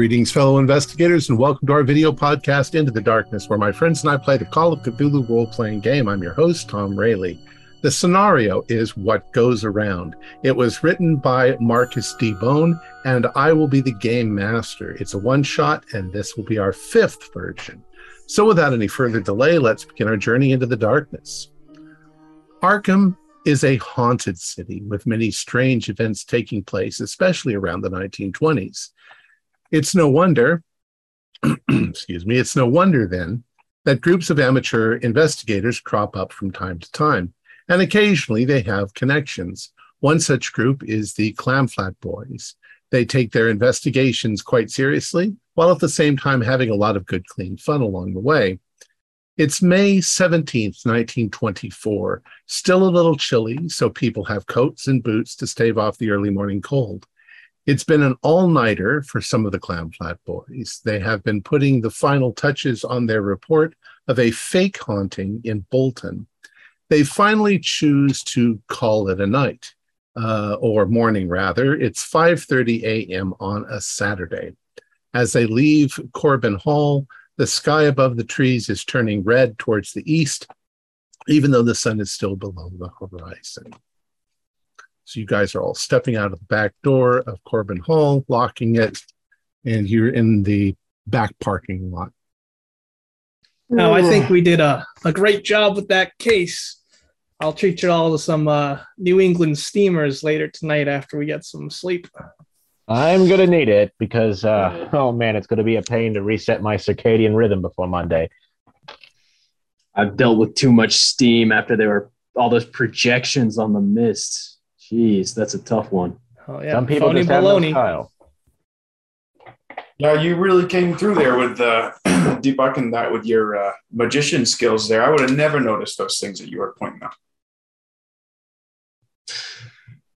Greetings, fellow investigators, and welcome to our video podcast, Into the Darkness, where my friends and I play the Call of Cthulhu role playing game. I'm your host, Tom Rayleigh. The scenario is What Goes Around. It was written by Marcus D. Bone, and I will be the game master. It's a one shot, and this will be our fifth version. So, without any further delay, let's begin our journey into the darkness. Arkham is a haunted city with many strange events taking place, especially around the 1920s. It's no wonder, excuse me, it's no wonder then that groups of amateur investigators crop up from time to time, and occasionally they have connections. One such group is the Clamflat Boys. They take their investigations quite seriously, while at the same time having a lot of good, clean fun along the way. It's May 17th, 1924, still a little chilly, so people have coats and boots to stave off the early morning cold. It's been an all nighter for some of the Clamflat boys. They have been putting the final touches on their report of a fake haunting in Bolton. They finally choose to call it a night, uh, or morning rather. It's 5:30 a.m. on a Saturday. As they leave Corbin Hall, the sky above the trees is turning red towards the east, even though the sun is still below the horizon. So you guys are all stepping out of the back door of Corbin Hall, locking it, and you're in the back parking lot. No, I think we did a, a great job with that case. I'll treat you all to some uh, New England steamers later tonight after we get some sleep. I'm gonna need it because uh, oh man, it's gonna be a pain to reset my circadian rhythm before Monday. I've dealt with too much steam after there were all those projections on the mist. Jeez, that's a tough one. Oh yeah, Some people phony just have no style. Yeah, you really came through there with uh, debunking that with your uh, magician skills there. I would have never noticed those things that you were pointing out.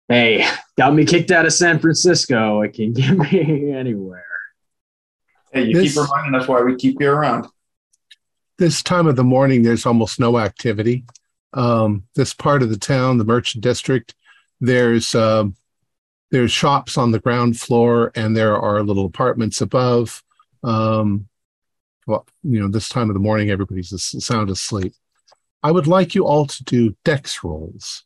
Hey, got me kicked out of San Francisco. It can get me anywhere. Hey, you This- keep reminding us why we keep you around. This time of the morning, there's almost no activity. Um, this part of the town, the merchant district, there's um, there's shops on the ground floor, and there are little apartments above. Um, well, you know, this time of the morning, everybody's sound asleep. I would like you all to do dex rolls.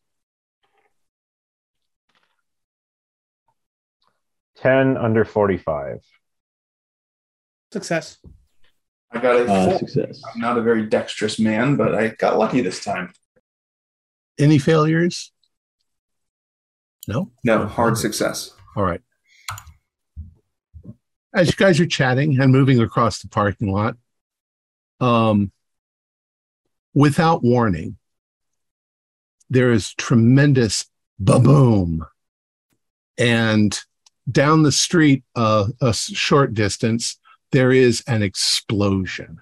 Ten under forty-five. Success. I got a Uh, success. I'm not a very dexterous man, but I got lucky this time. Any failures? No. No, hard success. All right. As you guys are chatting and moving across the parking lot, um, without warning, there is tremendous boom, and down the street, uh, a short distance, there is an explosion.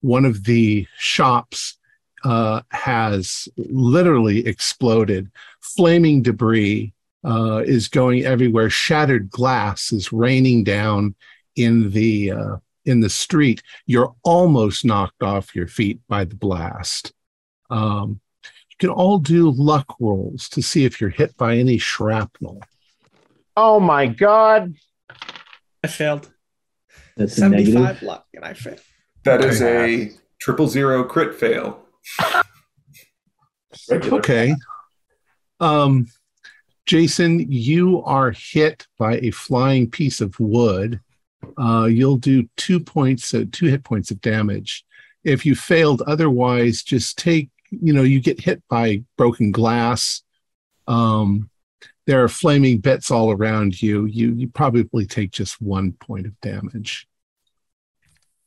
One of the shops uh, has literally exploded. Flaming debris uh, is going everywhere. Shattered glass is raining down in the uh, in the street. You're almost knocked off your feet by the blast. Um, you can all do luck rolls to see if you're hit by any shrapnel. Oh my god! I failed. That's a negative. 75 luck, and I failed. That is a triple zero crit fail. Regular. Okay. Um, Jason, you are hit by a flying piece of wood. Uh, you'll do two points, uh, two hit points of damage. If you failed otherwise, just take, you know, you get hit by broken glass. Um, there are flaming bits all around you. You you probably take just one point of damage.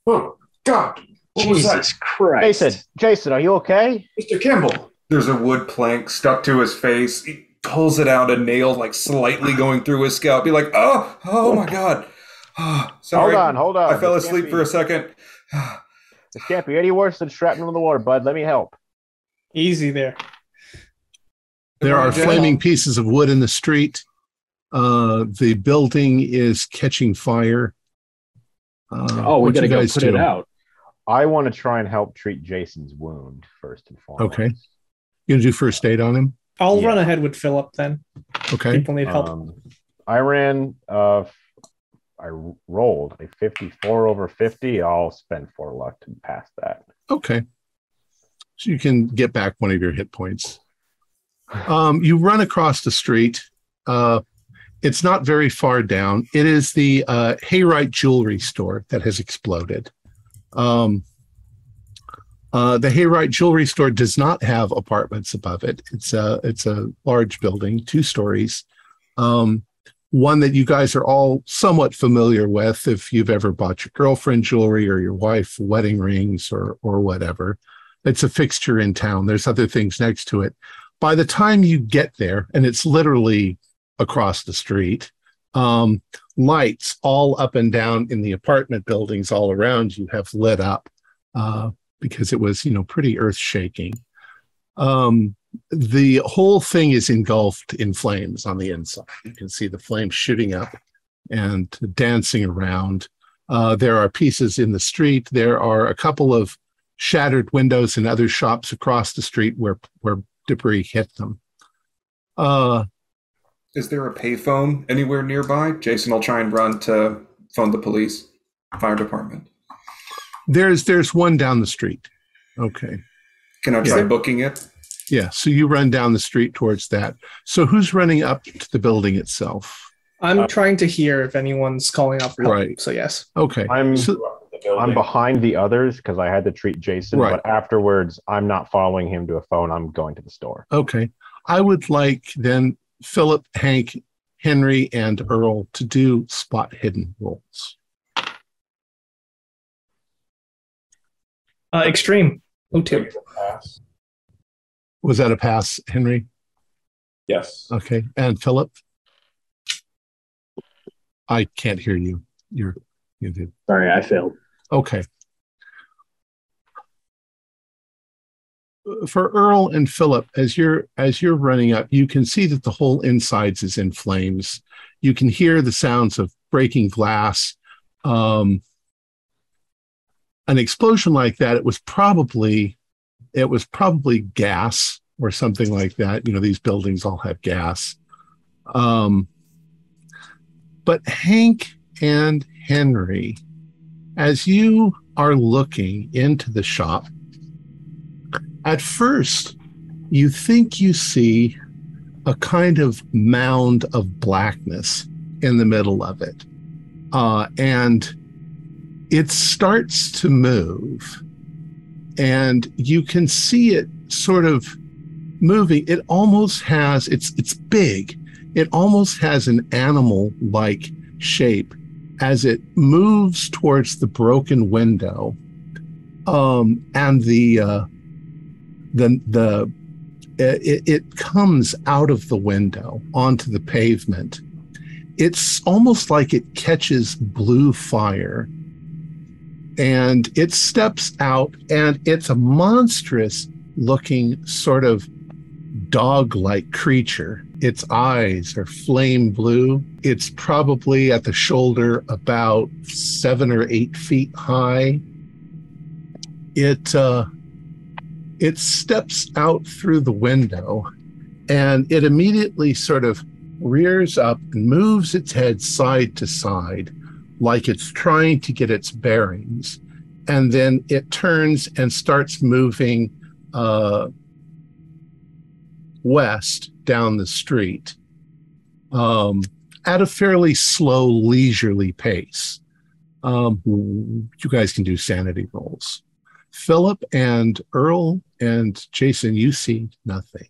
Oh, God. What was Jesus that? Christ. Jason, Jason, are you okay? Mr. Kimball. There's a wood plank stuck to his face. He pulls it out, a nail like slightly going through his scalp. Be like, oh, oh my god. Oh, sorry. Hold on, hold on. I fell This asleep be- for a second. This can't be any worse than shrapnel in the water, bud. Let me help. Easy there. There are flaming pieces of wood in the street. Uh, the building is catching fire. Uh, Oh, we what got to go guys put do? it out. I want to try and help treat Jason's wound first and foremost. Okay. You gonna do first aid on him? I'll Yeah. run ahead with Philip then. Okay. People need help. Um, I ran uh, I rolled a 54 over 50. I'll spend four luck to pass that. Okay. So you can get back one of your hit points. Um, you run across the street. Uh, it's not very far down. It is the uh, Hayrite jewelry store that has exploded. Um, uh, the Hayrite jewelry store does not have apartments above it. It's a it's a large building, two stories. Um, one that you guys are all somewhat familiar with if you've ever bought your girlfriend jewelry or your wife wedding rings or or whatever. It's a fixture in town. There's other things next to it. By the time you get there, and it's literally across the street, um, lights all up and down in the apartment buildings all around you have lit up uh, because it was, you know, pretty earth shaking. Um, the whole thing is engulfed in flames on the inside. You can see the flames shooting up and dancing around. Uh, there are pieces in the street. There are a couple of shattered windows in other shops across the street where where debris hit them. Uh, Is there a payphone anywhere nearby? Jason I'll try and run to phone the police, fire department. there's there's one down the street. Okay. Can I try Yeah. booking it? Yeah. So you run down the street towards that. So who's running up to the building itself? I'm Uh, trying to hear if anyone's calling up help. Right. So yes. Okay. I'm So, I'm behind the others because I had to treat Jason. Right. But afterwards, I'm not following him to a phone. I'm going to the store. okay. I would like then Philip, Hank, Henry, and Earl to do spot hidden rolls. Uh, extreme. Oh, two. Pass. Was that a pass, Henry? Yes. Okay. And Philip? I can't hear you. You're you did. Sorry, I failed. Okay. For Earl and Philip, as you're as you're running up, you can see that the whole insides is in flames. You can hear the sounds of breaking glass. Um, an explosion like that, it was probably it was probably gas or something like that. You know, these buildings all have gas. Um, but Hank and Henry, as you are looking into the shop, at first you think you see a kind of mound of blackness in the middle of it. Uh, and it starts to move, and you can see it sort of moving. It almost has, it's, it's big. It almost has an animal like shape as it moves towards the broken window um, and the uh, the the it, it comes out of the window onto the pavement it's almost like it catches blue fire and it steps out and it's a monstrous looking sort of dog like creature its eyes are flame blue. It's probably at the shoulder about seven or eight feet high. It uh, it steps out through the window, and it immediately sort of rears up and moves its head side to side, like it's trying to get its bearings, and then it turns and starts moving uh, west down the street um, at a fairly slow, leisurely pace. Um, you guys can do sanity rolls. Philip and Earl and Jason, you see nothing.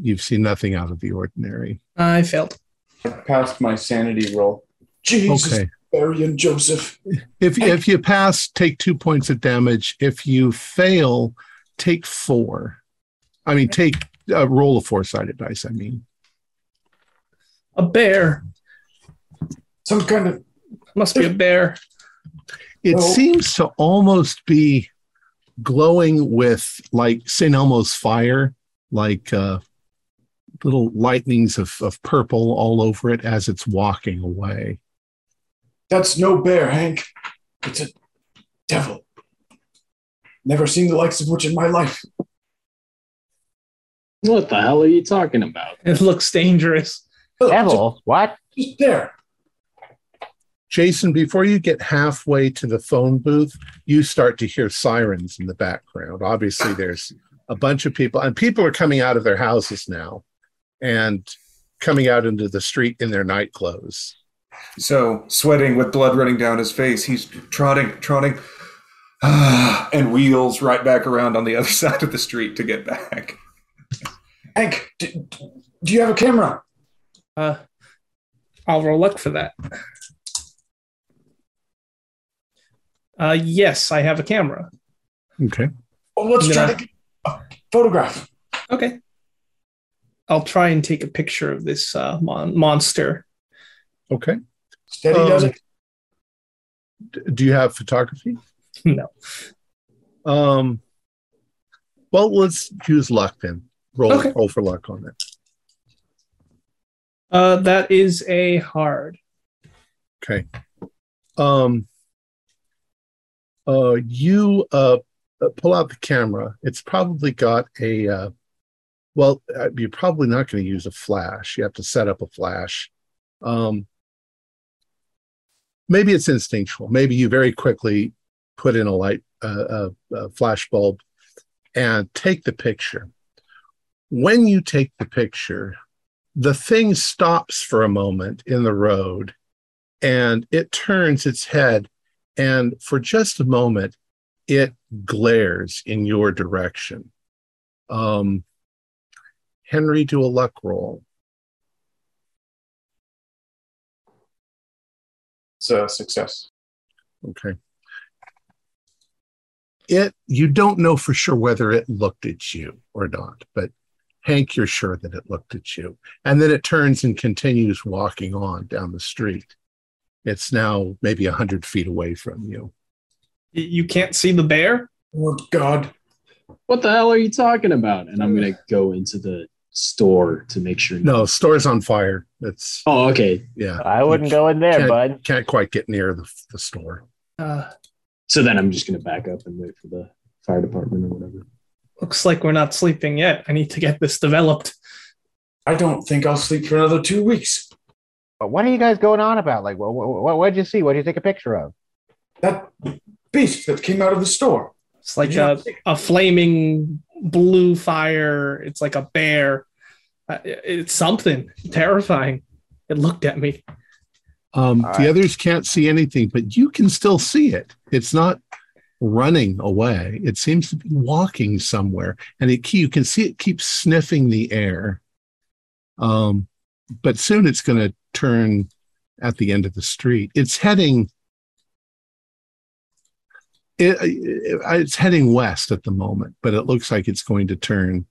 You've seen nothing out of the ordinary. I failed. I passed my sanity roll. Jesus, Okay. Barry and Joseph. If if you pass, take two points of damage. If you fail, take four. I mean, take a roll of four-sided dice. I mean, A bear. Some kind of Must be a bear. It Well- seems to almost be glowing with like St. Elmo's fire, like uh, little lightnings of, of purple all over it as it's walking away. that's no bear, Hank. It's a devil. Never seen the likes of which in my life. What the hell are you talking about? It looks dangerous. Look, Devil? What? Just, just there. Jason, before you get halfway to the phone booth, you start to hear sirens in the background. Obviously, there's a bunch of people, and people are coming out of their houses now and coming out into the street in their night clothes. So, sweating with blood running down his face, he's trotting, trotting, ah, and wheels right back around on the other side of the street to get back. Hank, do, do you have a camera? Uh, I'll roll luck for that. Uh, yes, I have a camera. Okay. Well, let's try Yeah. to get a photograph. Okay. I'll try and take a picture of this uh, mon- monster. Okay. Steady does Um, it. Do you have photography? No. Um, well, let's use luck then. Roll, Okay. roll for luck on it. Uh, that is a hard. Okay. Um, uh, you uh, uh, pull out the camera. It's probably got a, uh, well, uh, you're probably not going to use a flash. You have to set up a flash. Um, maybe it's instinctual. Maybe you very quickly put in a light, uh, a, a flash bulb and take the picture. When you take the picture, the thing stops for a moment in the road and it turns its head and for just a moment it glares in your direction. Um henry do a luck roll It's a success. okay. It you don't know for sure whether it looked at you or not but hank you're sure that it looked at you. And then it turns and continues walking on down the street it's now maybe a hundred feet away from you You can't see the bear? Oh, God. What the hell are you talking about? And I'm gonna go into the store to make sure. no store's on fire it's Oh, okay. yeah I wouldn't go in there, Can't- bud. can't quite get near the, the store. Uh, So then I'm just gonna back up and wait for the fire department or whatever. looks like we're not sleeping yet. I need to get this developed. I don't think I'll sleep for another two weeks. But what are you guys going on about? Like, what, what, what did you see? What did you take a picture of? That beast that came out of the store. It's like a, a flaming blue fire. It's like a bear. Uh, it's something terrifying. It looked at me. Um, All the right. others can't see anything, but you can still see it. It's not running away. It seems to be walking somewhere, and it you can see it keeps sniffing the air. Um, but soon it's going to turn at the end of the street. It's heading. It, it- it's heading west at the moment, but it looks like it's going to turn.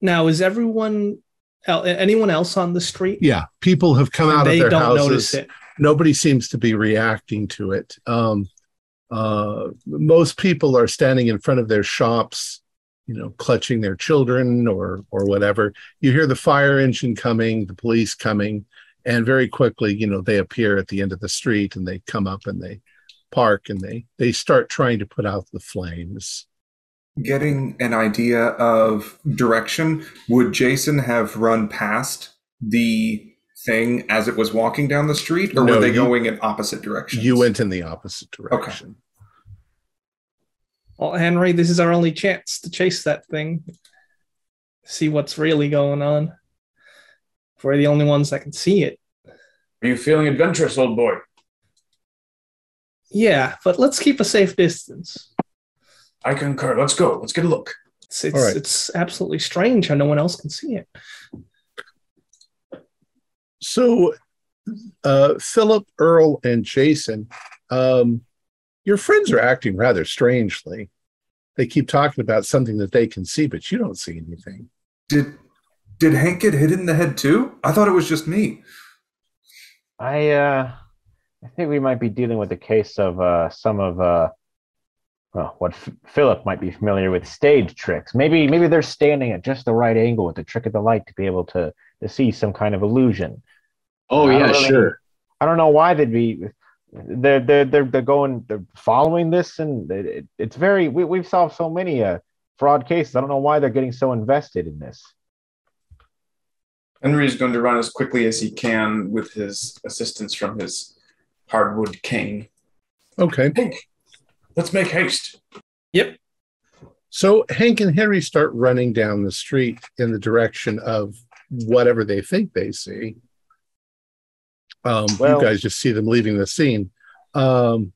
Now, is everyone, anyone else on the street? Yeah, people have come out of their don't houses. notice it. nobody seems to be reacting to it. Um, uh, most people are standing in front of their shops, you know, clutching their children or or whatever. You hear the fire engine coming, the police coming, and very quickly, you know, they appear at the end of the street and they come up and they park and they they start trying to put out the flames. Getting an idea of direction, would Jason have run past the thing as it was walking down the street, or No, were they you- going in opposite directions? You went in the opposite direction. Well, Henry, this is our only chance to chase that thing. See what's really going on. If we're the only ones that can see it. Are you feeling adventurous, old boy? Yeah, but let's keep a safe distance. I concur. Let's go. Let's get a look. It's it's, All right. it's absolutely strange how no one else can see it. So, uh, Philip, Earl, and Jason, um, your friends are acting rather strangely. They keep talking about something that they can see, but you don't see anything. Did did Hank get hit in the head too? I thought it was just me. I uh, I think we might be dealing with a case of uh, some of uh, well, what F- Philip might be familiar with stage tricks. Maybe maybe they're standing at just the right angle with the trick of the light to be able to to see some kind of illusion. Oh yeah, don't really- sure. I don't know why they'd be. They're they're they're, they're going they're following this and it, it- it's very we, we've solved so many uh fraud cases. I don't know why they're getting so invested in this. Henry is going to run as quickly as he can with his assistance from his hardwood cane. Okay. Hank, let's make haste. Yep. So Hank and Henry start running down the street in the direction of whatever they think they see. Um, Well- you guys just see them leaving the scene. Um,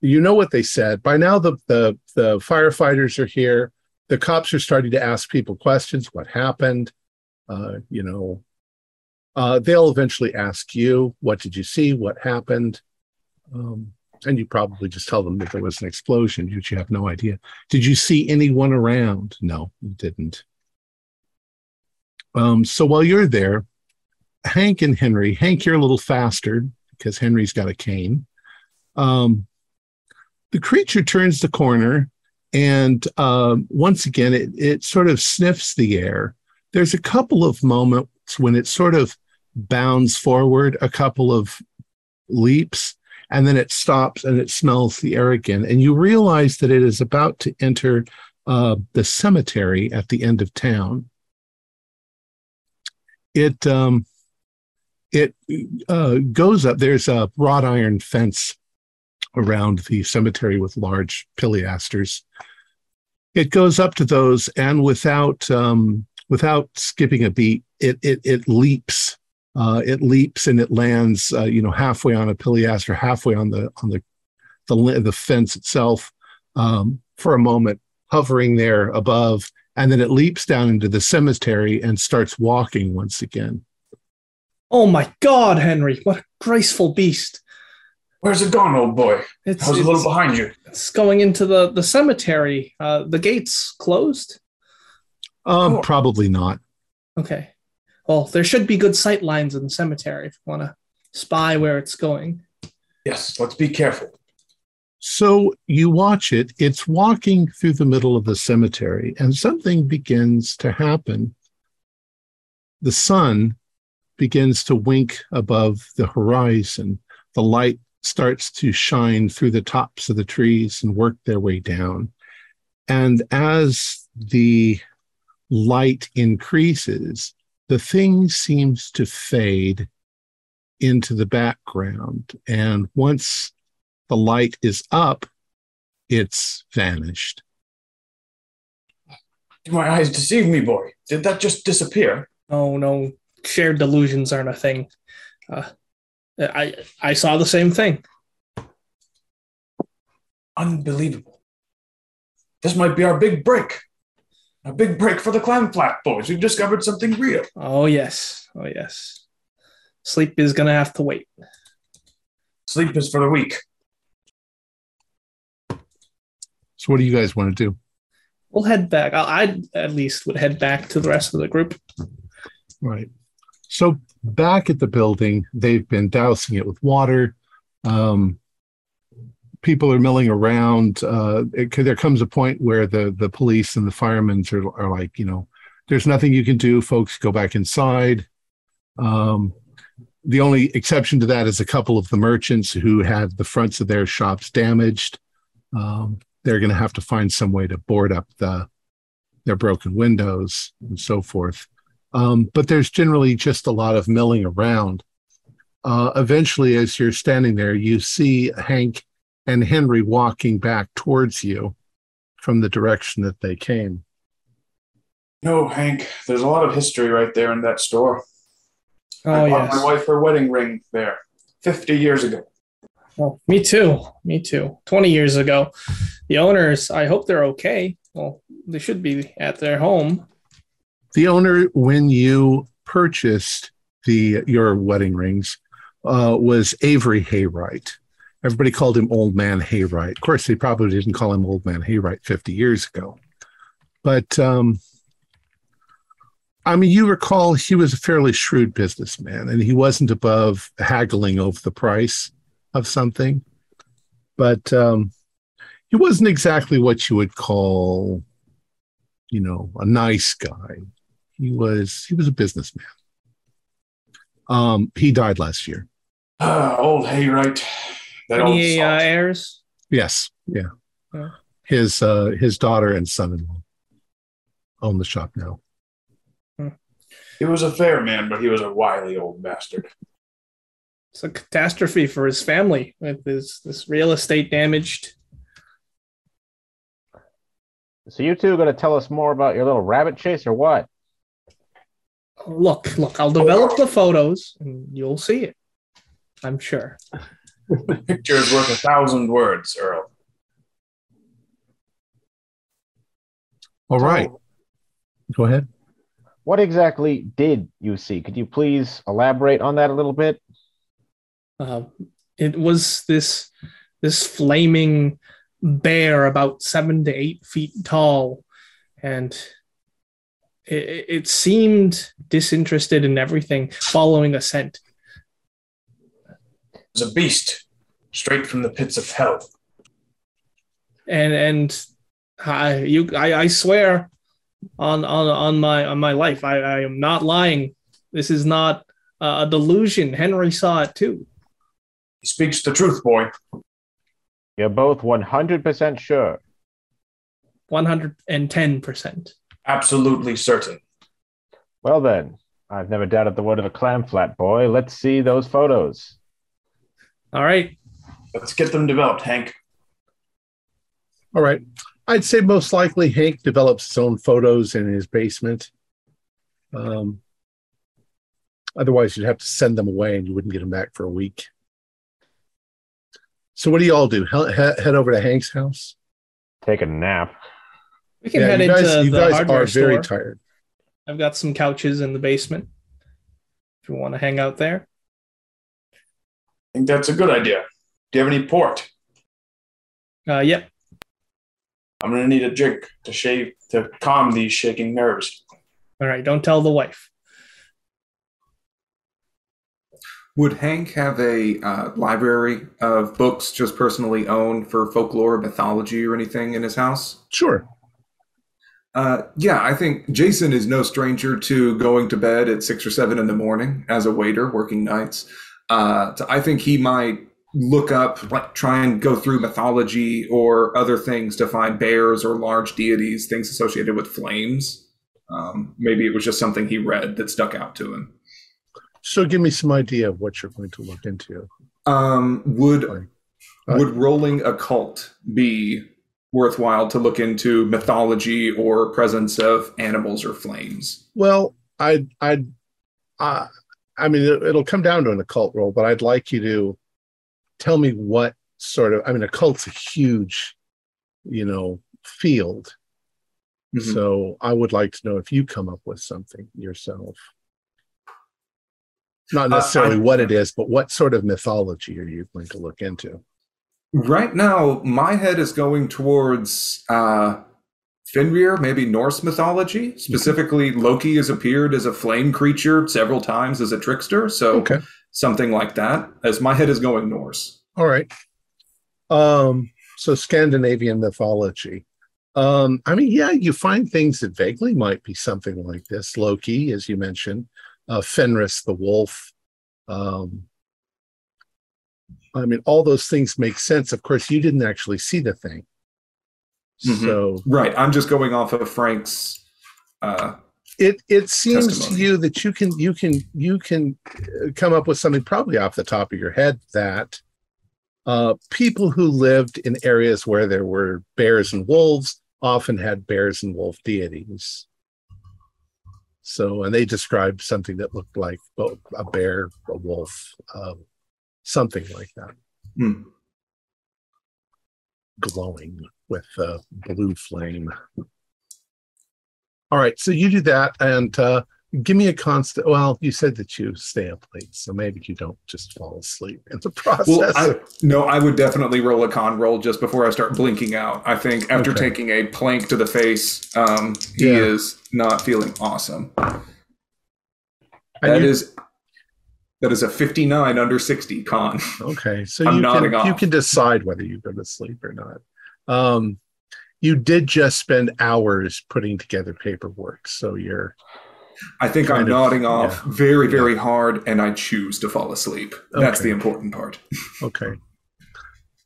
you know what they said. By now, the, the the firefighters are here. The cops are starting to ask people questions. What happened? Uh, you know, uh, they'll eventually ask you, "What did you see? What happened?" Um, and you probably just tell them that there was an explosion, but you have no idea. Did you see anyone around? No, you didn't. Um, so while you're there, Hank and Henry, Hank, you're a little faster because Henry's got a cane. Um, the creature turns the corner, and um, once again, it, it sort of sniffs the air. There's a couple of moments when it sort of bounds forward, a couple of leaps, and then it stops and it smells the air again. And you realize that it is about to enter uh, the cemetery at the end of town. It um, it uh, goes up. There's a wrought iron fence around the cemetery with large pilasters. It goes up to those, and without um, without skipping a beat, it it it leaps. Uh, it leaps and it lands, uh, you know, halfway on a pilaster, halfway on the on the the, the fence itself um, for a moment, hovering there above, and then it leaps down into the cemetery and starts walking once again. Oh my God, Henry! What a graceful beast! Where's it gone, old boy? It's, I was a little behind you. it's going into the the cemetery. Uh, the gates closed. Um, Cool. Probably not. Okay. Well, there should be good sight lines in the cemetery if you want to spy where it's going. Yes, let's be careful. So you watch it, it's walking through the middle of the cemetery, and something begins to happen. The sun begins to wink above the horizon. The light starts to shine through the tops of the trees and work their way down. And as the light increases, the thing seems to fade into the background. And once the light is up, it's vanished. Did my eyes deceive me, boy? Did that just disappear? Oh no, shared delusions aren't a thing. Uh, I I saw the same thing. Unbelievable. This might be our big break. A big break for the Clam Flat boys. We've discovered something real. Oh yes, oh yes. Sleep is gonna have to wait. Sleep is for the weak. So, what do you guys want to do? We'll head back. I I at least would head back to the rest of the group. Right. So, back at the building, they've been dousing it with water. Um, people are milling around. Uh, it, there comes a point where the the police and the firemen are, are like, you know, there's nothing you can do, folks. Go back inside. Um, the only exception to that is a couple of the merchants who had the fronts of their shops damaged. Um, they're going to have to find some way to board up the their broken windows and so forth. Um, but there's generally just a lot of milling around. Uh, eventually, as you're standing there, you see Hank and Henry walking back towards you from the direction that they came. No, Hank, there's a lot of history right there in that store. Oh I bought yes. my wife her wedding ring there 50 years ago. Well, me too. Me too. 20 years ago. The owners, I hope they're okay. Well, they should be at their home. The owner, when you purchased the your wedding rings, uh, was Avery Haywright. Everybody called him Old Man Haywright. Of course, they probably didn't call him Old Man Haywright 50 years ago. But um, I mean, you recall he was a fairly shrewd businessman and he wasn't above haggling over the price of something. But um, he wasn't exactly what you would call, you know, a nice guy. He was he was a businessman. Um, he died last year. Ah, old Hayrite. That old Any uh, heirs? Yes, yeah. Yeah. His uh, his daughter and son-in-law own the shop now. He was a fair man, but he was a wily old bastard. It's a catastrophe for his family with this this real estate damaged. So you two are going to tell us more about your little rabbit chase or what? Look, look, I'll develop the photos and you'll see it. I'm sure. The picture is worth a thousand words, Earl. All right. Go ahead. What exactly did you see? Could you please elaborate on that a little bit? Uh, it was this this flaming bear about seven to eight feet tall, and it, it seemed disinterested in everything, following a scent. It was a beast, straight from the pits of hell. And and I you I, I swear on on on my on my life I, I am not lying. This is not a delusion. Henry saw it too. He speaks the truth, boy. You're both 100% sure. 110%. Absolutely certain. Well, then, I've never doubted the word of a clam flat boy. Let's see those photos. All right. Let's get them developed, Hank. All right. I'd say most likely Hank develops his own photos in his basement. Um, otherwise, you'd have to send them away and you wouldn't get them back for a week. So, what do you all do? He- he- head over to Hank's house? Take a nap. We can Yeah, head you guys, into you the guys hardware are very store. tired. I've got some couches in the basement. If you want to hang out there. I think that's a good idea. Do you have any port? Uh, yep. I'm gonna need a drink to shave to calm these shaking nerves. All right. Don't tell the wife. Would Hank have a uh, library of books just personally owned for folklore, or mythology, or anything in his house? Sure. Uh, yeah, I think Jason is no stranger to going to bed at six or seven in the morning as a waiter working nights. Uh, so I think he might look up, like, try and go through mythology or other things to find bears or large deities, things associated with flames. Um, maybe it was just something he read that stuck out to him. So, give me some idea of what you're going to look into. Um, would would rolling occult be worthwhile to look into mythology or presence of animals or flames? Well, I, I, uh, I mean, it, it'll come down to an occult roll, but I'd like you to tell me what sort of. I mean, occult's a huge, you know, field. Mhm. So I would like to know if you come up with something yourself. Not Uh, necessarily I- what it is, but what sort of mythology are you going to look into? Right now, my head is going towards uh, Fenrir, maybe Norse mythology. Specifically, Loki has appeared as a flame creature several times as a trickster. So Okay. something like that. As my head is going Norse. All right. Um, so Scandinavian mythology. Um, I mean, yeah, you find things that vaguely might be something like this. Loki, as you mentioned, uh, Fenris the wolf. Um, I mean, all those things make sense. Of course, you didn't actually see the thing. Mhm. So Right. I'm just going off of Frank's. Uh, it it seems Testimony. to you that you can you can you can uh, come up with something probably off the top of your head that uh, people who lived in areas where there were bears and wolves often had bears and wolf deities. So, and they described something that looked like a bear, a wolf, um, something like that, hmm. glowing with uh, blue flame. All right, so you do that, and uh, give me a constant. Well, you said that you stay up late, so maybe you don't just fall asleep in the process. Well, I, no, I would definitely roll a con roll just before I start blinking out. I think after Okay. taking a plank to the face, um, he Yeah. is not feeling awesome. And That you- is that is a 59 under 60 con. Okay, so I'm you can you can decide whether you go to sleep or not. Um, you did just spend hours putting together paperwork, so you're I think I'm of, nodding off yeah. very, very hard, and I choose to fall asleep. That's the important part. okay.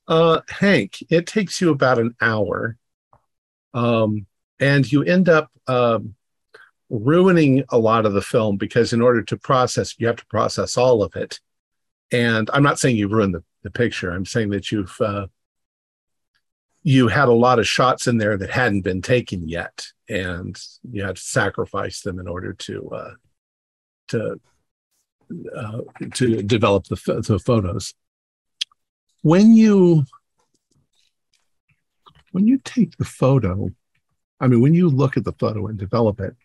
Uh, Hank, it takes you about an hour, um, and you end up um, ruining a lot of the film because in order to process, you have to process all of it. And I'm not saying you've ruined the, the picture. I'm saying that you've uh, you had a lot of shots in there that hadn't been taken yet, and you had to sacrifice them in order to uh, to uh, to develop the, the photos. When you when you take the photo, I mean, when you look at the photo and develop it,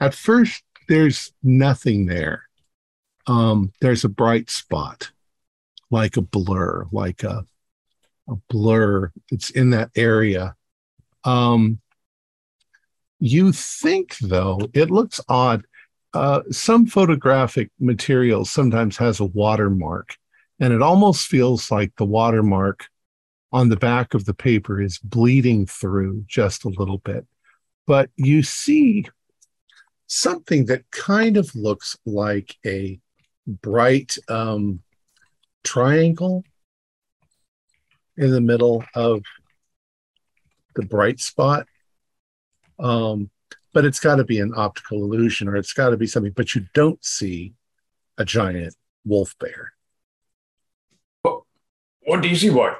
at first there's nothing there. Um, there's a bright spot, like a blur, like a a blur that's in that area. Um, you think though it looks odd. Uh, some photographic material sometimes has a watermark, and it almost feels like the watermark on the back of the paper is bleeding through just a little bit. But you see something that kind of looks like a bright um, triangle in the middle of the bright spot. Um, but it's got to be an optical illusion or it's got to be something, but you don't see a giant wolf bear. What do you see, boy?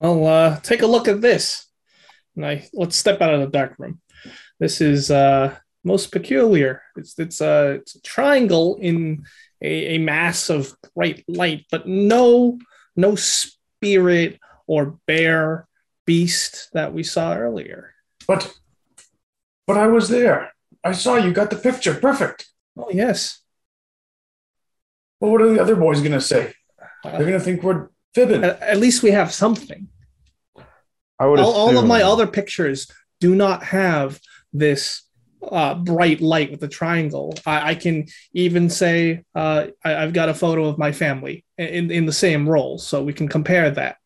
Well, uh, take a look at this. And I let's step out of the dark room. This is uh, most peculiar. It's it's a, it's a triangle in a, a mass of bright light, but no no spirit or bear beast that we saw earlier. But, but I was there. I saw you. Got the picture. Perfect. Oh yes. Well, what are the other boys gonna say? They're gonna think we're fibbing. At, at least we have something. I would All, all of my other pictures do not have this uh, bright light with the triangle. I, I can even say uh, I, I've got a photo of my family in in the same roll, so we can compare that.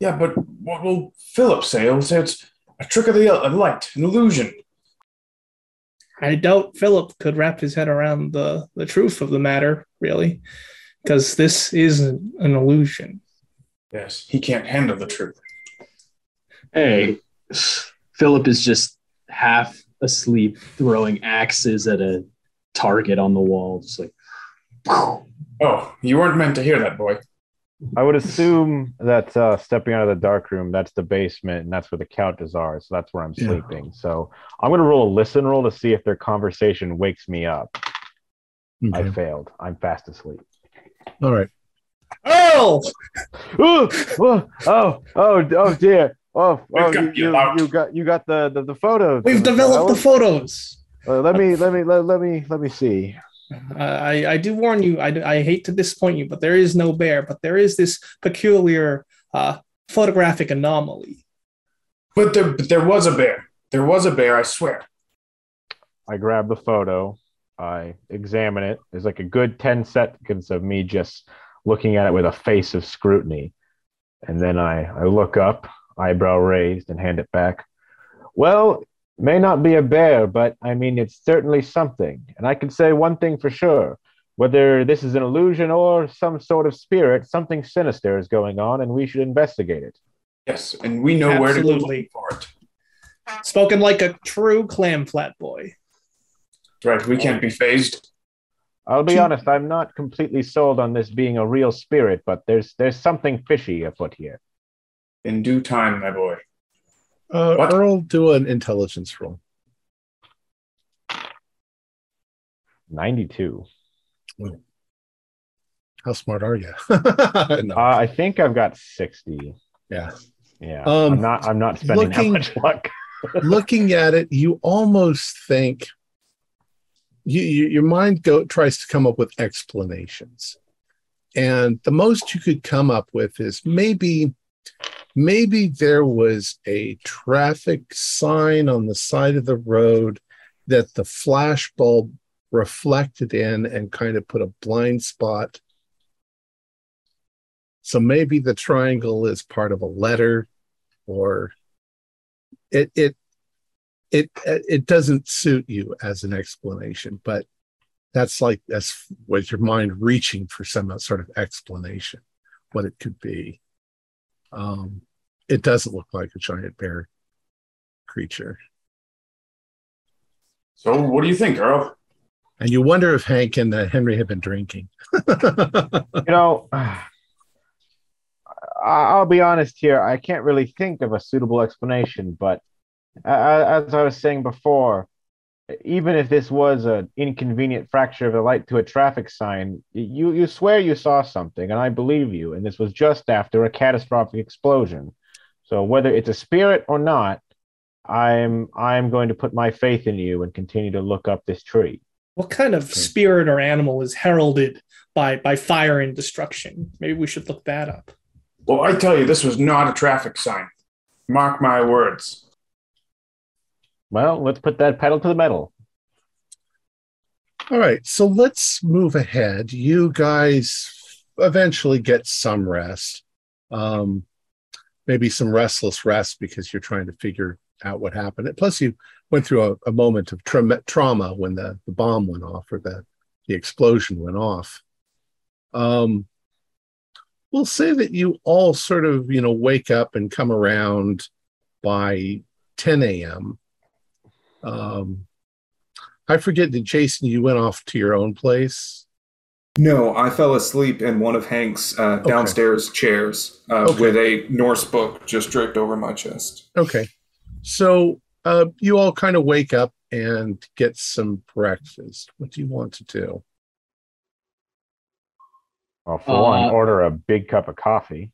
Yeah, but what will Philip say? He'll say it's a trick of the uh, light, an illusion. I doubt Philip could wrap his head around the, the truth of the matter, really, because this is an, an illusion. Yes, he can't handle the truth. Hey, Philip is just half asleep, throwing axes at a target on the wall. Just like, Oh, you weren't meant to hear that, boy. I would assume that uh, stepping out of the dark room, that's the basement, and that's where the counters are. So that's where I'm Yeah. sleeping. So I'm going to roll a listen roll to see if their conversation wakes me up. I failed. I'm fast asleep. All right. Earl! Ooh, oh, oh, oh, oh dear. Oh, We've oh got you, you you, you got you got the the, the photo. We've developed the photos. Uh, let me let me let, let me let me see. Uh, I, I do warn you, I, I hate to disappoint you, but there is no bear, but there is this peculiar uh, photographic anomaly. But there, but there was a bear. There was a bear, I swear. I grab the photo. I examine it. There's like a good 10 seconds of me just looking at it with a face of scrutiny. And then I, I look up, eyebrow raised, and hand it back. Well, may not be a bear, but I mean, it's certainly something. And I can say one thing for sure whether this is an illusion or some sort of spirit, something sinister is going on, and we should investigate it. Yes, and we know where to go Absolutely. looking for it. Spoken like a true clam flat boy. Right, we can't be phased. I'll be honest, I'm not completely sold on this being a real spirit, but there's there's something fishy afoot here. In due time, my boy. Uh, What? Earl, do an intelligence roll. 92. How smart are you? No. Uh, I think I've got 60. Yeah. Yeah. Um, I'm not I'm not spending looking- that much luck. Looking at it, you almost think you, you, your mind go tries to come up with explanations, and the most you could come up with is maybe maybe there was a traffic sign on the side of the road that the flash bulb reflected in and kind of put a blind spot. So maybe the triangle is part of a letter or it it it it doesn't suit you as an explanation, but that's like that's was your mind reaching for some sort of explanation, what it could be. Um, it doesn't look like a giant bear creature. So, what do you think, Earl? And you wonder if Hank and uh, Henry have been drinking. You know, I'll be honest here. I can't really think of a suitable explanation, but uh, as I was saying before, even if this was an inconvenient fracture of the light to a traffic sign, you you swear you saw something, and I believe you. And this was just after a catastrophic explosion. So whether it's a spirit or not, I'm I'm going to put my faith in you and continue to look up this tree. What kind of spirit or animal is heralded by by fire and destruction? Maybe we should look that up. Well, I tell you, this was not a traffic sign. Mark my words. Well, let's put that pedal to the metal. All right, so let's move ahead. You guys eventually get some rest, um, maybe some restless rest because you're trying to figure out what happened. Plus, you went through a, a moment of tra- trauma when the, the bomb went off or the, the explosion went off. Um, we'll say that you all sort of, you know, wake up and come around by 10 a.m. Um, I forget, did Jason, you went off to your own place? No, I fell asleep in one of Hank's uh, Okay. downstairs chairs uh, Okay. with a Norse book just draped over my chest. Okay. So uh, you all kind of wake up and get some breakfast. What do you want to do? Well, for one, Uh, order a big cup of coffee.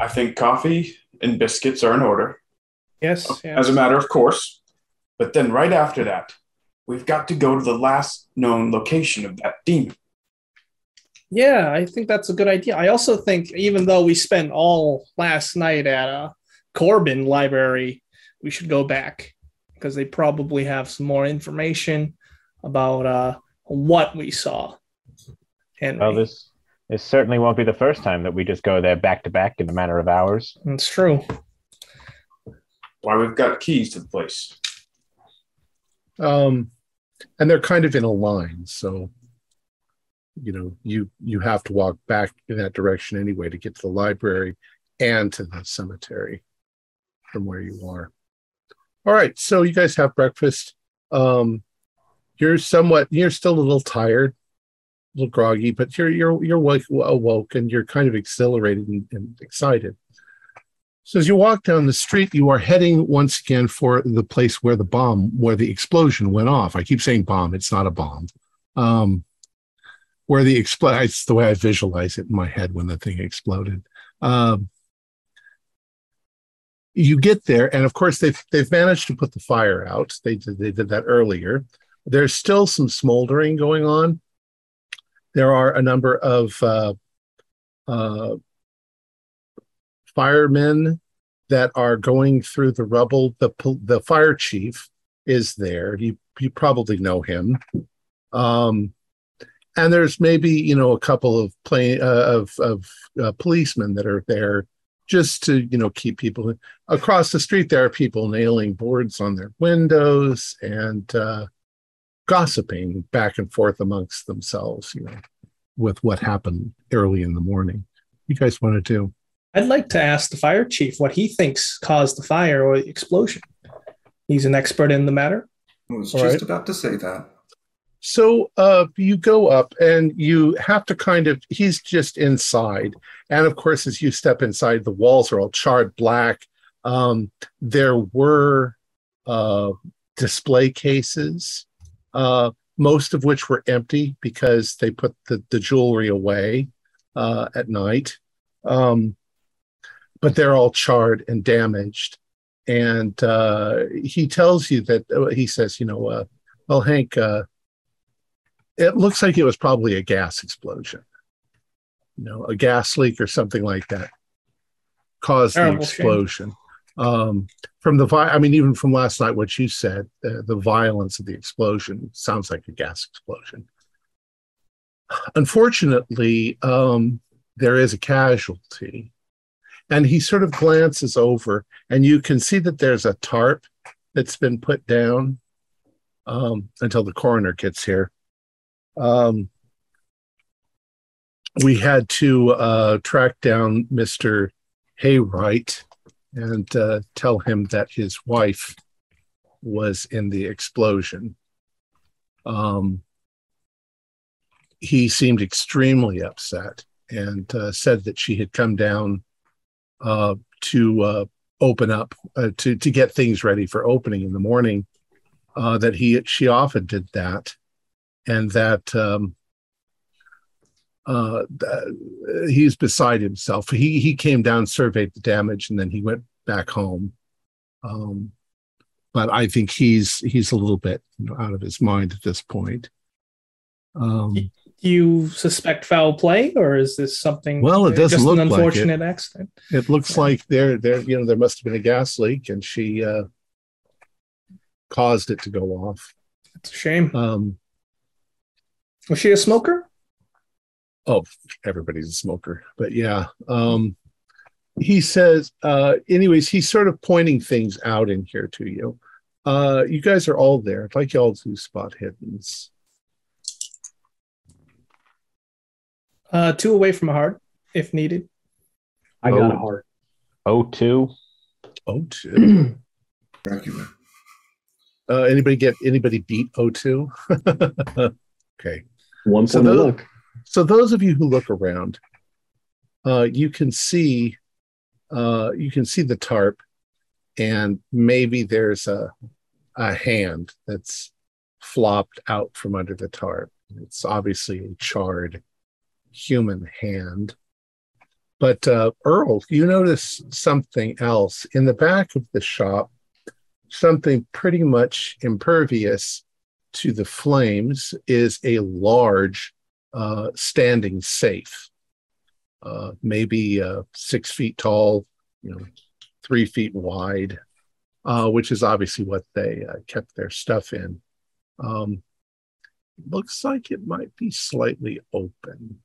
I think coffee and biscuits are in order, Yes, yes. as a matter of course. But then, right after that, we've got to go to the last known location of that demon. Yeah, I think that's a good idea. I also think even though we spent all last night at a Corbin library, we should go back because they probably have some more information about uh, what we saw. And Well, this this certainly won't be the first time that we just go there back to back in a matter of hours. it's true. Why, we've got keys to the place. Um, and they're kind of in a line, so you know you you have to walk back in that direction anyway to get to the library and to the cemetery from where you are. All right, so you guys have breakfast. Um, you're somewhat you're still a little tired, a little groggy, but you're you're you're awoke and you're kind of exhilarated and, and excited. So as you walk down the street, you are heading once again for the place where the bomb, where the explosion went off. I keep saying bomb; it's not a bomb. Um, where the expl- it's the way I visualize it in my head when the thing exploded. Um, you get there, and of course they've they've managed to put the fire out. They did they did that earlier. There's still some smoldering going on. There are a number of uh, uh, firemen that are going through the rubble. The the fire chief is there. You you probably know him. Um, and there's maybe you know a couple of play uh, of of uh, policemen that are there just to you know keep people across the street. There are people nailing boards on their windows and uh, gossiping back and forth amongst themselves. You know, with what happened early in the morning. You guys want to do? I'd like to ask the fire chief what he thinks caused the fire or the explosion. He's an expert in the matter. I was All just right. about to say that. So uh, you go up and you have to kind of, he's just inside. And of course, as you step inside, the walls are all charred black. Um, there were uh, display cases, uh, most of which were empty because they put the, the jewelry away uh, at night. Um, but they're all charred and damaged. And uh, he tells you that, uh, he says, you know, uh, well, Hank, uh, it looks like it was probably a gas explosion you know a gas leak or something like that caused the Terrible shame. explosion um from the vi- i mean even from last night what you said the, the violence of the explosion sounds like a gas explosion unfortunately um there is a casualty and he sort of glances over and you can see that there's a tarp that's been put down um, until the coroner gets here um, we had to uh, track down Mr. Haywright and uh, tell him that his wife was in the explosion. Um, he seemed extremely upset and uh, said that she had come down uh, to uh, open up uh, to to get things ready for opening in the morning. Uh, that he she often did that, and that um, uh, he's beside himself. He he came down, surveyed the damage, and then he went back home. Um, but I think he's he's a little bit out of his mind at this point. Um, you suspect foul play, or is this something? Well, it doesn't just look an like unfortunate it. accident. It looks like there, there, you know, there must have been a gas leak, and she uh, caused it to go off. It's a shame. Um, Was she a smoker? oh, everybody's a smoker, but yeah. Um, he says, uh, anyways, he's sort of pointing things out in here to you. Uh, you guys are all there. I'd like you all to spot hiddens. Uh, two away from a heart, if needed. I got a Oh. heart. O2. Oh, two. Dracula. uh, anybody get anybody beat O2? okay. One So point of those- luck. So those of you who look around, uh, you can see uh, you can see the tarp, and maybe there's a a hand that's flopped out from under the tarp. It's obviously a charred human hand. But uh, Earl, you notice something else in the back of the shop. Something pretty much impervious to the flames is a large uh, standing safe, uh, maybe uh, six feet tall, you know, three feet wide, uh, which is obviously what they uh, kept their stuff in. Um, looks like it might be slightly open.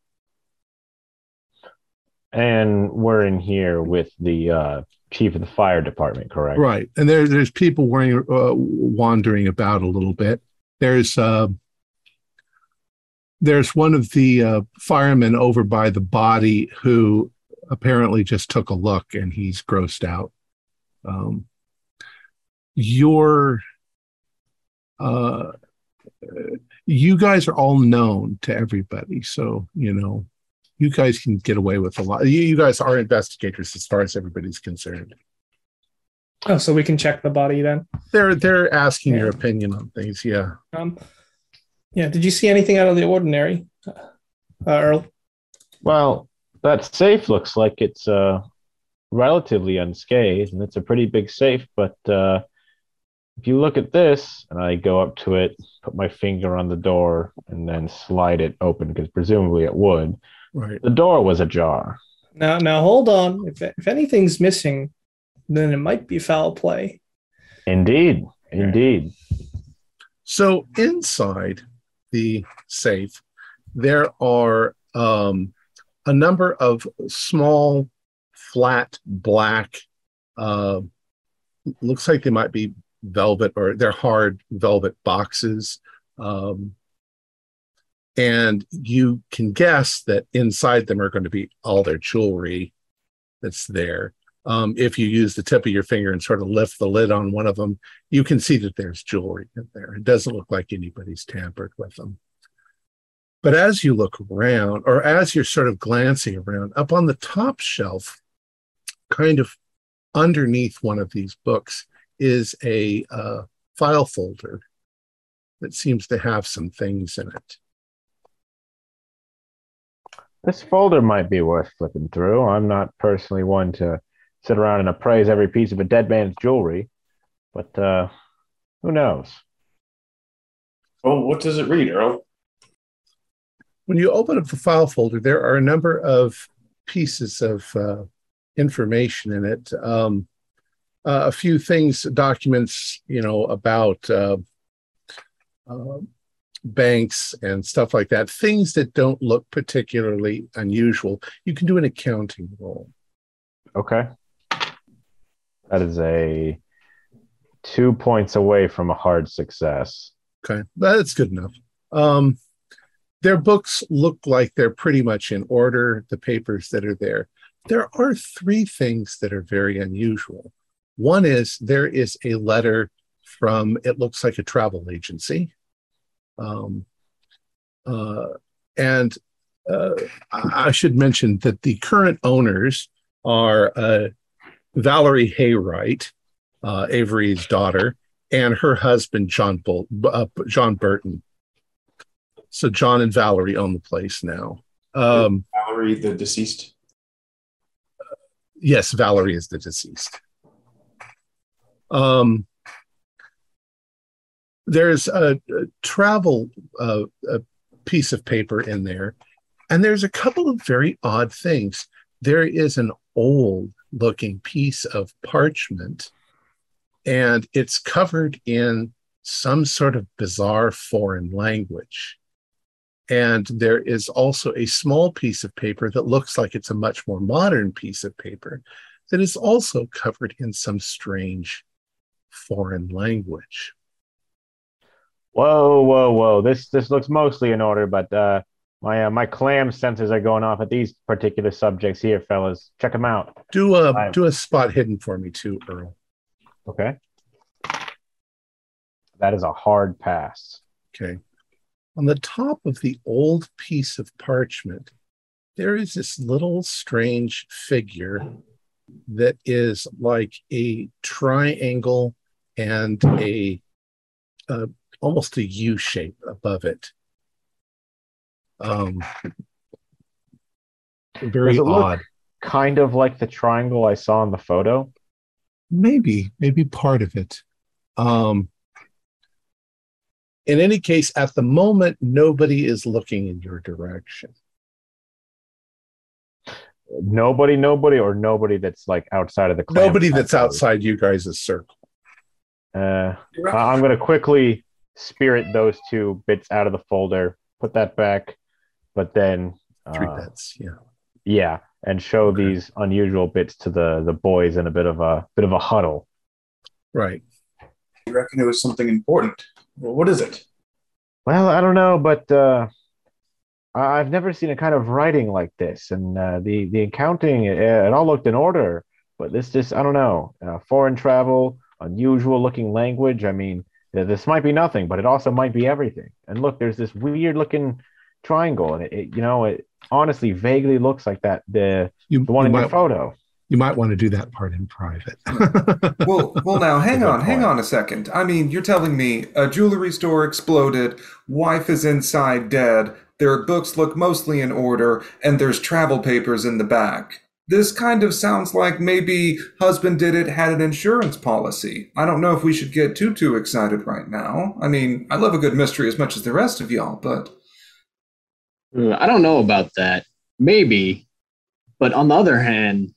And we're in here with the uh, chief of the fire department, correct? Right, and there, there's people wearing, uh, wandering about a little bit. There's uh, there's one of the uh, firemen over by the body who apparently just took a look and he's grossed out. Um, your uh, you guys are all known to everybody, so you know you guys can get away with a lot. You, you guys are investigators as far as everybody's concerned. Oh, so we can check the body then. They're they're asking your opinion on things. Yeah. Um, yeah. Did you see anything out of the ordinary, uh, Earl? Well, that safe looks like it's uh, relatively unscathed, and it's a pretty big safe. But uh, if you look at this, and I go up to it, put my finger on the door, and then slide it open, because presumably it would, Right. the door was ajar. Now, now hold on. If if anything's missing, then it might be foul play. Indeed, indeed. So inside the safe, there are um, a number of small, flat, black. Uh, looks like they might be velvet or they're hard velvet boxes. Um, and you can guess that inside them are going to be all their jewelry that's there. Um, if you use the tip of your finger and sort of lift the lid on one of them, you can see that there's jewelry in there. It doesn't look like anybody's tampered with them. But as you look around, or as you're sort of glancing around, up on the top shelf, kind of underneath one of these books, is a uh, file folder that seems to have some things in it. This folder might be worth flipping through. I'm not personally one to sit around and appraise every piece of a dead man's jewelry, but uh, who knows? Oh, what does it read, Earl? When you open up the file folder, there are a number of pieces of uh, information in it. Um, uh, a few things, documents, you know, about uh, uh, banks and stuff like that. Things that don't look particularly unusual. You can do an accounting roll. Okay. That is a two points away from a hard success. Okay, that's good enough. Um, their books look like they're pretty much in order, the papers that are there. There are three things that are very unusual. One is there is a letter from it looks like a travel agency. Um, uh, and uh, I should mention that the current owners are uh, Valerie Haywright, uh, Avery's daughter, and her husband John Bol- uh, John Burton. So John and Valerie own the place now. Um, Valerie, the deceased. yes, Valerie is the deceased. Um, there's a, a travel uh, a piece of paper in there, and there's a couple of very odd things. There is an old looking piece of parchment, and it's covered in some sort of bizarre foreign language. And there is also a small piece of paper that looks like it's a much more modern piece of paper that is also covered in some strange foreign language. Whoa, whoa, whoa! This this looks mostly in order, but uh, my uh, my clam sensors are going off at these particular subjects here, fellas. Check them out. Do a Right. do a spot hidden for me too, Earl. Okay. That is a hard pass. Okay. On the top of the old piece of parchment, there is this little strange figure that is like a triangle and a uh, almost a U shape above it. Um, very Does it odd. Kind of like the triangle I saw in the photo. maybe maybe part of it um in any case at the moment nobody is looking in your direction Nobody, nobody, or nobody that's like outside of the nobody that's outside you guys' circle Uh, I'm going to quickly spirit those two bits out of the folder, put that back, but then three uh, bets yeah yeah, and show Okay. these unusual bits to the the boys in a bit of a bit of a huddle. right You reckon it was something important? Well, what is it? Well, I don't know, but uh, I- I've never seen a kind of writing like this, and uh, the the accounting it, it all looked in order, but this just I don't know. Uh, foreign travel, unusual looking language. I mean, th- this might be nothing, but it also might be everything. And look, there's this weird looking triangle, and it, it you know it honestly vaguely looks like that the you, the one you in your might, photo. you might want to do that part in private Well, well, now hang on, hang on a second. I mean, you're telling me a jewelry store exploded, wife is inside dead, their books look mostly in order, and there's travel papers in the back. This kind of sounds like maybe husband did it had an insurance policy. I don't know if we should get too too excited right now. I mean, I love a good mystery as much as the rest of y'all, but Uh, I don't know about that. Maybe. But on the other hand,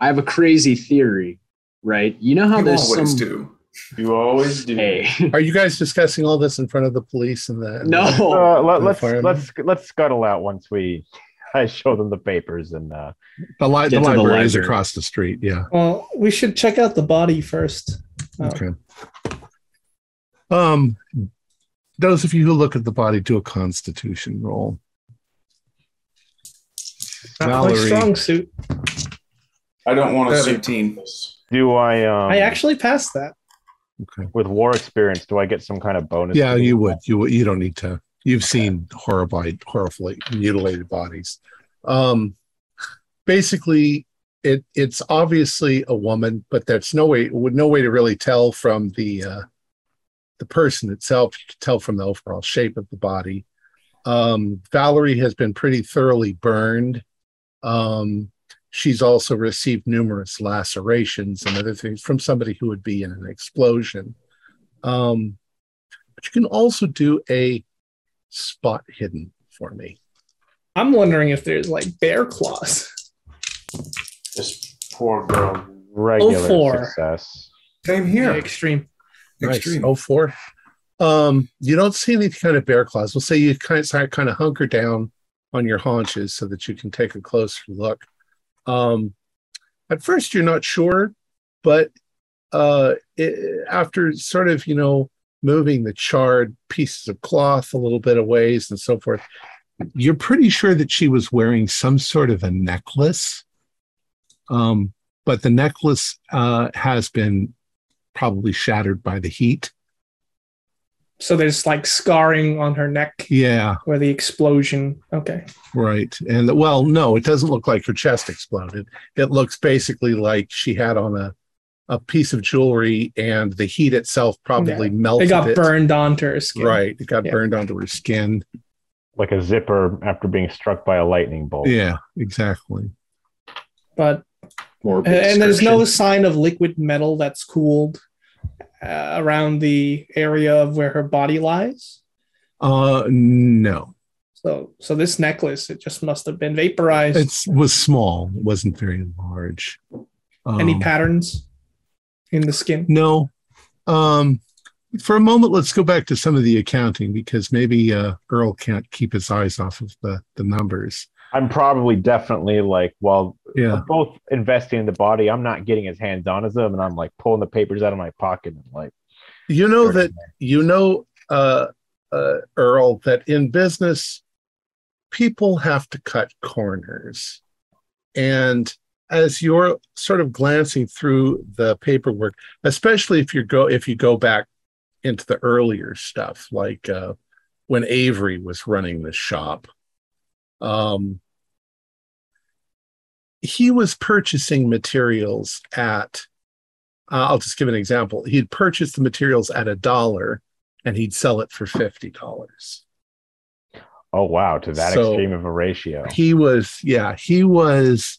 I have a crazy theory, right? You know how you there's always some. do. You always do. Hey. are you guys discussing all this in front of the police and the No. Uh, let, the let's let's let's scuttle out once we I show them the papers and uh, the, li- the Get the library is across the street yeah Well, we should check out the body first. Oh. Okay. Um, those of you who look at the body, do a Constitution roll. Not my strong suit. I don't want to see 17. do I um I actually passed that. Okay. with war experience do I get some kind of bonus? Yeah, you would. You would. You don't need to. You've seen horrible, horribly mutilated bodies. Um, basically, it it's obviously a woman, but there's no way no way to really tell from the uh, the person itself. You can tell from the overall shape of the body. Um, Valerie has been pretty thoroughly burned. Um, she's also received numerous lacerations and other things from somebody who would be in an explosion. Um, but you can also do a spot hidden for me. I'm wondering if there's like bear claws. This poor girl. regular Oh, four. success. Same here. Extreme. Extreme. Nice. Oh, four. Um, you don't see any kind of bear claws. We'll say you kind of kind of hunker down on your haunches so that you can take a closer look. Um, at first, you're not sure, but uh, it, after sort of you know moving the charred pieces of cloth a little bit of ways and so forth, you're pretty sure that she was wearing some sort of a necklace. Um, but the necklace uh, has been probably shattered by the heat. So there's like scarring on her neck Yeah, where the explosion. Okay. right. And well, no, it doesn't look like her chest exploded. It looks basically like she had on a a piece of jewelry, and the heat itself probably It melted It got it. burned onto her skin. Right, it got Yeah. burned onto her skin. Like a zipper after being struck by a lightning bolt. Yeah, exactly. But Morbid and, and there's no sign of liquid metal that's cooled uh, around the area of where her body lies. Uh, no, So so this necklace it just must have been vaporized. it was small. It wasn't very large. Any Um, patterns in the skin? No. Um, for a moment, let's go back to some of the accounting because maybe uh, Earl can't keep his eyes off of the, the numbers. I'm probably definitely like, while Yeah. both investing in the body, I'm not getting as hands on as them, and I'm like pulling the papers out of my pocket and like, You know that, you know, uh, uh, Earl, that in business, people have to cut corners. And as you're sort of glancing through the paperwork, especially if you go if you go back into the earlier stuff, like uh, when Avery was running the shop, um, he was purchasing materials at. Uh, I'll just give an example. He'd purchase the materials at a dollar, and he'd sell it for fifty dollars. oh wow, to that So- extreme of a ratio. he was yeah he was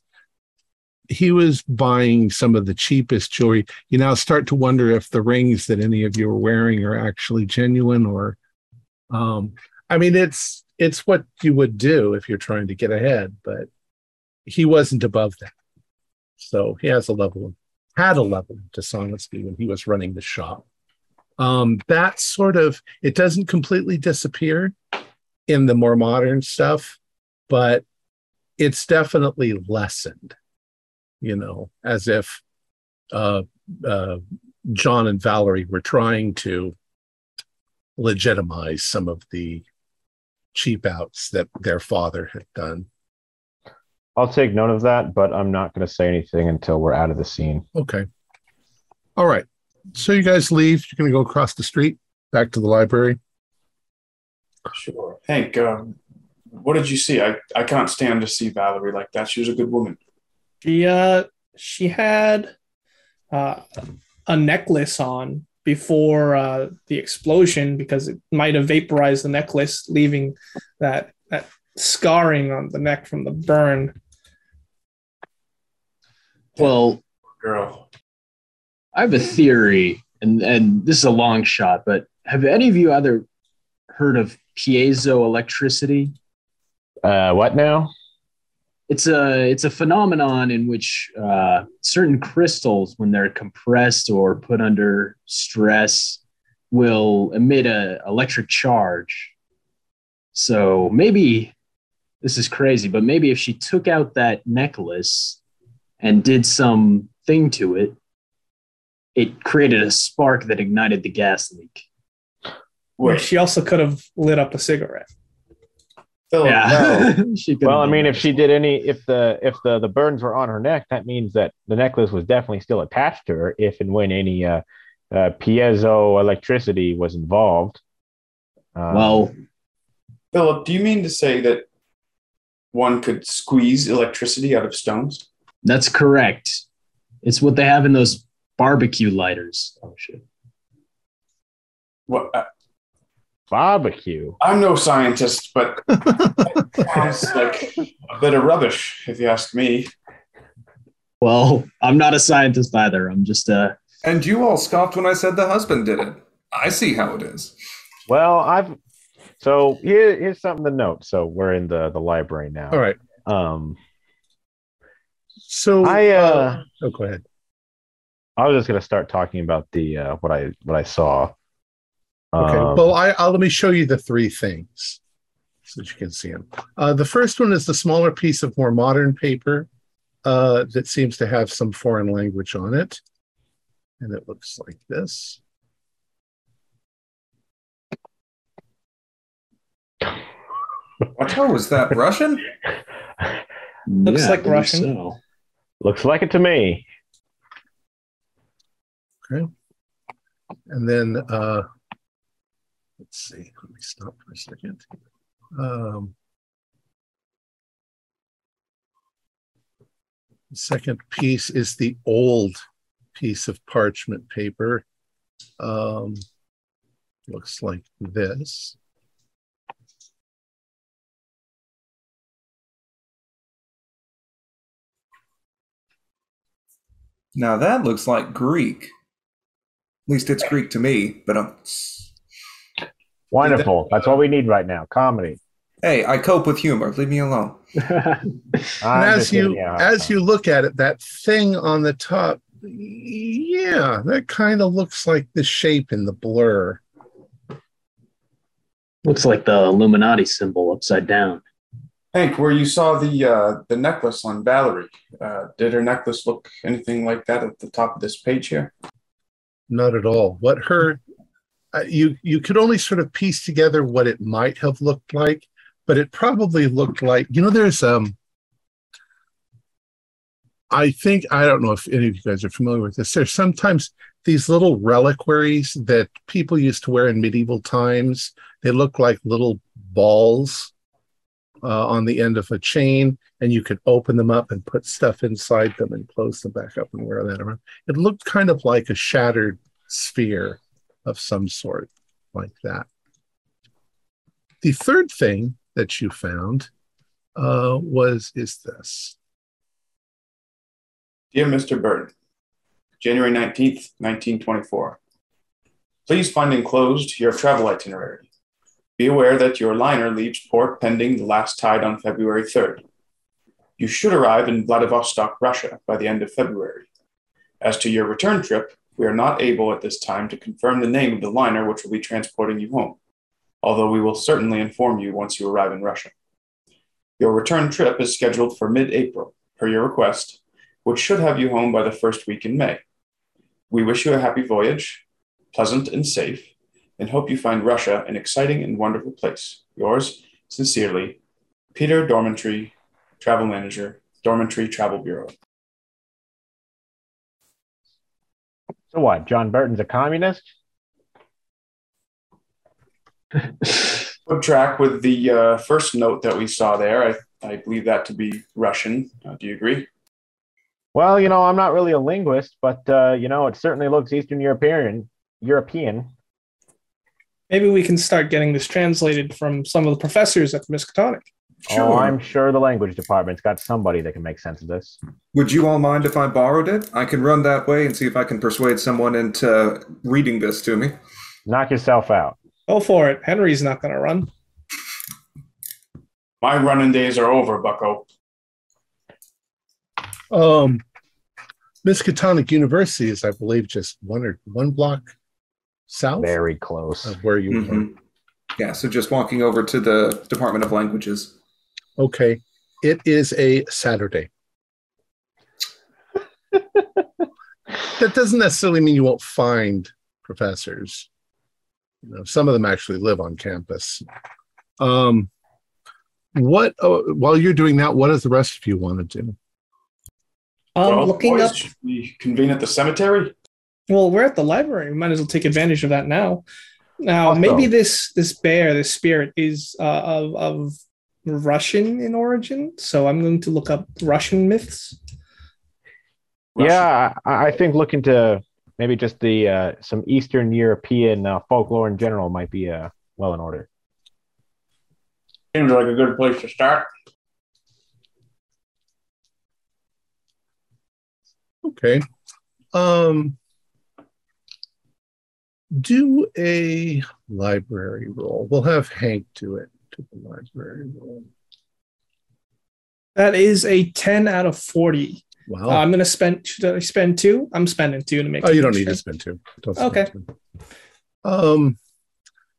he was buying some of the cheapest jewelry. You now start to wonder if the rings that any of you are wearing are actually genuine or um i mean it's it's what you would do if you're trying to get ahead but he wasn't above that. So he has a level of had a level of dishonesty when he was running the shop. Um that sort of it doesn't completely disappear in the more modern stuff but it's definitely lessened you know as if uh, uh, john and valerie were trying to legitimize some of the cheap outs that their father had done I'll take note of that, but I'm not going to say anything until we're out of the scene. okay all right so you guys leave you're going to go across the street back to the library Sure. Hank, um, what did you see? I, I can't stand to see Valerie like that. She was a good woman. She uh she had uh, a necklace on before uh, the explosion because it might have vaporized the necklace, leaving that that scarring on the neck from the burn. Well, Girl. I have a theory, and and this is a long shot, but have any of you either heard of piezoelectricity? Uh, what now? It's a it's a phenomenon in which uh, certain crystals, when they're compressed or put under stress, will emit a electric charge. So maybe this is crazy, but maybe if she took out that necklace and did some thing to it, it created a spark that ignited the gas leak. Wait, She also could have lit up a cigarette. Philip, Yeah. She Well, I mean, if she did any, if the if the the burns were on her neck, that means that the necklace was definitely still attached to her. If and when any uh, uh, piezo electricity was involved. Um, well. Philip, do you mean to say that one could squeeze electricity out of stones? That's correct. It's what they have in those barbecue lighters. Oh shit. What? I, barbecue. I'm no scientist, but it sounds like a bit of rubbish, if you ask me. Well, I'm not a scientist either. I'm just uh And you all scoffed when I said the husband did it. I see how it is. Well, I've so here here's something to note. So we're in the the library now. all right Um, so I uh, oh go ahead I was just gonna start talking about the uh, what I what I saw. Okay. Um, well, I, I'll let me show you the three things so that you can see them. Uh, the first one is the smaller piece of more modern paper uh, that seems to have some foreign language on it. And it looks like this. What oh, is that Russian? Looks yeah, like believe Russian. so. looks like it to me. Okay. And then uh, let's see. Let me stop for a second. Um, the second piece is the old piece of parchment paper. Um, looks like this. Now that looks like Greek. At least it's Greek to me, but um, Wonderful. That's what we need right now. Comedy. hey, I cope with humor. Leave me alone. And as you a hard as you look at it, that thing on the top, yeah, that kind of looks like the shape in the blur. Looks like the Illuminati symbol upside down. Hank, where you saw the uh, the necklace on Valerie, uh, did her necklace look anything like that at the top of this page here? Not at all. What her you you could only sort of piece together what it might have looked like, but it probably looked like you know there's um I think I don't know if any of you guys are familiar with this. There's sometimes these little reliquaries that people used to wear in medieval times. They look like little balls uh, on the end of a chain, and you could open them up and put stuff inside them and close them back up and wear that around. It looked kind of like a shattered sphere of some sort, like that. The third thing that you found uh, was is this. Dear Mr. Burton, January 19th, 1924. Please find enclosed your travel itinerary. Be aware that your liner leaves port pending the last tide on February 3rd. You should arrive in Vladivostok, Russia by the end of February. As to your return trip, we are not able at this time to confirm the name of the liner which will be transporting you home, although we will certainly inform you once you arrive in Russia. Your return trip is scheduled for mid April, per your request, which should have you home by the first week in May. We wish you a happy voyage, pleasant and safe, and hope you find Russia an exciting and wonderful place. Yours sincerely, Peter Dormantry, Travel Manager, Dormantry Travel Bureau. So what? John Burton's a communist? Good track with the uh, first note that we saw there. I, I believe that to be Russian. Uh, do you agree? Well, you know, I'm not really a linguist, but uh, you know, it certainly looks Eastern European. European. Maybe we can start getting this translated from some of the professors at the Miskatonic. Oh, I'm sure the language department's got somebody that can make sense of this. Would you all mind if I borrowed it? I can run that way and see if I can persuade someone into reading this to me. Knock yourself out. Go for it. Henry's not going to run. My running days are over, Bucko. Um, Miskatonic University is, I believe, just one or one block south Very close. of where you were. Mhm. Yeah, so just walking over to the Department of Languages. Okay. It is a Saturday. that doesn't necessarily mean you won't find professors. You know, some of them actually live on campus. Um, what uh, while you're doing that, what does the rest of you want to do? Um, well, looking boys, up. we convene at the cemetery? Well, we're at the library. We might as well take advantage of that now. Now, Also- maybe this this bear, this spirit, is uh, of of Russian in origin. So I'm going to look up Russian myths. Yeah, I, I think looking to maybe just the uh, some Eastern European uh, folklore in general might be uh, well in order. Seems like a good place to start. Okay. Um, do a library roll. We'll have Hank do it to the library. That is a 10 out of 40. Wow. Uh, I'm going to spend, should I spend two? I'm spending two to make oh, you don't need to spend two. Don't spend Okay. two. Um,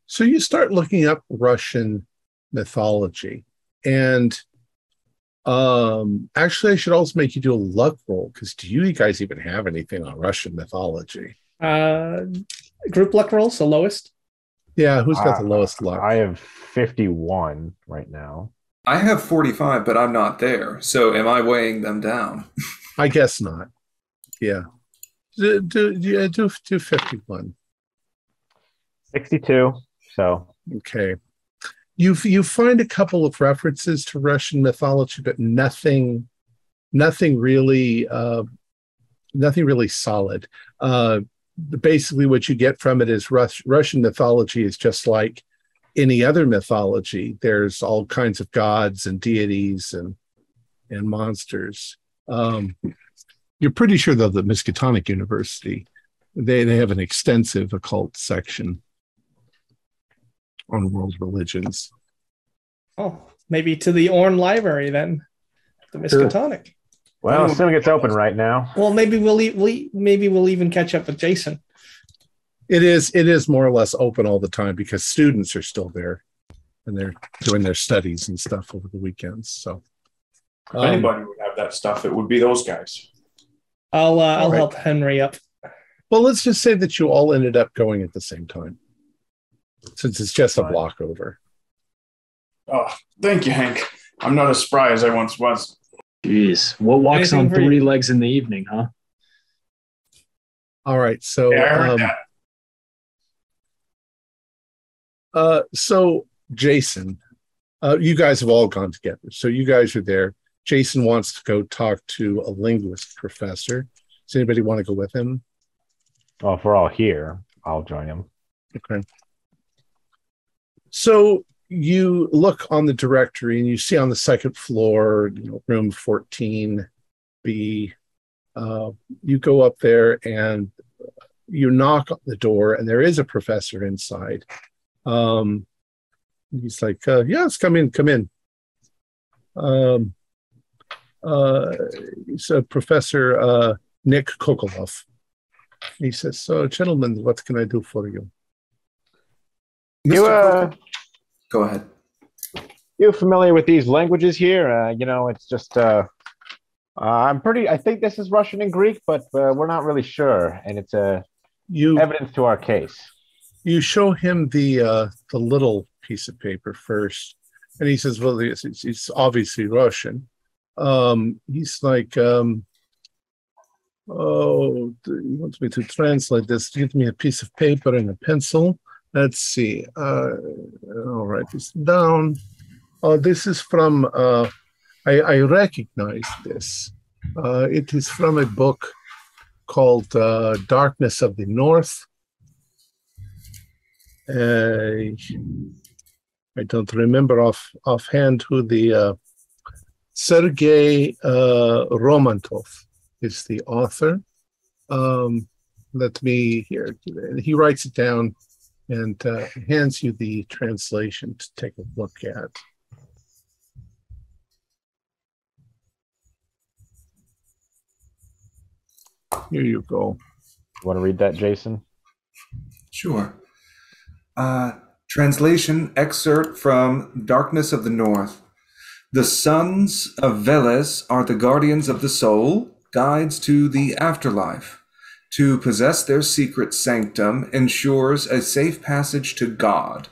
so you start looking up Russian mythology, and um, actually, I should also make you do a luck roll because do you guys even have anything on Russian mythology? Uh, group luck roll, so lowest. Yeah, who's got Uh, the lowest luck? I have 51 right now. I have 45, but I'm not there. So am I weighing them down? I guess not. Yeah. Do, do, yeah, do, do 51. 62. So Okay. You you find a couple of references to Russian mythology, but nothing, nothing really, uh, nothing really solid. Uh, basically, what you get from it is Rus- Russian mythology is just like any other mythology. There's all kinds of gods and deities and and monsters. Um, you're pretty sure though that Miskatonic University they they have an extensive occult section on world religions. Oh, maybe to the Orne Library then, the Miskatonic. Well, assuming it's open right now. Well, maybe we'll, we maybe we'll even catch up with Jason. It is it is more or less open all the time because students are still there and they're doing their studies and stuff over the weekends. So If um, anybody would have that stuff, it would be those guys. I'll uh, I'll Right. help Henry up. well, let's just say that you all ended up going at the same time, since it's just a block over. Oh, thank you, Hank. I'm not as spry as I once was. Jeez, what walks Anything on for you? three legs in the evening, huh? All right, so Yeah, I heard um. Uh, so Jason, uh, you guys have all gone together. So you guys are there. Jason wants to go talk to a linguist professor. Does anybody want to go with him? Well, if we're all here, I'll join him. Okay. So you look on the directory and you see on the second floor, you know, room 14B. Uh, you go up there and you knock on the door, and there is a professor inside. Um, he's like, uh, "Yes, come in, come in." Um, uh, a professor uh, Nick Kokolov. He says, "So, gentlemen, what can I do for you?" You uh, Go ahead. you familiar with these languages here? Uh, you know, it's just uh, uh, I'm pretty. I think this is Russian and Greek, but uh, we're not really sure, and it's uh, You evidence to our case. you show him the uh, the little piece of paper first, and he says, "Well, it's, it's, it's obviously Russian." Um, he's like, um, "Oh, he wants me to translate this. Give me a piece of paper and a pencil. Let's see. Uh, I'll write this down. Oh, this is from. Uh, I, I recognize this. Uh, it is from a book called uh, "Darkness of the North." uh, I don't remember off offhand who the uh, Sergei uh, Romantov is the author. Um, let me here. He writes it down and uh, hands you the translation to take a look at. Here you go. Want to read that, Jason? Sure. Uh, translation excerpt from Darkness of the North. The sons of Veles are the guardians of the soul, guides to the afterlife. To possess their secret sanctum ensures a safe passage to God.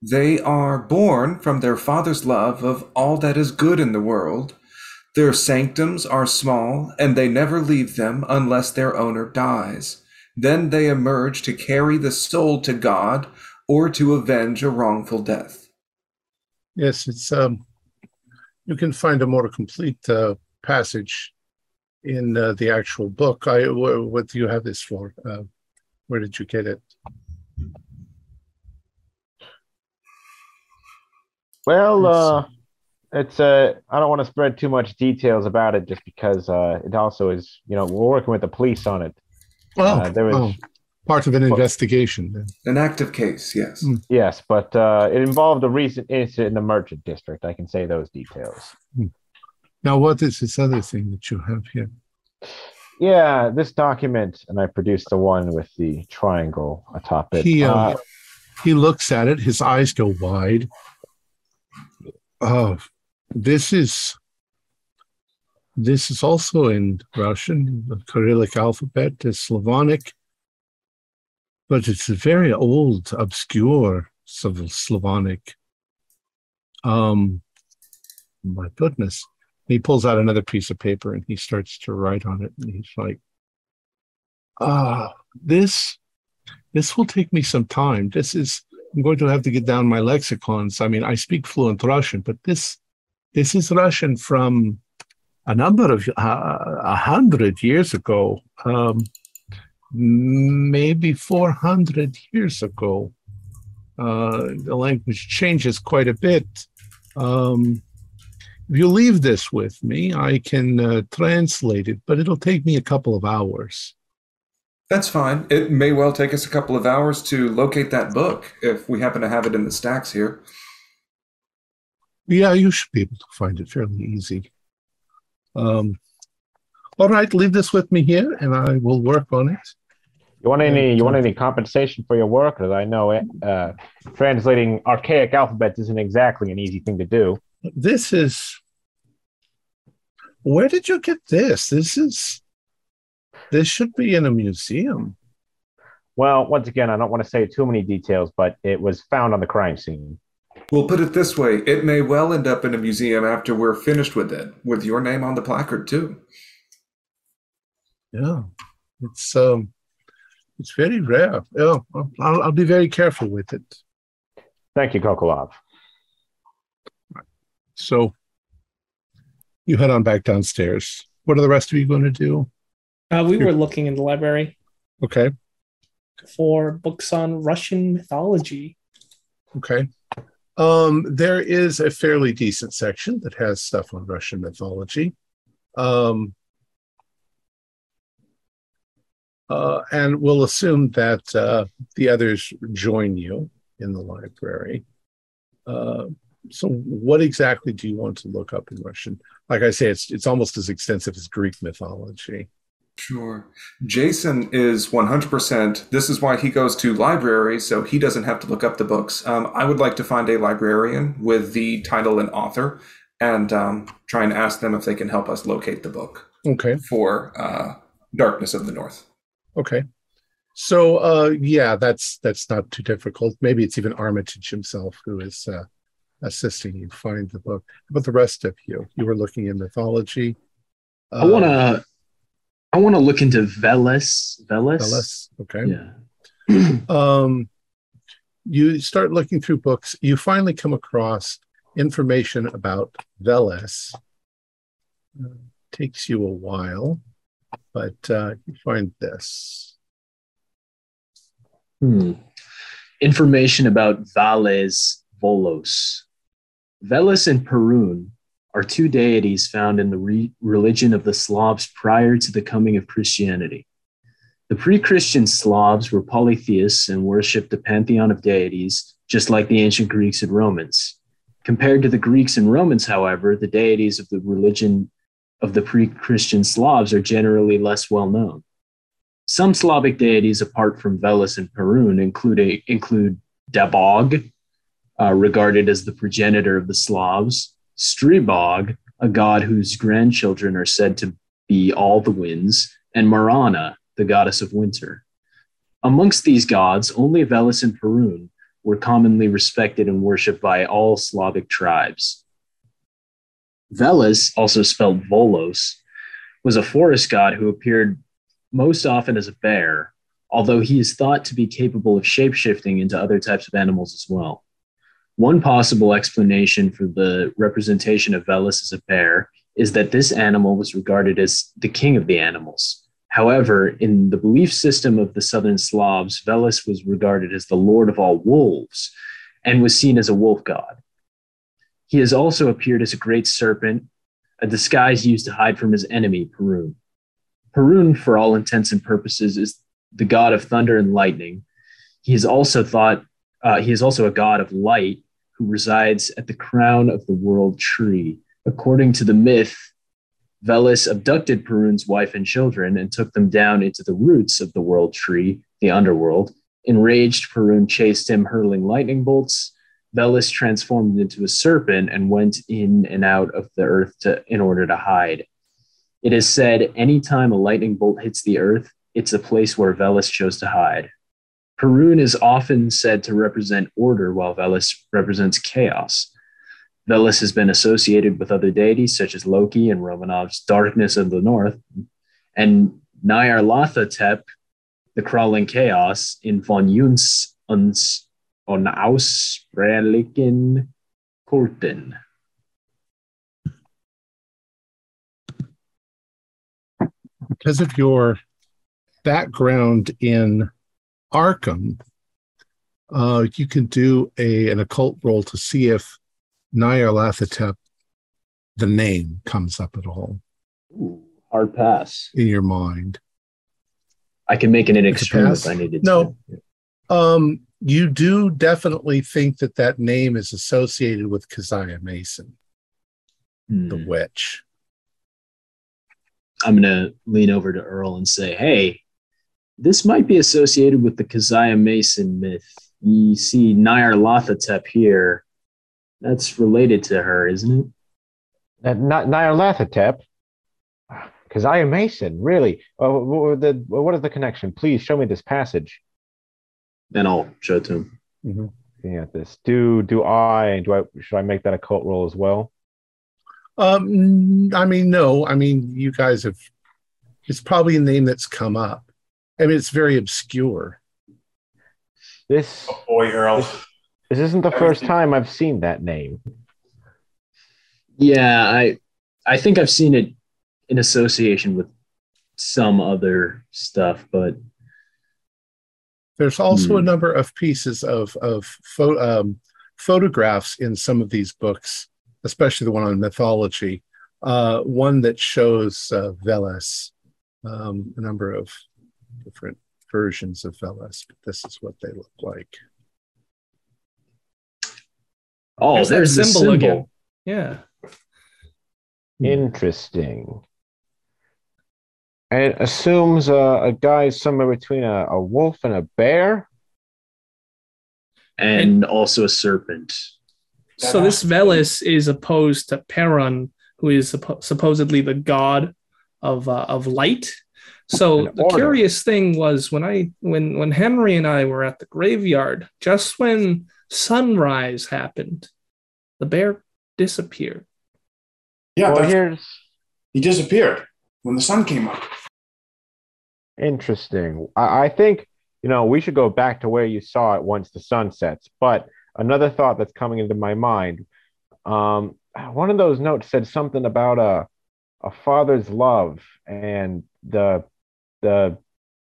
They are born from their father's love of all that is good in the world. Their sanctums are small, and they never leave them unless their owner dies. Then they emerge to carry the soul to God or to avenge a wrongful death. Yes, it's um, you can find a more complete uh, passage in uh, the actual book. I what do you have this for? Uh, where did you get it? Well, uh, it's uh, I don't want to spread too much details about it, just because uh, it also is, you know, we're working with the police on it. Oh, Uh, there was oh, part of an investigation. Then. An active case, yes. Mm. yes, but uh, it involved a recent incident in the merchant district. I can say those details. Now, what is this other thing that you have here? Yeah, this document, and I produced the one with the triangle atop it. He uh, Uh, he looks at it. His eyes go wide. Oh, this is this is also in Russian, the Cyrillic alphabet, the Slavonic, but it's a very old, obscure Slav- Slavonic. Um, my goodness. He pulls out another piece of paper and he starts to write on it, and he's like, "Ah, this this will take me some time. This is I'm going to have to get down my lexicons. I mean, I speak fluent Russian, but this this is Russian from a number of uh, a hundred years ago, um, maybe four hundred years ago. Uh, the language changes quite a bit. Um, if you leave this with me, I can uh, translate it, but it'll take me a couple of hours. That's fine. It may well take us a couple of hours to locate that book if we happen to have it in the stacks here. Yeah, you should be able to find it fairly easy. Um, all right, leave this with me here, and I will work on it. You want any? You want any compensation for your work? Because I know it, uh, translating archaic alphabets isn't exactly an easy thing to do. This is. Where did you get this? This is. This should be in a museum. Well, once again, I don't want to say too many details, but it was found on the crime scene. We'll put it this way it may well end up in a museum after we're finished with it, with your name on the placard, too. Yeah. It's um it's very rare. Yeah, I'll, I'll be very careful with it. Thank you, Kokolov. So you head on back downstairs. What are the rest of you going to do? Uh, we were looking in the library Okay. for books on Russian mythology. Okay. Um, there is a fairly decent section that has stuff on Russian mythology. Um, uh, and we'll assume that uh, the others join you in the library. Uh, so, what exactly do you want to look up in Russian? Like I say, it's it's almost as extensive as Greek mythology. Sure. Jason is 100%. This is why he goes to libraries, so he doesn't have to look up the books. Um, I would like to find a librarian with the title and author and um, try and ask them if they can help us locate the book Okay. for uh, Darkness of the North. Okay. So, uh, yeah, that's that's not too difficult. Maybe it's even Armitage himself who is uh, assisting you find the book. But the rest of you, you were looking in mythology. I want to. I want to look into Veles. Veles. Veles. Okay. Yeah. um, you start looking through books. You finally come across information about Veles. Uh, takes you a while, but uh, you find this. Hmm. Information about Veles Volos. Veles and Perun are two deities found in the re- religion of the Slavs prior to the coming of Christianity. The pre Christian Slavs were polytheists and worshipped a pantheon of deities, just like the ancient Greeks and Romans. Compared to the Greeks and Romans, however, the deities of the religion of the pre Christian Slavs are generally less well known. Some Slavic deities, apart from Veles and Perun, include, include Dabog, uh, regarded as the progenitor of the Slavs, Stribog, a god whose grandchildren are said to be all the winds, and Marana, the goddess of winter. Amongst these gods, only Veles and Perun were commonly respected and worshipped by all Slavic tribes. Veles, also spelled Volos, was a forest god who appeared most often as a bear, although he is thought to be capable of shapeshifting into other types of animals as well. One possible explanation for the representation of Veles as a bear is that this animal was regarded as the king of the animals. However, in the belief system of the Southern Slavs, Veles was regarded as the lord of all wolves and was seen as a wolf god. He has also appeared as a great serpent, a disguise used to hide from his enemy, Perun. Perun, for all intents and purposes, is the god of thunder and lightning. He is also thought uh, he is also a god of light who resides at the crown of the world tree. According to the myth, Veles abducted Perun's wife and children and took them down into the roots of the world tree, the underworld. Enraged, Perun chased him, hurling lightning bolts. Veles transformed into a serpent and went in and out of the earth to, in order to hide. It is said anytime a lightning bolt hits the earth, it's a place where Veles chose to hide. Perun is often said to represent order, while Veles represents chaos. Veles has been associated with other deities such as Loki and Romanov's Darkness of the North, and Nyarlathotep the crawling chaos in von Junzt uns on unaussprechlichen Kulten. because of your background in Arkham, uh, you can do a an occult roll to see if Nyarlathotep, the name, comes up at all Ooh, hard pass. in your mind. I can make it an It's extreme if I needed No. to. Um, you do definitely think that that name is associated with Keziah Mason, the Hmm. witch. I'm gonna lean over to Earl and say, "Hey, this might be associated with the Keziah Mason myth. You see Nyarlathotep here. That's related to her, isn't it?" That not Nyarlathotep. Keziah Mason, really. Uh, what, the, what is the connection? Please show me this passage. Then I'll show it to him. Looking at this, do do I do I should I make that occult roll as well? Um, I mean, no, I mean, you guys have. It's probably a name that's come up. I mean, it's very obscure. This Oh boy, Earl. this isn't the first time I've seen that name. Yeah, I I think I've seen it in association with some other stuff, but There's also a Hmm. number of pieces of of pho- um, photographs in some of these books, especially the one on mythology. Uh, one that shows uh, Veles, um, a number of different versions of Veles, but this is what they look like. oh, There's there's, that the symbol symbol. again. Yeah. Interesting. And it assumes uh, a guy somewhere between a, a wolf and a bear. and also a serpent. So this Veles is opposed to Perun, who is suppo- supposedly the god of uh, of light. So the order. curious thing was when I when when Henry and I were at the graveyard, just when sunrise happened, the bear disappeared. Yeah, well, that's- here's he disappeared when the sun came up. interesting. I, I think you know we should go back to where you saw it once the sun sets. But another thought that's coming into my mind, um, one of those notes said something about a a father's love and the the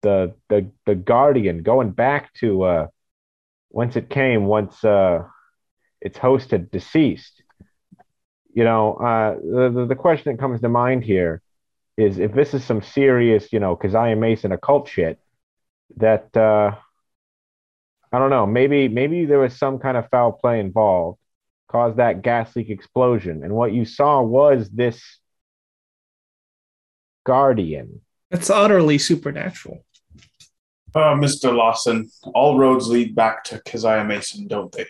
the the the guardian going back to uh once it came once uh its host had deceased. You know uh the, the question that comes to mind here is if this is some serious you know Keziah Mason occult shit that uh i don't know maybe maybe there was some kind of foul play involved caused that gas leak explosion. And what you saw was this guardian It's utterly supernatural. Uh, Mr. Lawson, all roads lead back to Keziah Mason, don't they?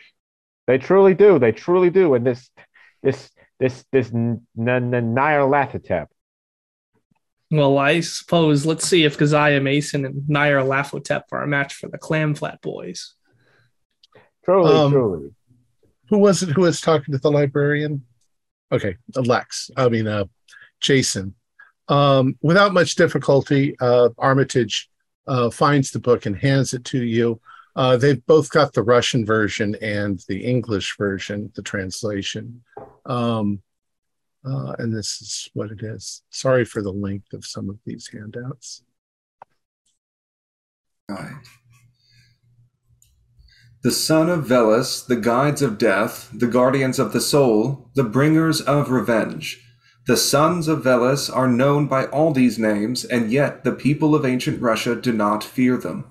They truly do. They truly do. And this, this, this, this n- n- n- Nyarlathotep. Well, I suppose let's see if Keziah Mason and Nyarlathotep are a match for the Clam Flat Boys. Truly, Um, truly. Who was it who was talking to the librarian? Okay, Lex. I mean, uh, Jason. Um, without much difficulty, uh, Armitage uh, finds the book and hands it to you. Uh, they've both got the Russian version and the English version, the translation. Um, uh, and this is what it is. Sorry for the length of some of these handouts. Right. The son of Veles, the guides of death, the guardians of the soul, the bringers of revenge. The sons of Veles are known by all these names, and yet the people of ancient Russia do not fear them.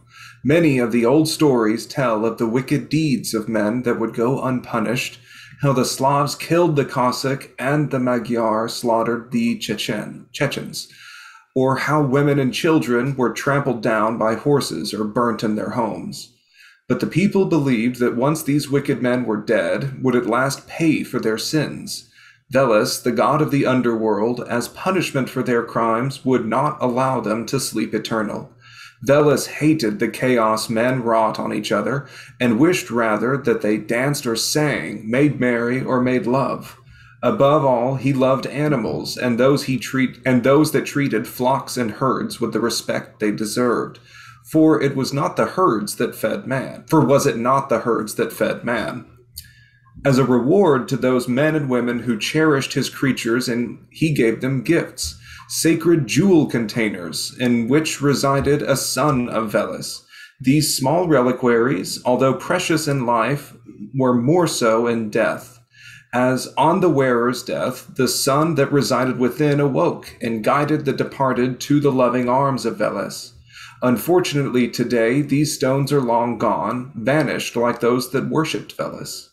Many of the old stories tell of the wicked deeds of men that would go unpunished, how the Slavs killed the Cossack and the Magyar slaughtered the Chechen, Chechens, or how women and children were trampled down by horses or burnt in their homes. But the people believed that once these wicked men were dead, would at last pay for their sins. Veles, the god of the underworld, as punishment for their crimes, would not allow them to sleep eternal. Veles hated the chaos men wrought on each other, and wished rather that they danced or sang, made merry or made love. Above all, he loved animals and those he treat and those that treated flocks and herds with the respect they deserved. For it was not the herds that fed man. For was it not the herds that fed man? As a reward to those men and women who cherished his creatures, and he gave them gifts, sacred jewel containers, in which resided a son of Veles. These small reliquaries, although precious in life, were more so in death. As on the wearer's death, the son that resided within awoke and guided the departed to the loving arms of Veles. Unfortunately, today, these stones are long gone, vanished like those that worshipped Veles.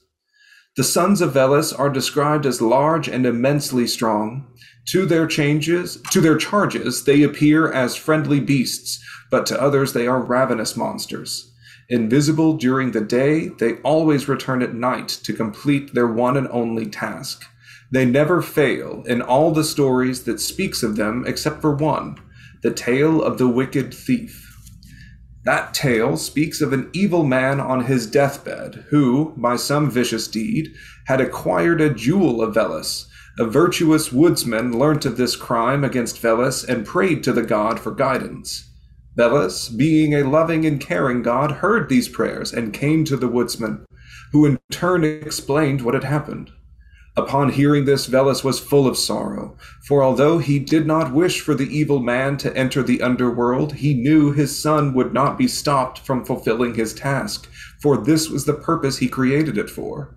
The sons of Veles are described as large and immensely strong. To their changes, to their charges, they appear as friendly beasts, but to others they are ravenous monsters. Invisible during the day, they always return at night to complete their one and only task. They never fail in all the stories that speaks of them except for one, the tale of the wicked thief. That tale speaks of an evil man on his deathbed who, by some vicious deed, had acquired a jewel of Veles. A virtuous woodsman learnt of this crime against Veles and prayed to the god for guidance. Veles, being a loving and caring god, heard these prayers and came to the woodsman, who in turn explained what had happened. Upon hearing this, Veles was full of sorrow, for although he did not wish for the evil man to enter the underworld, he knew his son would not be stopped from fulfilling his task, for this was the purpose he created it for.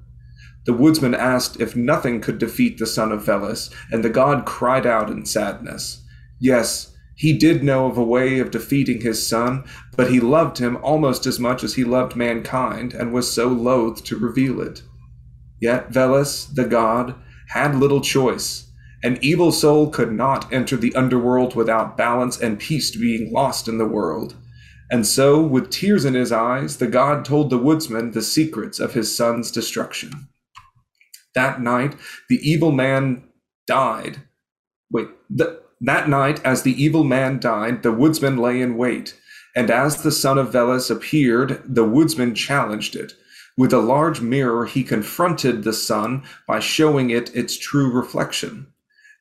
The woodsman asked if nothing could defeat the son of Veles, and the god cried out in sadness. Yes, he did know of a way of defeating his son, but he loved him almost as much as he loved mankind, and was so loath to reveal it. Yet Veles, the god, had little choice. An evil soul could not enter the underworld without balance and peace being lost in the world. And so, with tears in his eyes, the god told the woodsman the secrets of his son's destruction. That night, the evil man died. Wait, the, that night, as the evil man died, the woodsman lay in wait. And as the son of Veles appeared, the woodsman challenged it. With a large mirror, he confronted the sun by showing it its true reflection.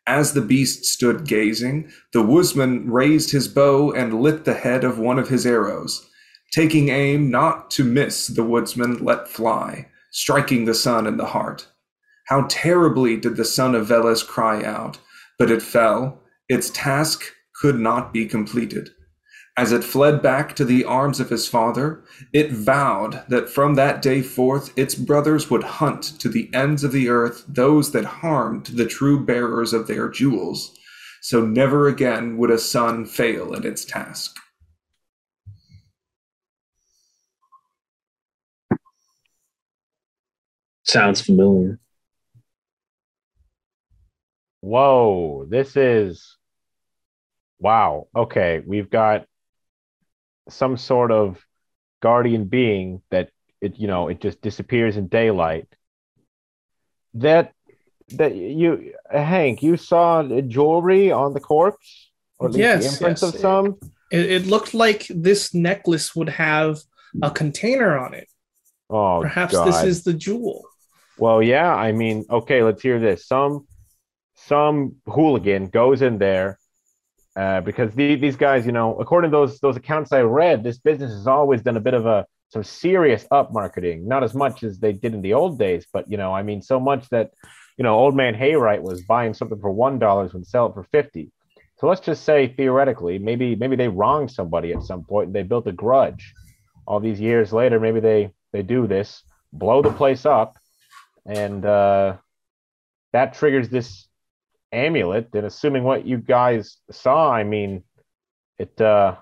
As the beast stood gazing, the woodsman raised his bow and lit the head of one of his arrows. Taking aim not to miss, the woodsman let fly, striking the sun in the heart. How terribly did the son of Veles cry out, but it fell. Its task could not be completed. As it fled back to the arms of his father, it vowed that from that day forth its brothers would hunt to the ends of the earth those that harmed the true bearers of their jewels, so never again would a son fail in its task. Sounds familiar. Whoa, this is wow. Okay, we've got some sort of guardian being that it you know it just disappears in daylight. That that you Hank, you saw jewelry on the corpse, or at least Yes, the imprints yes. of some. It, it looked like this necklace would have a container on it. Oh, Perhaps God. this is the jewel. Well, yeah. I mean, okay. Let's hear this. Some some hooligan goes in there uh, because the, these guys, you know, according to those those accounts I read, this business has always done a bit of a some serious up marketing. Not as much as they did in the old days, but you know, I mean, so much that you know, old man Haywright was buying something for one dollars and sell it for fifty. So let's just say theoretically, maybe maybe they wronged somebody at some point and they built a grudge. All these years later, maybe they they do this, blow the place up, and uh, that triggers this amulet. And assuming what you guys saw, I mean, it. Uh,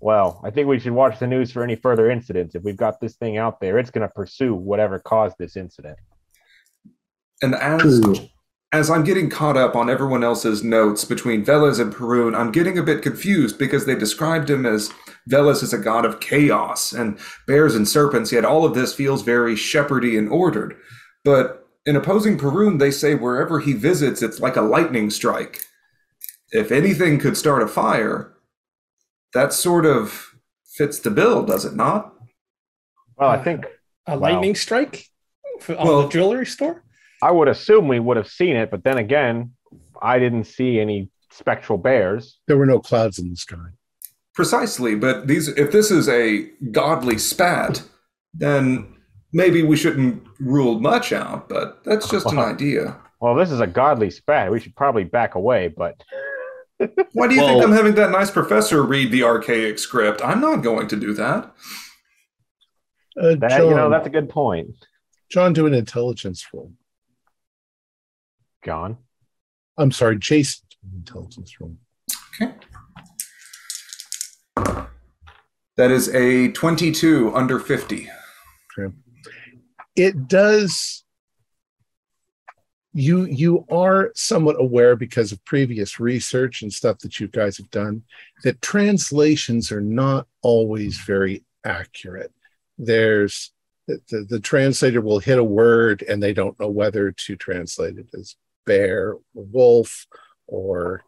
well, I think we should watch the news for any further incidents. If we've got this thing out there, it's going to pursue whatever caused this incident. And as True. as I'm getting caught up on everyone else's notes between Veles and Perun, I'm getting a bit confused because they described him as Veles as a god of chaos and bears and serpents, yet all of this feels very shepherdy and ordered. But in opposing Perun, they say wherever he visits, it's like a lightning strike. If anything could start a fire, that sort of fits the bill, does it not? Well, I think A Wow. lightning strike for, on Well- the jewelry store? I would assume we would have seen it, but then again, I didn't see any spectral bears. There were no clouds in the sky. Precisely, but these if this is a godly spat, then maybe we shouldn't rule much out, but that's just an idea. Well, this is a godly spat. We should probably back away, but Why do you think I'm having that nice professor read the archaic script? I'm not going to do that. Uh, that John, you know that's a good point, John, do an intelligence roll. John. I'm sorry, Jason, intelligence roll. Okay. That is a 22 under 50. It does you you are somewhat aware because of previous research and stuff that you guys have done that translations are not always very accurate. There's the, the, translator will hit a word and they don't know whether to translate it as bear or wolf or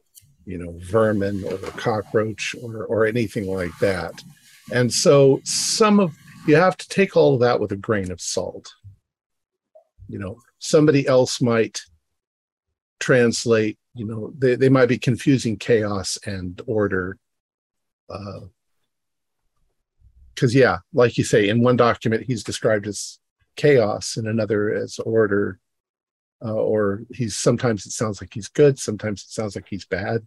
you know vermin or cockroach or or anything like that. And so some of you have to take all of that with a grain of salt you know somebody else might translate you know they, they might be confusing chaos and order because yeah like you say in one document he's described as chaos in another as order uh, or he's sometimes it sounds like he's good sometimes it sounds like he's bad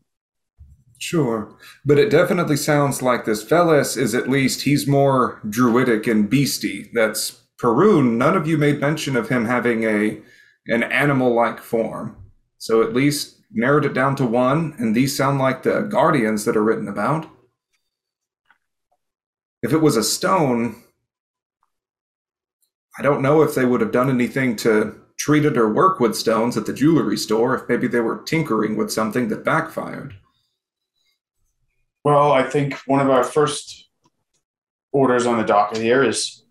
Sure. But it definitely sounds like this Veles is at least, he's more druidic and beastie. That's Perun. None of you made mention of him having a an animal like form. So at least narrowed it down to one, and these sound like the guardians that are written about. If it was a stone, I don't know if they would have done anything to treat it or work with stones at the jewelry store, if maybe they were tinkering with something that backfired. Well, I think one of our first orders on the docket here is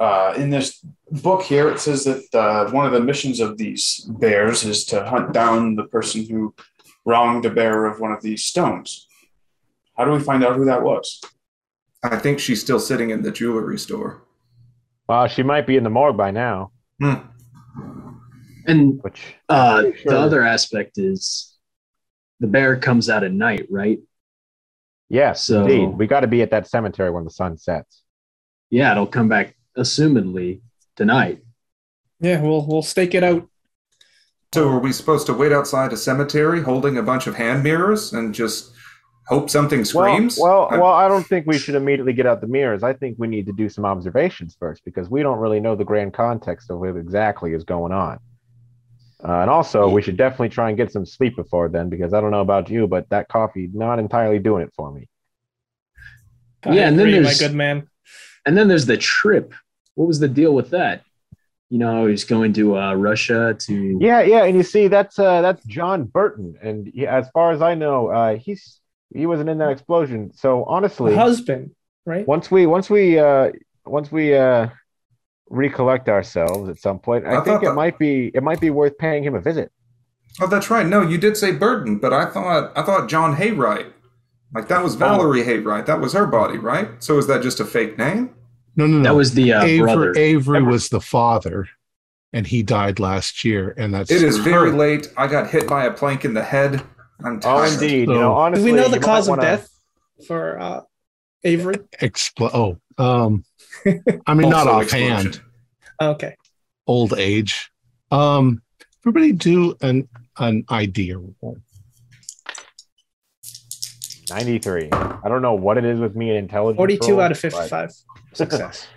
uh, in this book here. It says that uh, one of the missions of these bears is to hunt down the person who wronged the bearer of one of these stones. How do we find out who that was? I think she's still sitting in the jewelry store. Well, she might be in the morgue by now. Hmm. And Which uh, Sure. the other aspect is the bear comes out at night, right? yes, So- indeed, we got to be at that cemetery when the sun sets. Yeah, it'll come back assumedly tonight. Yeah, we'll we'll stake it out. So are we supposed to wait outside a cemetery holding a bunch of hand mirrors and just hope something screams? Well, I- well, well, I don't think we should immediately get out the mirrors. I think we need to do some observations first because we don't really know the grand context of what exactly is going on. Uh, and also, we should definitely try and get some sleep before then because I don't know about you, but that coffee not entirely doing it for me. I Yeah, and then agree, my there's- good man. And then there's the trip. What was the deal with that? You know, he's going to uh, Russia to. Yeah, yeah, and you see, that's uh, that's John Burton, and he, as far as I know, uh, he's he wasn't in that explosion. So honestly, husband, right? once we once we uh once we uh recollect ourselves at some point i, I think thought it that- might be it might be worth paying him a visit oh, that's right. No, you did say Burton, but I thought I thought John Haywright. Like that was Valerie Haywright. That was her body, right? So is that just a fake name? no no no That was the uh, brother. avery, avery was the father and he died last year and that's It is very late. I got hit by a plank in the head. I'm oh indeed So- you know Do we know the cause of wanna- death for uh, Avery? Expl- oh um i mean not offhand explosion. Okay. old age um everybody do an an idea roll 93 i don't know what it is with me in intelligence 42 rolls, out of 55. Success.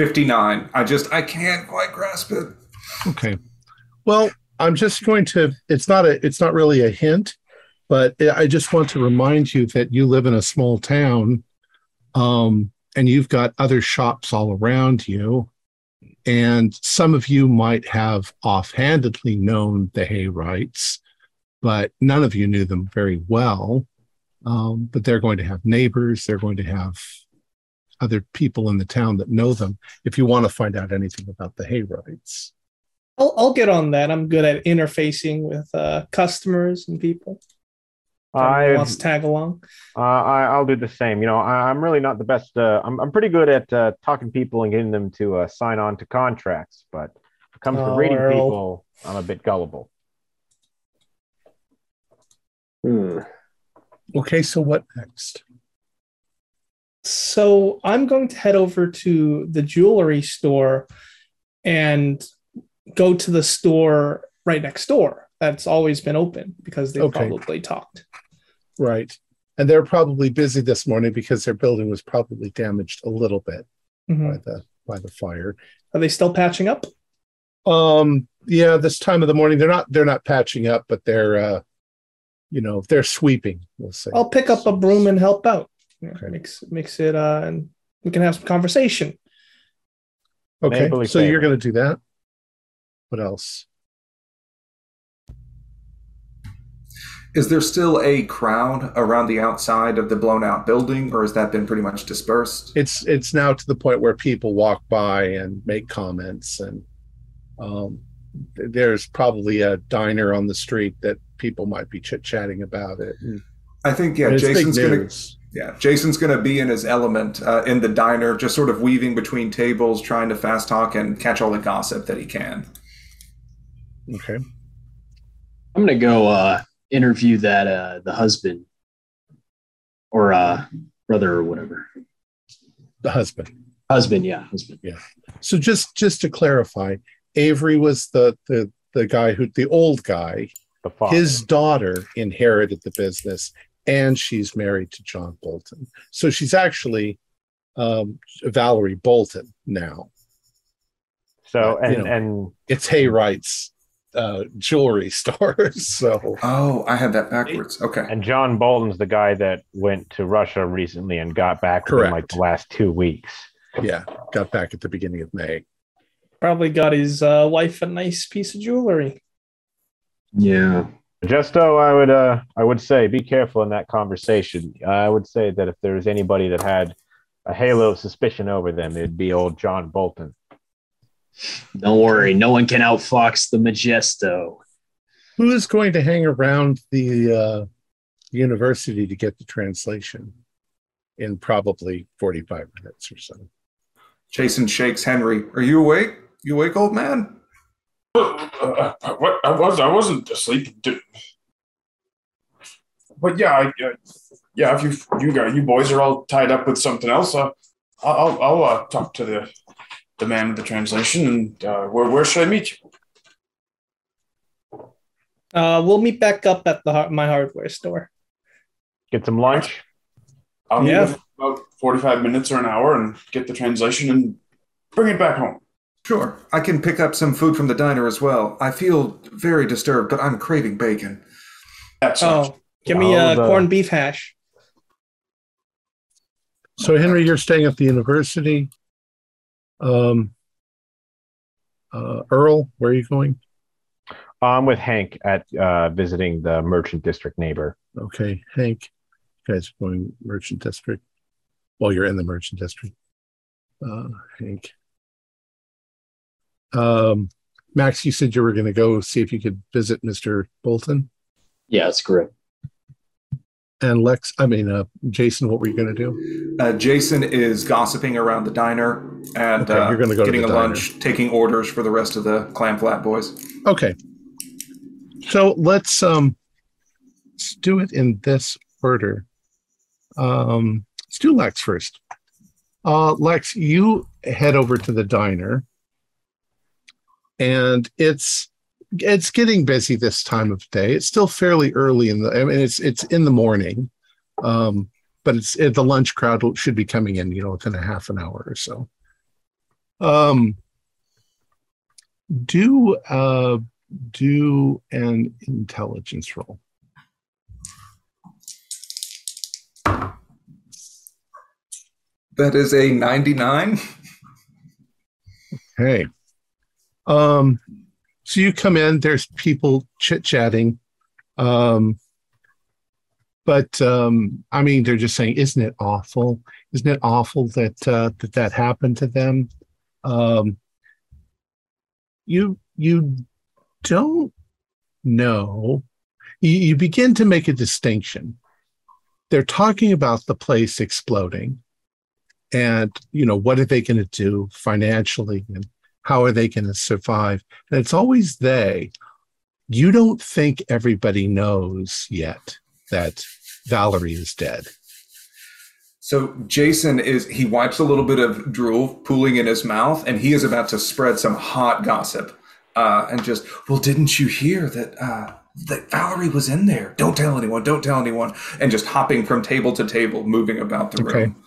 59. I just I can't quite grasp it. Okay. Well, I'm just going to it's not a it's not really a hint, but I just want to remind you that you live in a small town um and you've got other shops all around you and some of you might have offhandedly known the Hayrights, but none of you knew them very well. Um, but they're going to have neighbors, they're going to have other people in the town that know them if you want to find out anything about the Hayrights. I'll, I'll get on that. I'm good at interfacing with uh, customers and people. I, wants to tag along. uh, I I'll do the same. You know, I, I'm really not the best. Uh, I'm I'm pretty good at uh, talking people and getting them to uh, sign on to contracts, but when it comes to Oh, reading Earl. people, I'm a bit gullible. Hmm. Okay, so what next? So I'm going to head over to the jewelry store and go to the store right next door that's always been open because they Okay. probably talked. Right. And they're probably busy this morning because their building was probably damaged a little bit Mhm. by the by the fire. Are they still patching up? Um yeah, this time of the morning they're not they're not patching up, but they're uh you know, if they're sweeping, we'll say. I'll pick up a broom and help out. Yeah, Okay. Makes makes it uh and we can have some conversation. Okay. Neighborly So you're going to do that. What else? Is there still a crowd around the outside of the blown out building, or has that been pretty much dispersed? It's it's now to the point where people walk by and make comments and um there's probably a diner on the street that people might be chit-chatting about it. And I think yeah, Jason's gonna yeah, Jason's gonna be in his element uh, in the diner, just sort of weaving between tables, trying to fast talk and catch all the gossip that he can. Okay. I'm gonna go uh, interview that uh, the husband or uh, brother or whatever. The husband. Husband, yeah, husband. Yeah. So just just to clarify, Avery was the the the guy who the old guy. The father. His daughter inherited the business, and she's married to John Bolton. So she's actually um, Valerie Bolton now. so you and know. and It's Hayright's uh, jewelry store. So Oh, I had that backwards. Okay. and John Bolton's the guy that went to Russia recently and got back within like the last two weeks. yeah, got back at the beginning of May. Probably got his uh, wife a nice piece of jewelry. Yeah. Just though I would uh I would say be careful in that conversation. I would say that if there was anybody that had a halo of suspicion over them, it'd be old John Bolton. Don't worry, no one can outfox the Majesto. Who is going to hang around the uh, university to get the translation in probably forty-five minutes or so? Jason shakes Henry. Are you awake? You awake, old man? Uh, uh, what I was I wasn't asleep. D- But yeah, I, uh, yeah. If you you got you boys are all tied up with something else, uh, I'll I'll, I'll uh, talk to the the man of the translation. And uh, where where should I meet you? Uh, we'll meet back up at the my hardware store. Get some lunch. I'll meet Yeah. in about forty five minutes or an hour and get the translation and bring it back home. Sure. I can pick up some food from the diner as well. I feel very disturbed, but I'm craving bacon. That's Oh, give me a the- corned beef hash. So Henry, you're staying at the university. Um, uh, Earl, where are you going? I'm with Hank at uh, visiting the merchant district neighbor. Okay, Hank, you guys are going merchant district. Well, you're in the merchant district. Uh, Hank. Um, Max, you said you were going to go see if you could visit Mr. Bolton Yeah, that's correct. and Lex. I mean, uh, Jason, what were you going to do? Uh, Jason is gossiping around the diner and Okay, uh, you're gonna go to getting the a diner. lunch, taking orders for the rest of the clam flat boys. Okay. So let's um let's do it in this order. Um let's do Lex first. Uh Lex, you head over to the diner and it's it's getting busy this time of day. It's still fairly early in the I mean it's it's in the morning. Um but it's it, the lunch crowd should be coming in, you know, within a half an hour or so. Um do uh do an intelligence roll. That is a 99. Hey. Um so you come in, there's people chit-chatting. Um but um I mean they're just saying, isn't it awful? Isn't it awful that uh that that happened to them? Um you you don't know. You, you begin to make a distinction. They're talking about the place exploding and you know what are they going to do financially and how are they going to survive and it's always they you don't think everybody knows yet that Valerie is dead. So Jason is he wipes a little bit of drool pooling in his mouth, and he is about to spread some hot gossip, uh, and just well, didn't you hear that uh, that Valerie was in there? Don't tell anyone. Don't tell anyone. And just hopping from table to table, moving about the Okay. room.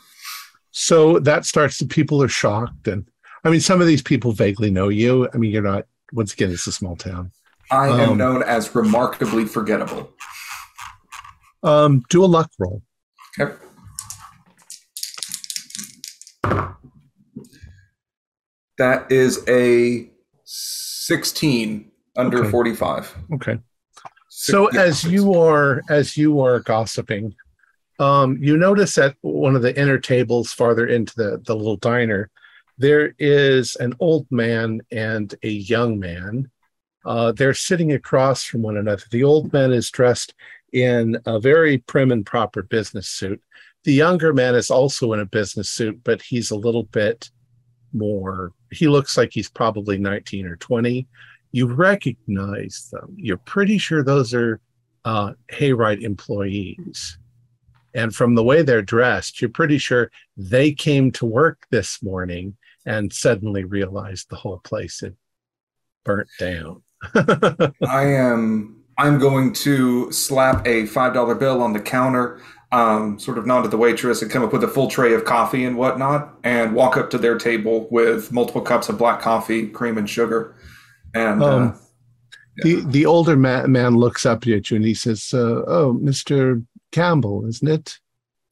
So that starts. The people are shocked, and I mean, some of these people vaguely know you. I mean, you're not. Once again, it's a small town. I am Um, known as remarkably forgettable. Um, do a luck roll. Okay. That is a 16 under Okay. 45. Okay. So Yeah, as you are as you are gossiping, um, you notice at one of the inner tables farther into the, the little diner, there is an old man and a young man. Uh, they're sitting across from one another. The old man is dressed in a very prim and proper business suit. The younger man is also in a business suit, but he's a little bit more. He looks like he's probably 19 or 20 you recognize them. You're pretty sure those are uh, Hayride employees. And from the way they're dressed, you're pretty sure they came to work this morning and suddenly realized the whole place had burnt down. I am I'm going to slap a $5 bill on the counter, um, sort of nod to the waitress and come up with a full tray of coffee and whatnot, and walk up to their table with multiple cups of black coffee, cream and sugar. And uh, Um, the the older man, man looks up at you and he says, uh, "Oh, Mr. Campbell, isn't it?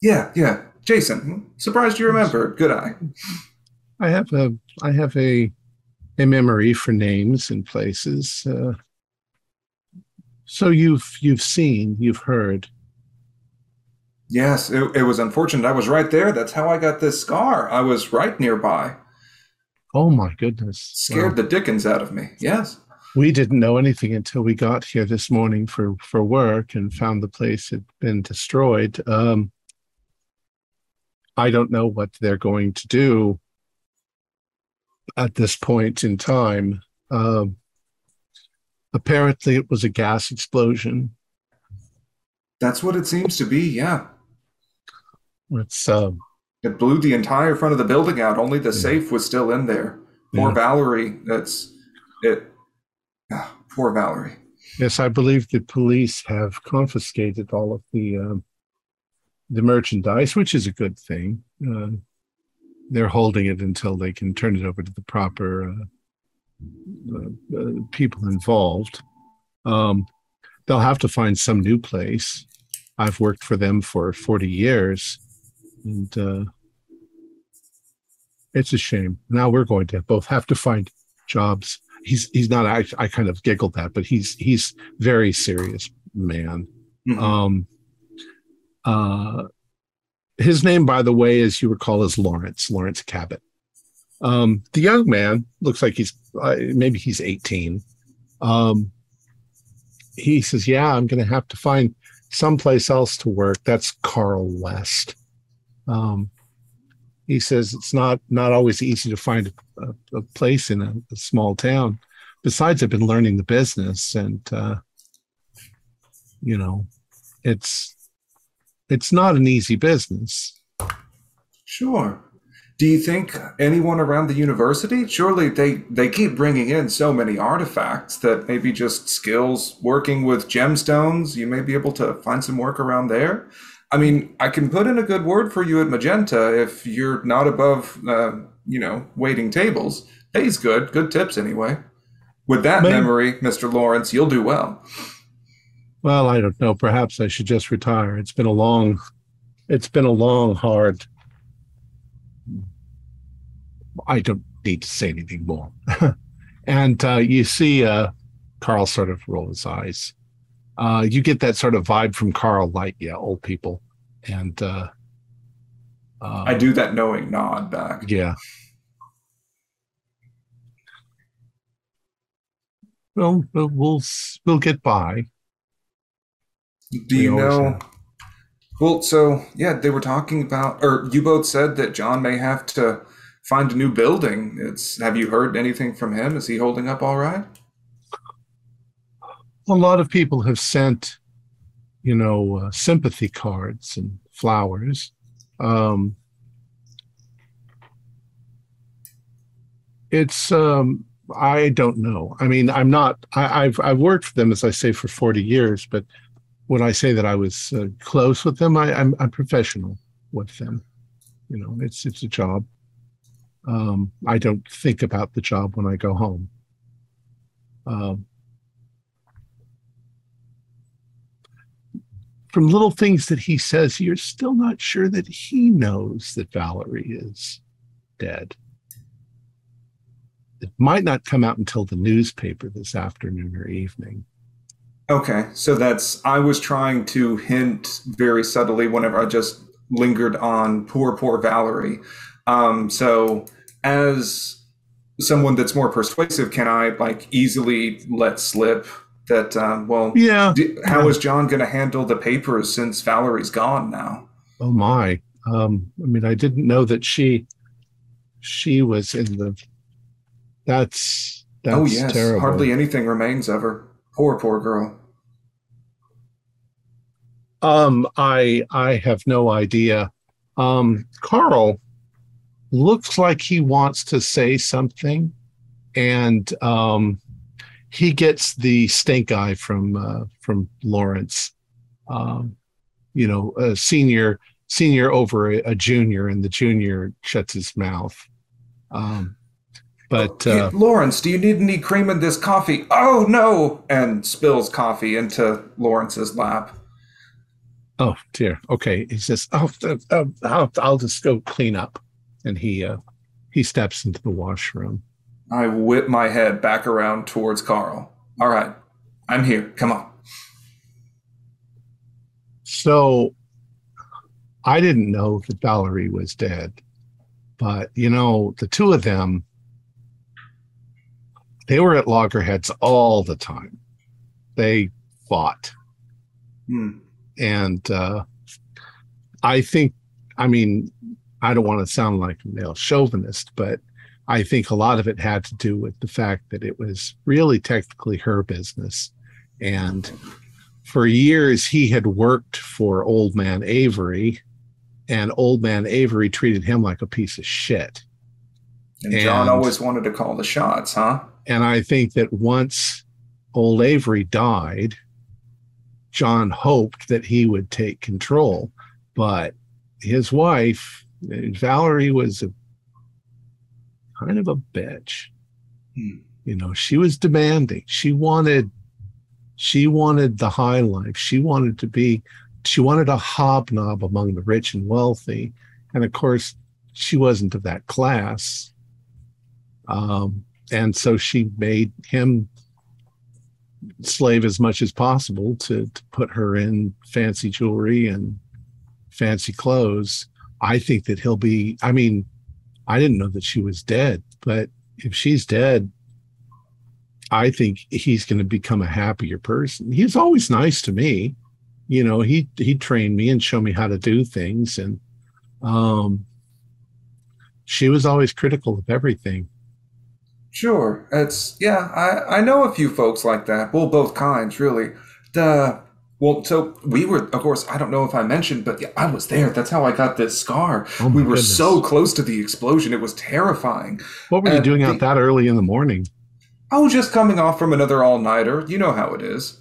yeah, yeah. Jason, surprised you remember. Good eye. I have a I have a a memory for names and places. Uh, so you've you've seen, you've heard. Yes, it, it was unfortunate. I was right there. That's how I got this scar. I was right nearby. Oh my goodness! Scared the dickens out of me. Yes. we didn't know anything until we got here this morning for for work and found the place had been destroyed. Um, I don't know what they're going to do at this point in time. Um, apparently, it was a gas explosion. That's what it seems to be. Yeah. It's um, It blew the entire front of the building out. Only the Yeah. safe was still in there. Poor Yeah. Valerie. That's it. Ah, poor Valerie. Yes, I believe the police have confiscated all of the um, the merchandise, which is a good thing. Uh, they're holding it until they can turn it over to the proper uh, uh, uh, people involved. Um, they'll have to find some new place. I've worked for them for forty years, and uh, it's a shame. Now we're going to both have to find jobs he's he's not I, I kind of giggled that but he's he's very serious man Mhm. um uh his name by the way as you recall is lawrence lawrence cabot. Um the young man looks like he's uh, maybe he's 18 um he says yeah i'm gonna have to find someplace else to work. That's carl west. Um he says it's not not always easy to find a, a place in a, a small town. Besides, I've been learning the business, and uh, you know, it's it's not an easy business. Sure. Do you think anyone around the university? Surely they they keep bringing in so many artifacts that maybe just skills working with gemstones. You may be able to find some work around there. I mean, I can put in a good word for you at Magenta if you're not above, uh, you know, waiting tables. Pays good, good tips anyway. With that Maybe- memory, Mr. Lawrence, you'll do well. Well, I don't know. Perhaps I should just retire. It's been a long, it's been a long, hard. I don't need to say anything more. and uh, you see uh, Carl sort of roll his eyes. Uh, you get that sort of vibe from Carl, like yeah, old people, and uh, uh, I do that knowing nod back. Yeah. We'll we'll, we'll get by. Do you know? have. Well, so yeah, they were talking about, or you both said that John may have to find a new building. It's. Have you heard anything from him? Is he holding up all right? A lot of people have sent you know, uh, sympathy cards and flowers. Um, it's um, I don't know. I mean, I'm not. I, have I've worked for them as I say for 40 years, but when I say that I was uh, close with them, I, I'm I'm professional with them. You know, it's it's a job. Um, I don't think about the job when I go home. Um, from little things that he says, you're still not sure that he knows that Valerie is dead. It might not come out until the newspaper this afternoon or evening. Okay, so that's I was trying to hint very subtly whenever I just lingered on poor, poor Valerie. Um, so as someone that's more persuasive, can I like easily let slip that? Um, well, yeah. D- how is John going to handle the papers since Valerie's gone now? Oh my! Um, I mean, I didn't know that she she was in the. That's that's oh yes, terrible. hardly anything remains of her. Poor, poor girl. Um, I I have no idea. Um, Carl looks like he wants to say something, and um, he gets the stink eye from uh, from Lawrence. Um, you know, a senior senior over a, a, junior, and the junior shuts his mouth. Um, but uh, hey, Lawrence, do you need any cream in this coffee? Oh no! And spills coffee into Lawrence's lap. Oh dear. Okay. He says, "Oh, uh, I'll, I'll just go clean up," and he uh, he steps into the washroom. I whip my head back around towards Carl. All right, I'm here. Come on. So, I didn't know that Valerie was dead, but you know, the two of them, they were at loggerheads all the time. They fought. Hmm and uh, I think, I mean, I don't want to sound like a male chauvinist, but I think a lot of it had to do with the fact that it was really technically her business. And for years, he had worked for Old Man Avery, and Old Man Avery treated him like a piece of shit. And John and, always wanted to call the shots, huh? And I think that once Old Avery died, John hoped that he would take control, but his wife, Valerie, was a kind of a bitch. Hmm. You know, she was demanding. She wanted, she wanted the high life. She wanted to be, she wanted a hobnob among the rich and wealthy, and of course, she wasn't of that class. Um, and so she made him slave as much as possible to, to put her in fancy jewelry and fancy clothes. I think that he'll be, I mean, I didn't know that she was dead, but if she's dead, I think he's going to become a happier person. He's always nice to me. You know, he he trained me and showed me how to do things and um she was always critical of everything. Sure. It's yeah, I, I know a few folks like that. Well, both kinds, really. The well, so we were, of course, I don't know if I mentioned, but yeah, I was there. That's how I got this scar. Oh we were goodness. so close to the explosion. It was terrifying. What were and you doing the, out that early in the morning? Oh, just coming off from another all nighter. You know how it is.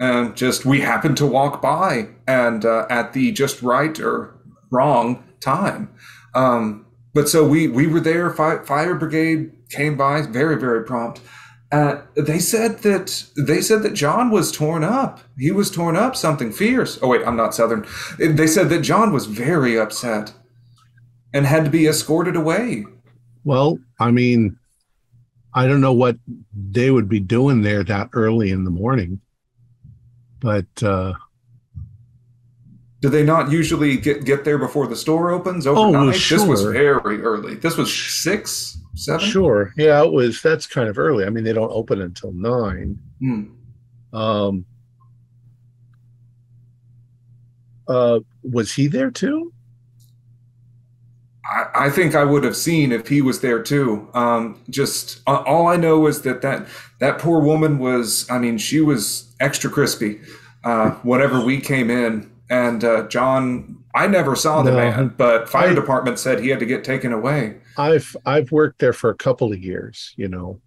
And just we happened to walk by and uh, at the just right or wrong time. Um, but so we we were there. Fire, fire brigade came by, very very prompt. Uh, they said that they said that John was torn up. He was torn up, something fierce. Oh wait, I'm not Southern. They said that John was very upset and had to be escorted away. Well, I mean, I don't know what they would be doing there that early in the morning, but uh, do they not usually get get there before the store opens overnight? Oh, well, sure. This was very early. This was six, seven. Sure, yeah, it was. That's kind of early. I mean, they don't open until nine. Hmm. Um. Uh, was he there too? I, I think I would have seen if he was there too. Um, just uh, all I know is that that that poor woman was. I mean, she was extra crispy. uh, whenever we came in, and uh, John, I never saw the No. man, but fire I- department said he had to get taken away. I've I've worked there for a couple of years, you know,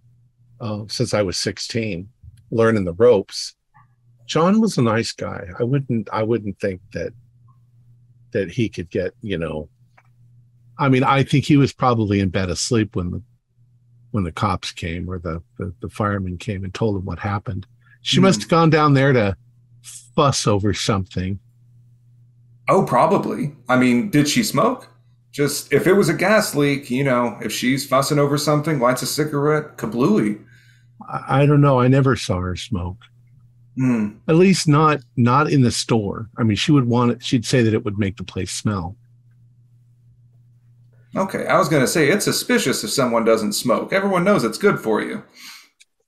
uh, since I was 16, learning the ropes. John was a nice guy. I wouldn't I wouldn't think that that he could get, you know. I mean, I think he was probably in bed asleep when the when the cops came or the the, the firemen came and told him what happened. She Hmm. must have gone down there to fuss over something. Oh, probably. I mean, did she smoke? Just if it was a gas leak, you know, if she's fussing over something, lights a cigarette, kablooey. I, I don't know. I never saw her smoke. Hmm. At least not not in the store. I mean, she would want it. She'd say that it would make the place smell. Okay, I was going to say it's suspicious if someone doesn't smoke. Everyone knows it's good for you.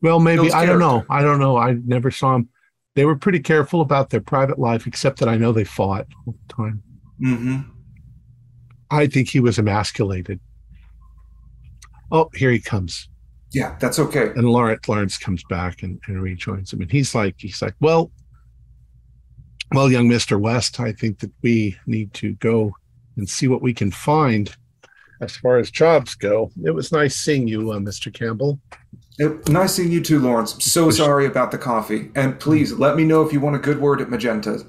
Well, maybe I don't know. I don't know. I never saw them. They were pretty careful about their private life, except that I know they fought all the time. Mm-hmm. I think he was emasculated. Oh, here he comes. Yeah, that's okay. And Lawrence Lawrence comes back and, and rejoins him. And he's like, he's like, well, well, young Mr. West, I think that we need to go and see what we can find as far as jobs go. It was nice seeing you, uh, Mr. Campbell. It- nice seeing you too, Lawrence. So sorry about the coffee. And please let me know if you want a good word at Magenta's.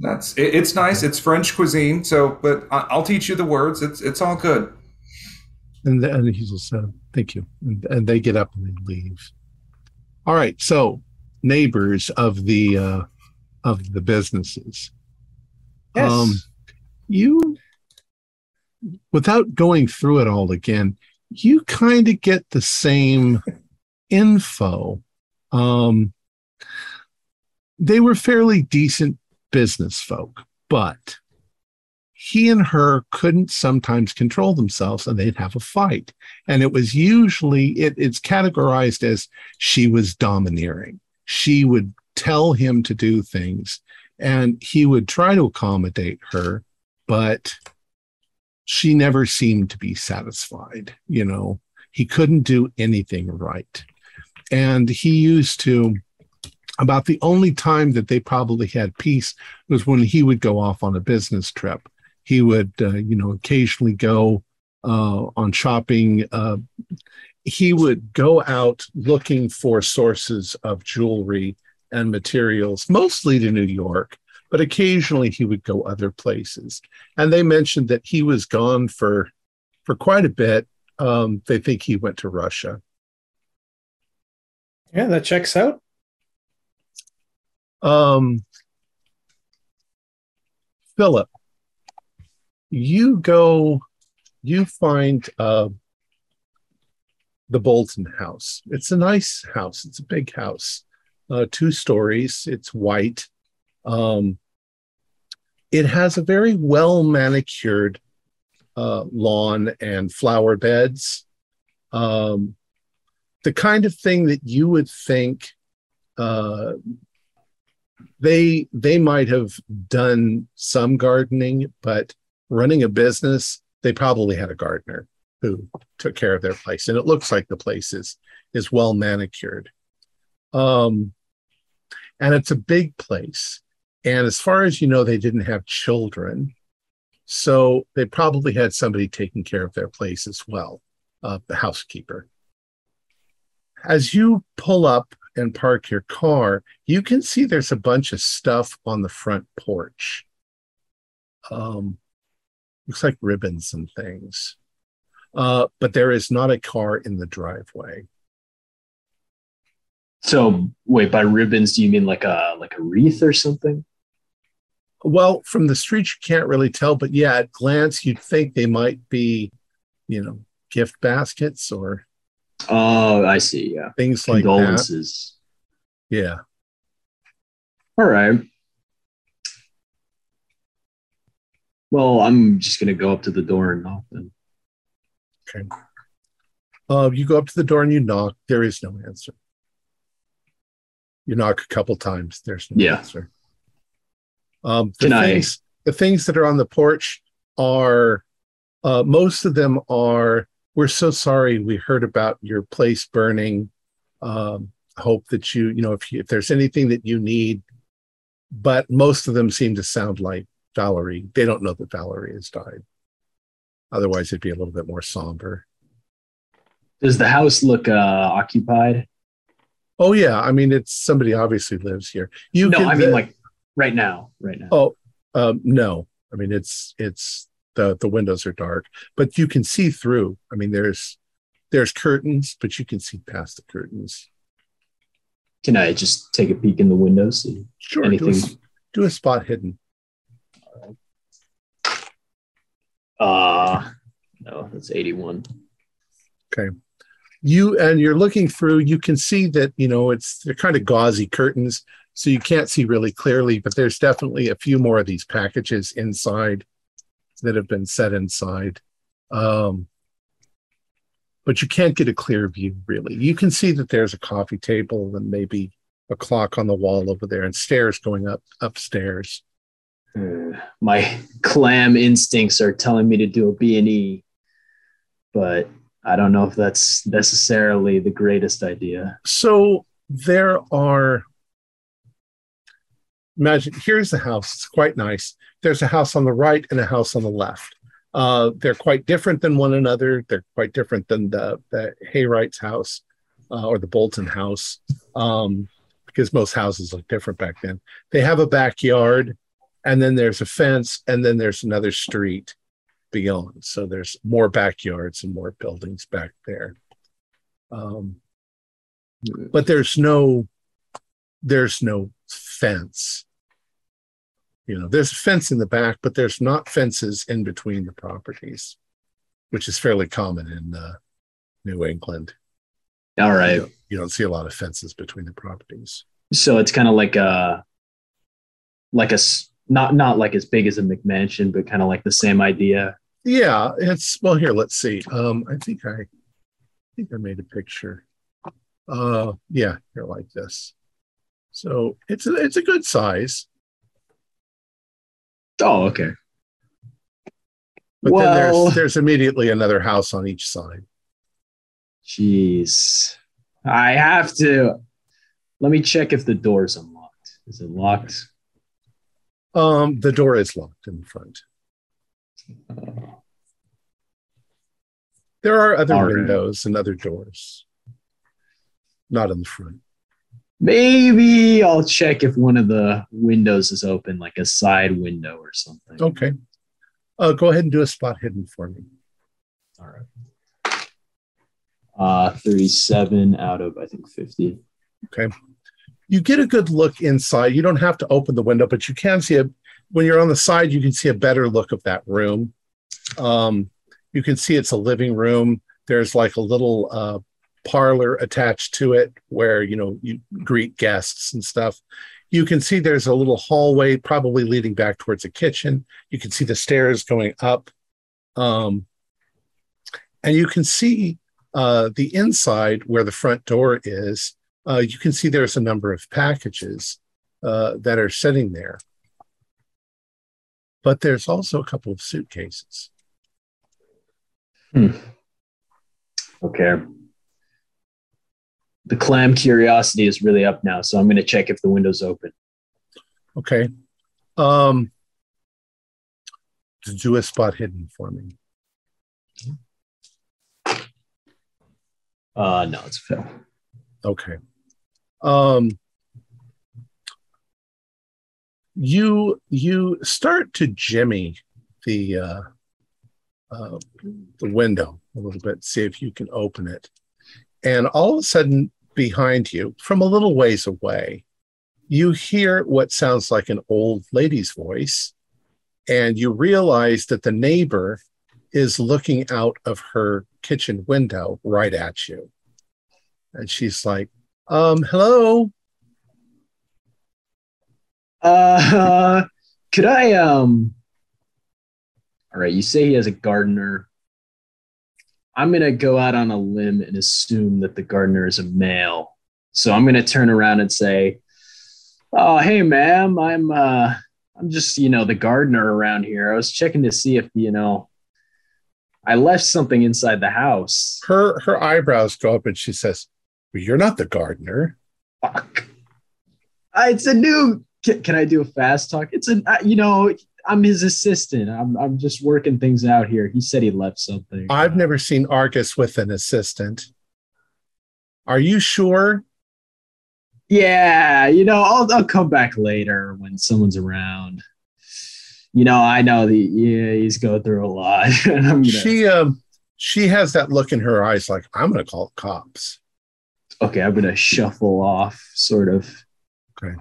That's it, it's nice. It's French cuisine. So, but I, I'll teach you the words. It's it's all good. And then he just said, thank you. And, and they get up and they leave. All right. So neighbors of the, uh, of the businesses. Yes. Um, you, without going through it all again, you kind of get the same info. Um, they were fairly decent business folk, but he and her couldn't sometimes control themselves and they'd have a fight. And it was usually, it, it's categorized as she was domineering. She would tell him to do things and he would try to accommodate her, but she never seemed to be satisfied. You know, he couldn't do anything right. And he used to, about the only time that they probably had peace was when he would go off on a business trip. He would, uh, you know, occasionally go uh, on shopping. Uh, he would go out looking for sources of jewelry and materials, mostly to New York, but occasionally he would go other places. And they mentioned that he was gone for for quite a bit. Um, they think he went to Russia. Yeah, that checks out. Um, Philip, you go, you find uh, the Bolton house. It's a nice house. It's a big house, uh, two stories. It's white. Um, it has a very well manicured uh, lawn and flower beds. Um, the kind of thing that you would think uh, they they might have done some gardening, but running a business, they probably had a gardener who took care of their place, and it looks like the place is is well manicured. Um, and it's a big place, and as far as you know, they didn't have children, so they probably had somebody taking care of their place as well, uh, the housekeeper. As you pull up and park your car, you can see there's a bunch of stuff on the front porch. Um, looks like ribbons and things. Uh, but there is not a car in the driveway. So wait, by ribbons, do you mean like a like a wreath or something? Well, from the street, you can't really tell, but yeah, at glance, you'd think they might be, you know, gift baskets or Oh, I see. Yeah. things like that. Condolences. Yeah. All right. Well, I'm just gonna go up to the door and knock then. Okay. Uh, you go up to the door and you knock. There is no answer. You knock a couple times. There's no Yeah. answer. Um, the things the things that are on the porch are uh, most of them are. We're so sorry. We heard about your place burning. Um, hope that you you know if you, if there's anything that you need, but most of them seem to sound like Valerie. They don't know that Valerie has died. Otherwise, it'd be a little bit more somber. Does the house look uh, occupied? Oh yeah, I mean, it's somebody obviously lives here. You no, can, I mean like right now, right now. oh um, no, I mean it's it's the the windows are dark, but you can see through. I mean, there's there's curtains, but you can see past the curtains. Can I just take a peek in the window? See Sure, do a, anything? do a spot hidden. Uh no, that's 81. You and you're looking through you can see that you know it's they're kind of gauzy curtains so you can't see really clearly but there's definitely a few more of these packages inside that have been set inside. Um, but you can't get a clear view really. You can see that there's a coffee table and maybe a clock on the wall over there and stairs going up upstairs. Uh, my clam instincts are telling me to do a B&E, but I don't know if that's necessarily the greatest idea. so there are imagine here's the house. It's quite nice. There's a house on the right and a house on the left. Uh, they're quite different than one another. They're quite different than the, the hayright's house uh, or the bolton house um, because most houses look different back then. They have a backyard and then there's a fence and then there's another street beyond so there's more backyards and more buildings back there. Um, but there's no there's no fence. You know there's a fence in the back but there's not fences in between the properties which is fairly common in uh, new england. All right. you don't, you don't see a lot of fences between the properties. So it's kind of like a like a not not like as big as a McMansion, but kind of like the same idea. yeah it's well here let's see um i think i i think i made a picture uh yeah here like this so it's a it's a good size Oh, okay. but then there's there's immediately another house on each side Jeez. I have to let me check if the door's unlocked. Is it locked? Um, the door is locked in front. There are other All right. windows and other doors, not in the front. maybe I'll check if one of the windows is open, like a side window or something. Okay. Uh, go ahead and do a spot hidden for me. All right. Uh, 37 out of, I think, 50. You get a good look inside. You don't have to open the window, but you can see it When you're on the side, you can see a better look of that room. Um, you can see it's a living room. There's like a little uh, parlor attached to it where you know you greet guests and stuff. You can see there's a little hallway, probably leading back towards a kitchen. You can see the stairs going up, um, and you can see uh, the inside where the front door is. Uh, you can see there's a number of packages uh, that are sitting there, but there's also a couple of suitcases. Okay. The clam curiosity is really up now, so I'm going to check if the window's open. Okay. Um, do a spot hidden for me. Uh, no, it's a fail. Okay. Um, you you start to jimmy the uh, uh, the window a little bit, see if you can open it, and all of a sudden, behind you, from a little ways away, you hear what sounds like an old lady's voice, and you realize that the neighbor is looking out of her kitchen window right at you. And she's like, um, hello. Uh, could I, um, all right, you say he has a gardener. I'm going to go out on a limb and assume that the gardener is a male. So I'm going to turn around and say, Oh, hey, ma'am, I'm, uh, I'm just, you know, the gardener around here. I was checking to see if, you know, I left something inside the house. Her her eyebrows go up and she says, well, You're not the gardener. Fuck. Uh, It's a new can, can I do a fast talk? It's an, uh, you know, I'm his assistant. I'm, I'm just working things out here. He said he left something. I've never seen Argus with an assistant. Are you sure? Yeah, you know, I'll, I'll come back later when someone's around. You know, I know the yeah, he's going through a lot. gonna, She um she has that look in her eyes like I'm gonna call cops. Okay, I'm gonna shuffle off, sort of. Okay.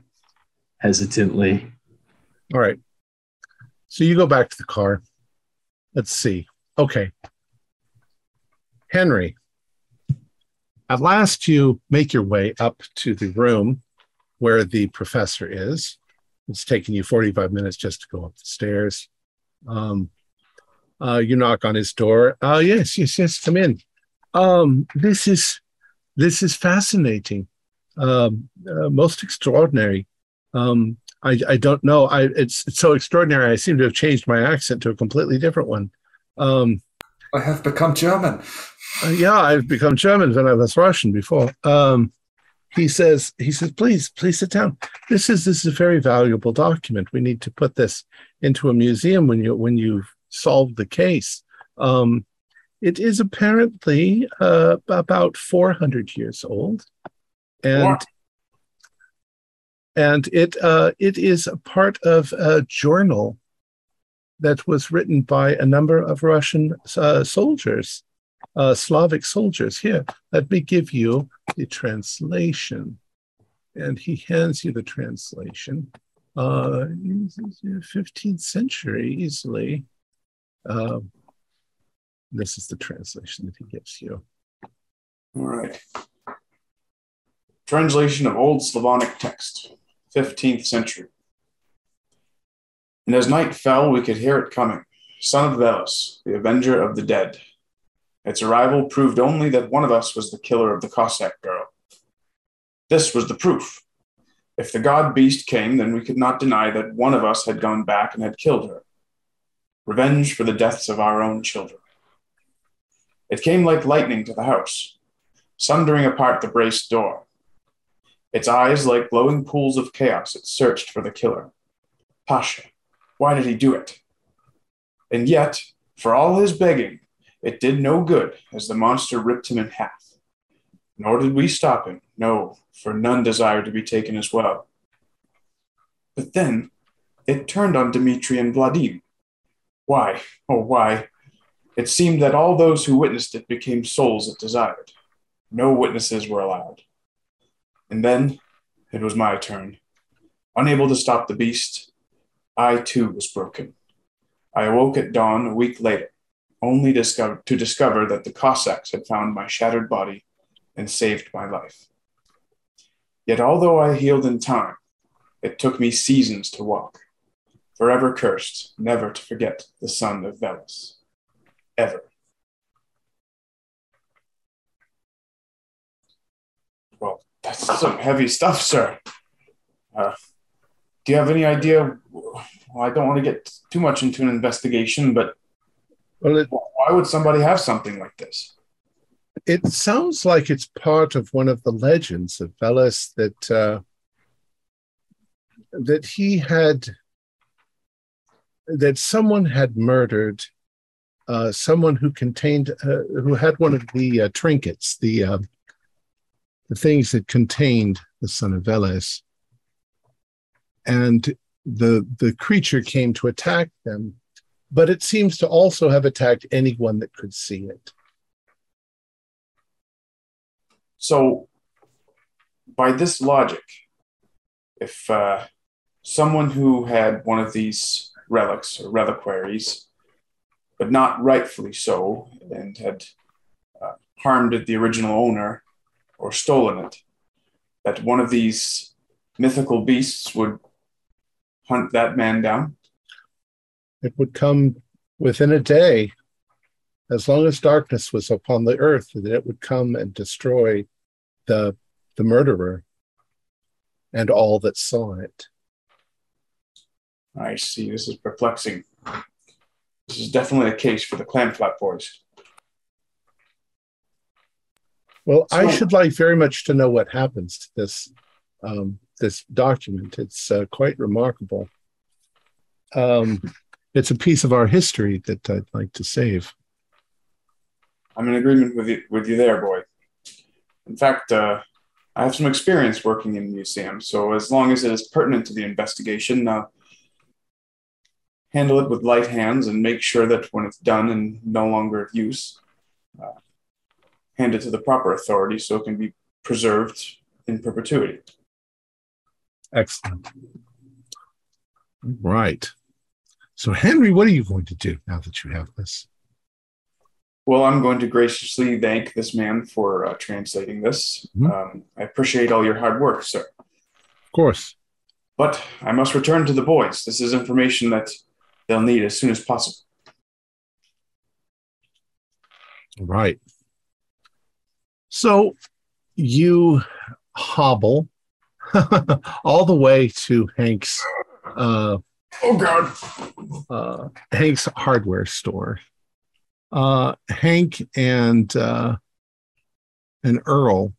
Hesitantly. All right. So you go back to the car. Let's see. Okay. Henry, at last you make your way up to the room where the professor is. It's taking you 45 minutes just to go up the stairs. Um, uh, you knock on his door. Uh, yes, yes, yes, come in. Um, this is this is fascinating, um, uh, most extraordinary. Um, I, I don't know. I it's, it's so extraordinary. I seem to have changed my accent to a completely different one. Um, I have become German. uh, yeah, I've become German when I was Russian before. Um, he says, he says, please, please sit down. This is this is a very valuable document. We need to put this into a museum when you when you've solved the case. Um, it is apparently uh, about 400 years old, and Wow. and it uh, it is a part of a journal that was written by a number of Russian uh, soldiers, uh, Slavic soldiers. Here, let me give you the translation. And he hands you the translation. Uh, 15th century, easily. This is the translation that he gives you. All right. Translation of Old Slavonic text, 15th century. And as night fell, we could hear it coming, son of Veles, the avenger of the dead. Its arrival proved only that one of us was the killer of the Cossack girl. This was the proof. If the god beast came, then we could not deny that one of us had gone back and had killed her. Revenge for the deaths of our own children. It came like lightning to the house, sundering apart the braced door. Its eyes like glowing pools of chaos, it searched for the killer. Pasha, why did he do it? And yet, for all his begging, it did no good as the monster ripped him in half. Nor did we stop him, no, for none desired to be taken as well. But then it turned on Dmitri and Vladim. Why, oh, why? It seemed that all those who witnessed it became souls it desired. No witnesses were allowed. And then it was my turn. Unable to stop the beast, I too was broken. I awoke at dawn a week later, only discover, to discover that the Cossacks had found my shattered body and saved my life. Yet, although I healed in time, it took me seasons to walk. Forever cursed, never to forget the son of Veles. Ever. Well, that's some heavy stuff, sir. Uh, do you have any idea? Well, I don't want to get too much into an investigation, but Well, it, why would somebody have something like this? it sounds like it's part of one of the legends of Veles that uh, that he had that someone had murdered uh, someone who contained uh, who had one of the uh, trinkets, the uh, the things that contained the son of Veles, and the the creature came to attack them, but it seems to also have attacked anyone that could see it. So, by this logic, if uh, someone who had one of these relics or reliquaries, but not rightfully so, and had uh, harmed the original owner or stolen it, that one of these mythical beasts would hunt that man down? it would come within a day as long as darkness was upon the earth that it would come and destroy the the murderer and all that saw it I see. This is perplexing. This is definitely a case for the Clam Flap boys. well i should like very much to know what happens to this um, this document. It's uh, quite remarkable. Um, it's a piece of our history that I'd like to save. I'm in agreement with you, with you there, boy. In fact, uh, I have some experience working in museums, so as long as it is pertinent to the investigation, uh, handle it with light hands and make sure that when it's done and no longer of use, uh, hand it to the proper authority so it can be preserved in perpetuity. Excellent. Right. So, Henry, what are you going to do now that you have this? Well, I'm going to graciously thank this man for uh, translating this. Mhm. Um, I appreciate all your hard work, sir. Of course. But I must return to the boys. This is information that they'll need as soon as possible. Right. So you hobble all the way to Hank's uh, Oh, God. uh, Hank's hardware store. Uh, Hank and uh, and Earl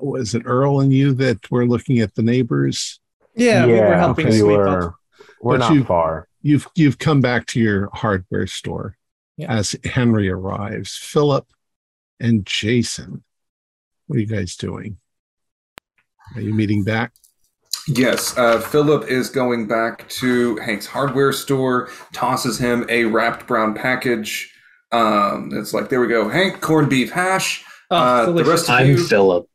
was it Earl and you that were looking at the neighbors? Yeah, we were helping we sweep were, up. We're But not you- far. You've you've come back to your hardware store Yeah. as Henry arrives. Philip and Jason, what are you guys doing? Are you meeting back? Yes, uh, Philip is going back to Hank's hardware store, tosses him a wrapped brown package. Um, it's like, there we go, Hank, corned beef hash. Oh, Uh, the rest of I'm you- Philip.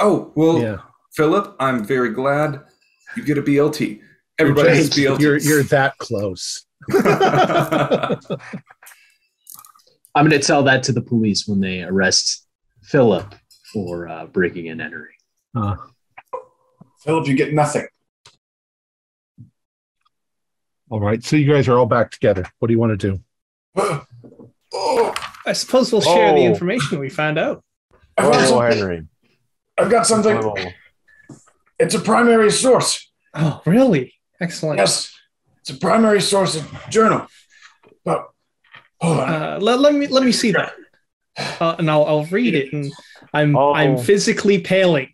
Oh, well, yeah. Philip, I'm very glad you get a BLT. Everybody you're, has just- BLT. you're you're that close. I'm going to tell that to the police when they arrest Philip for uh, breaking and entering. Uh, Philip, you get nothing. all right. So you guys are all back together. What do you want to do? oh, I suppose we'll share the Oh. information we found out. I found Oh, something. Henry. I've got something. Oh. It's a primary source. Oh, really? Excellent. Yes, it's a primary source of journal. But hold on. Uh, let, let me let me see that, uh, and I'll I'll read it. And I'm Oh. I'm physically paling.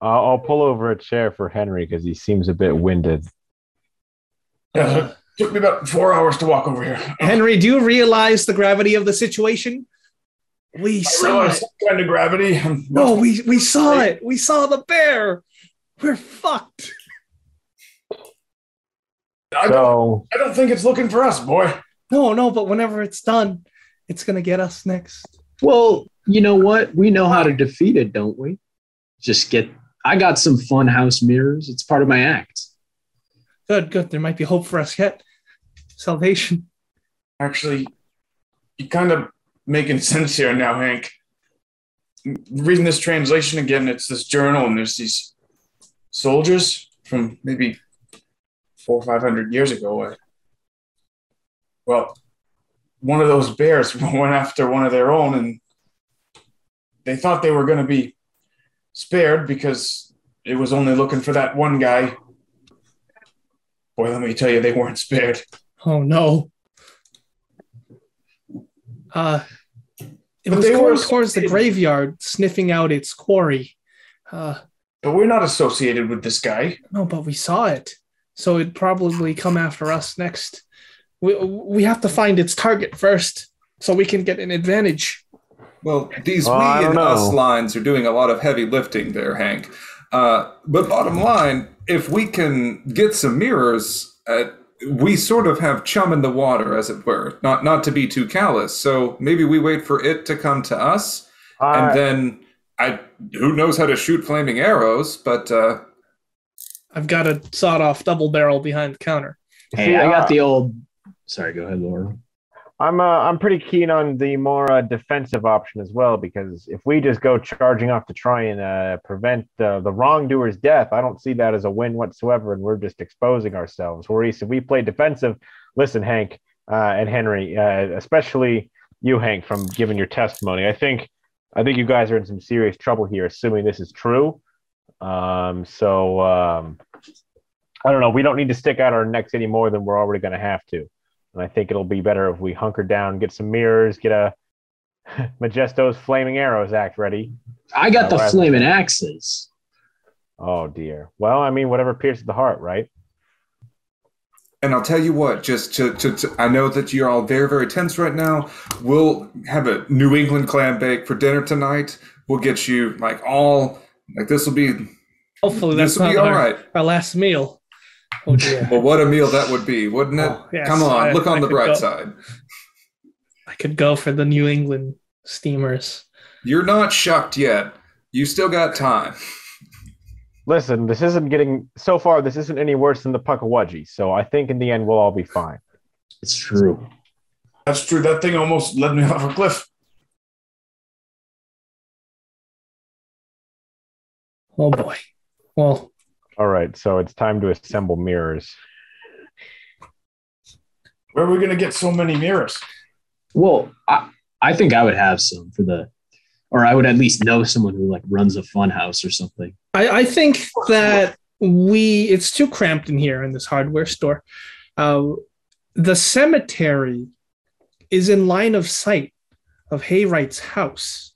I'll, I'll pull over a chair for Henry because he seems a bit winded. Yeah, Uh, it took me about four hours to walk over here. Henry, do you realize the gravity of the situation? We I saw realized it. some kind of gravity. No, we we saw it. We saw the bear. We're fucked. I don't, I don't think it's looking for us, boy. No, no, but whenever it's done, it's gonna get us next. Well, you know what? We know how to defeat it, don't we? Just get. I got some fun house mirrors. It's part of my act. Good, good. There might be hope for us yet. Salvation. Actually, you're kind of making sense here now, Hank. Reading this translation again, it's this journal, and there's these soldiers from maybe four or five hundred years ago. Well, one of those bears went after one of their own, and they thought they were going to be spared because it was only looking for that one guy. Boy, let me tell you, they weren't spared. Oh no. Uh it But was they were going towards the graveyard, sniffing out its quarry. Uh But we're not associated with this guy. no, but we saw it. So it'd probably come after us next. We we have to find its target first so we can get an advantage. Well, these Well, we don't and us lines are doing a lot of heavy lifting there, Hank. Uh, but bottom line, if we can get some mirrors, uh, we sort of have chum in the water, as it were. Not not to be too callous. So maybe we wait for it to come to us, I, and then I who knows how to shoot flaming arrows, but uh, I've got a sawed off double barrel behind the counter. Hey, See, I got the old. Sorry, go ahead, Laura. I'm uh, I'm pretty keen on the more uh, defensive option as well because if we just go charging off to try and uh, prevent uh, the wrongdoer's death, I don't see that as a win whatsoever, and we're just exposing ourselves. Whereas if we play defensive, listen, Hank uh, and Henry, uh, especially you, Hank, from giving your testimony, I think I think you guys are in some serious trouble here, assuming this is true. Um, so um, I don't know. We don't need to stick out our necks any more than we're already going to have to. And I think it'll be better if we hunker down, get some mirrors, get a Majesto's flaming arrows act ready. I got the Uh, rather- flaming axes. Oh dear. Well, I mean, whatever pierces the heart, right? And I'll tell you what, just to, to, to, I know that you're all very, very tense right now. We'll have a New England clam bake for dinner tonight. We'll get you like all, like this will be, Hopefully this that's will not be our, right. our last meal. Oh dear. Well, what a meal that would be, wouldn't it? Oh, yes, Come on, I- look on I the bright go. side. I could go for the New England steamers. You're not shucked yet. You still got time. Listen, this isn't getting so far. This isn't any worse than the Puckawudgie. So I think in the end we'll all be fine. It's true. That's true. That thing almost led me off a cliff. Oh boy. Well, All right. So it's time to assemble mirrors. Where are we going to get so many mirrors? Well, I, I think I would have some for the, or I would at least know someone who like runs a fun house or something. I, I think that we it's too cramped in here in this hardware store. Uh, the cemetery is in line of sight of Hayright's house.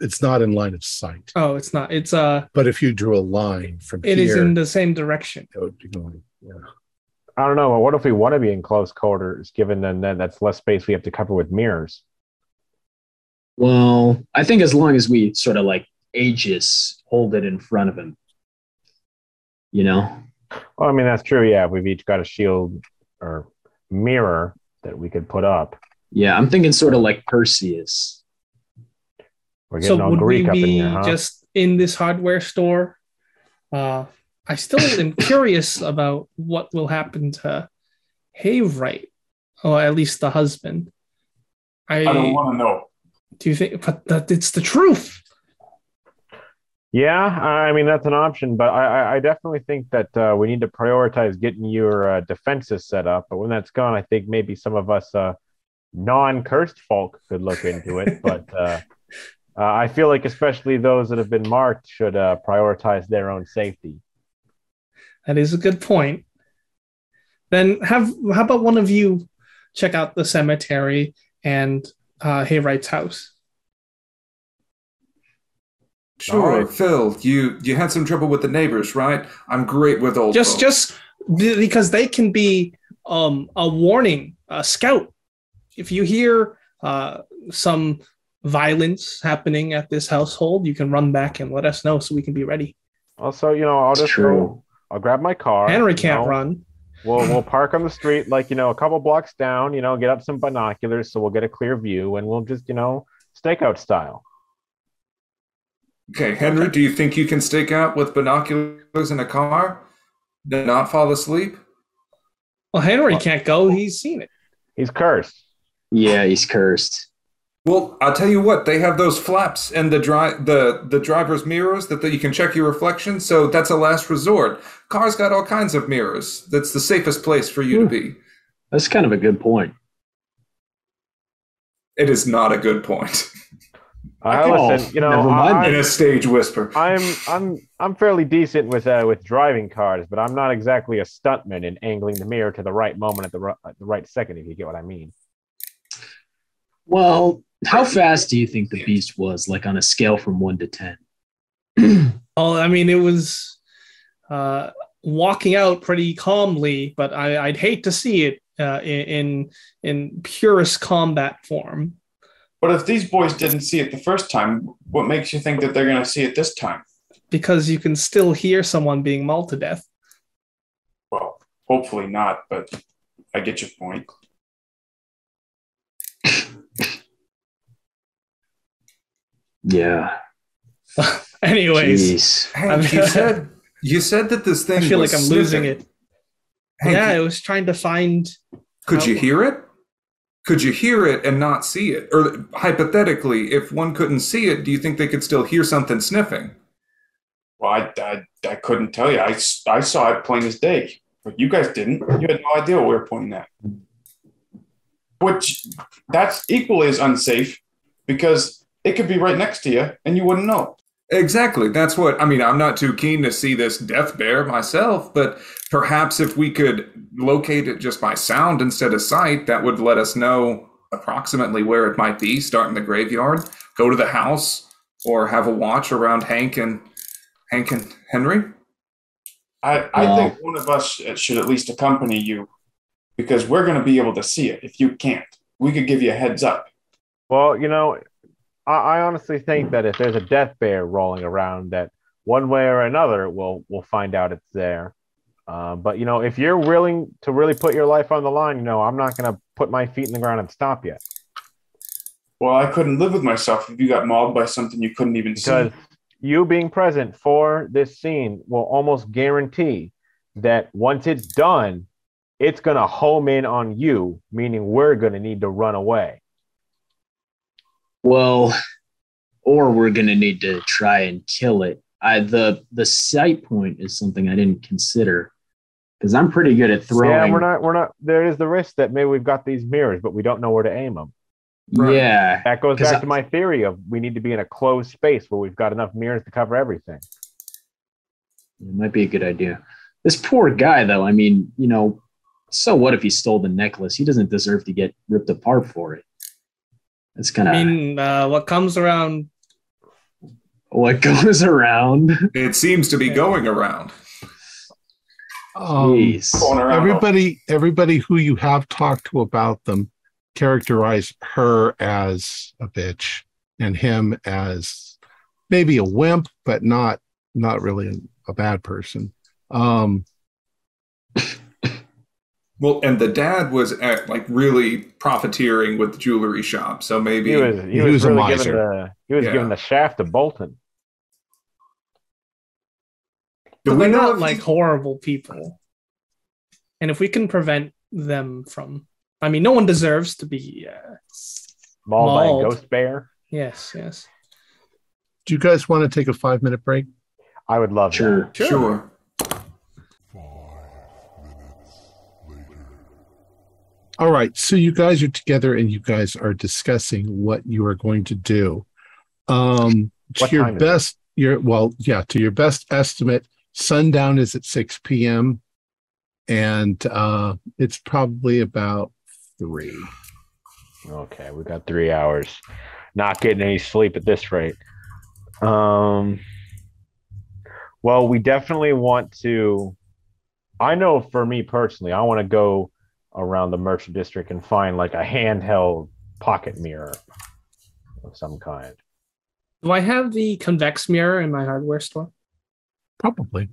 It's not in line of sight. Oh, it's not. It's uh But if you drew a line from it here, is in the same direction. it would be going. Yeah. I don't know. What if we want to be in close quarters? Given then then that's less space we have to cover with mirrors. Well, I think as long as we sort of like Aegis hold it in front of him, you know. Well, I mean that's true. Yeah, we've each got a shield or mirror that we could put up. Yeah, I'm thinking sort of like Perseus. We're So all would we Greek up in be here, huh? just in this hardware store? Uh, I still am curious about what will happen to Hayright, or at least the husband. I, I don't want to know. do you think, but that it's the truth. Yeah, I mean that's an option, but I, I- I definitely think that uh, we need to prioritize getting your uh, defenses set up. But when that's gone, I think maybe some of us uh, non-cursed folk could look into it. but uh, I feel like especially those that have been marked should uh, prioritize their own safety. That is a good point. Then have how about one of you check out the cemetery and uh, Hayright's house? Sure, Alright. Phil. You you had some trouble with the neighbors, right? I'm great with old. just folks. just because they can be um, a warning, a scout. If you hear uh, some violence happening at this household, you can run back and let us know so we can be ready. Also, you know, I'll just true. go. I'll grab my car. Henry can't know, run. We'll we'll park on the street, like you know, a couple blocks down. You know, get up some binoculars so we'll get a clear view, and we'll just you know, stakeout style. Okay, Henry, do you think you can stake out with binoculars in a car? and not fall asleep? Well, Henry can't go. He's seen it. He's cursed. Yeah, he's cursed. Well, I'll tell you what, they have those flaps and the dri- the the driver's mirrors that, that you can check your reflection, so that's a last resort. Cars got all kinds of mirrors. That's the safest place for you to be. That's kind of a good point. It is not a good point. Uh, Oh, listen, you know, never mind I, In a stage whisper. I'm I'm I'm fairly decent with uh, with driving cars, but I'm not exactly a stuntman in angling the mirror to the right moment at the ri- at the right second. If you get what I mean. Well, how fast do you think the beast was, like on a scale from one to ten? Oh, I mean, it was uh, walking out pretty calmly, but I, I'd hate to see it uh, in in purest combat form. But if these boys didn't see it the first time, what makes you think that they're going to see it this time? because you can still hear someone being mauled to death. Well, hopefully not, but I get your point. Yeah. Anyways, Jeez. Hey, I'm- you said you said that this thing. I thing. feel was like I'm losing it. Hank, yeah, I was trying to find. could you hear it? Could you hear it and not see it? Or hypothetically, if one couldn't see it, do you think they could still hear something sniffing? Well, I, I, I couldn't tell you. I, I saw it plain as day, but you guys didn't. You had no idea what we were pointing at. Which, that's equally as unsafe because it could be right next to you and you wouldn't know. Exactly. That's what I mean. I'm not too keen to see this death bear myself, but perhaps if we could locate it just by sound instead of sight, that would let us know approximately where it might be. Start in the graveyard, go to the house, or have a watch around Hank and Hank and Henry? I, I No. think one of us should at least accompany you because we're going to be able to see it if you can't. We could give you a heads up. Well, you know, I, I honestly think that if there's a death bear rolling around, that one way or another, we'll we'll find out it's there. Uh, but you know, if you're willing to really put your life on the line, you know, I'm not going to put my feet in the ground and stop you Well, I couldn't live with myself if you got mauled by something you couldn't even because see. you being present for this scene will almost guarantee that once it's done, it's going to home in on you, meaning we're going to need to run away. Well, or we're gonna need to try and kill it. I the the sight point is something I didn't consider because I'm pretty good at throwing. Yeah, we're not. We're not. There is the risk that maybe we've got these mirrors, but we don't know where to aim them. Right. Yeah, That goes back I- to my theory of we need to be in a closed space where we've got enough mirrors to cover everything. it might be a good idea. This poor guy, though. I mean, you know, so what if he stole the necklace? He doesn't deserve to get ripped apart for it. That's kind of I mean, uh, what comes around what goes around. It seems to be going around. Um, Jeez. Going around everybody, everybody who you have talked to about them characterize her as a bitch and him as maybe a wimp, but not not really a bad person. Um, Well, and the dad was at, like really profiteering with the jewelry shop, so maybe He was. He, He was, was a really miser. giving the. He was Yeah. giving the shaft to Bolton. Do but we they're not like he- horrible people. And if we can prevent them from, I mean, no one deserves to be. Uh, Mauled, by a ghost bear. yes, yes. do you guys want to take a five minute break? I would love Sure. that. Sure. All right. So you guys are together and you guys are discussing what you are going to do. Um, to What your time is it? best, your well, yeah, to your best estimate, sundown is at 6 p.m. And uh, it's probably about three. Okay, we got three hours. Not getting any sleep at this rate. Um. Well, we definitely want to. I know for me personally, I want to go around the merchant district and find like a handheld pocket mirror of some kind. Do I have the convex mirror in my hardware store? Probably.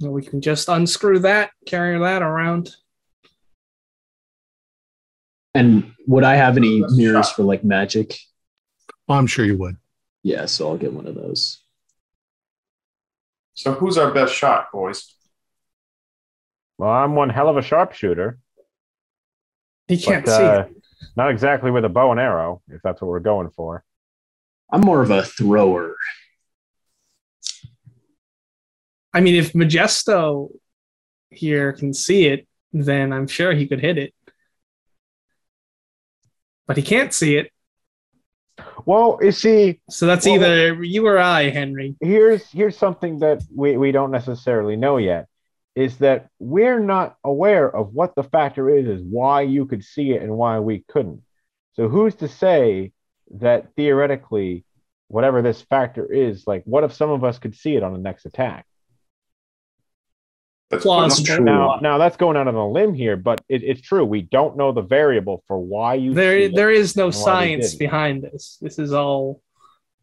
Well, we can just unscrew that, carry that around. And would I have any mirrors for like magic? Oh, I'm sure you would. Yeah, so I'll get one of those. So who's our best shot, boys? Well, I'm one hell of a sharpshooter, He can't but see. uh, it. not exactly with a bow and arrow, if that's what we're going for. I'm more of a thrower. I mean, if Majesto here can see it, then I'm sure he could hit it. But he can't see it. Well, you see, So that's Well- either you or I, Henry. here's here's something that we, we don't necessarily know yet is that we're not aware of what the factor is is why you could see it and why we couldn't so who's to say that theoretically whatever this factor is like what if some of us could see it on the next attack That's Plausible. putting- now now that's going out on a limb here but it, it's true we don't know the variable for why you see There, it. there is no and why they science behind this. This is all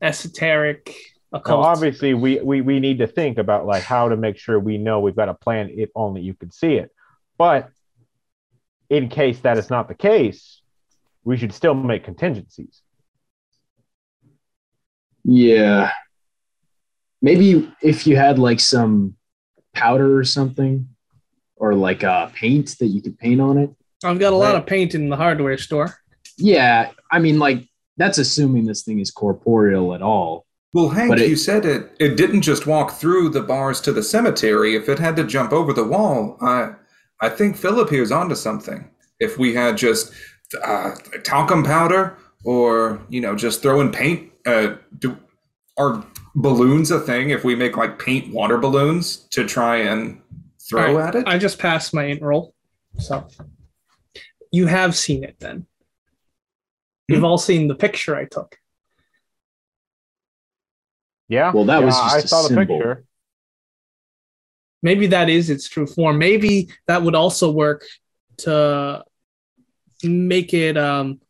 esoteric, Now, occult. obviously, we, we we need to think about like how to make sure we know we've got a plan if only you could see it. But in case that is not the case, we should still make contingencies. Yeah. Maybe if you had like some powder or something, or like uh, paint that you could paint on it. I've got a lot of paint in the hardware store. Yeah, I mean, like that's assuming this thing is corporeal at all. Well, Hank, it- you said it. It didn't just walk through the bars to the cemetery. If it had to jump over the wall, I, I think Philip here's onto something. If we had just uh, talcum powder, or you know, just throwing paint. Uh, do are balloons a thing? If we make like paint water balloons to try and throw All right, at it, I just passed my int roll. So you have seen it then. You've Hmm. all seen the picture I took. Yeah. Well, that yeah, was just I a saw the symbol. picture. maybe that is its true form. Maybe that would also work to make it um,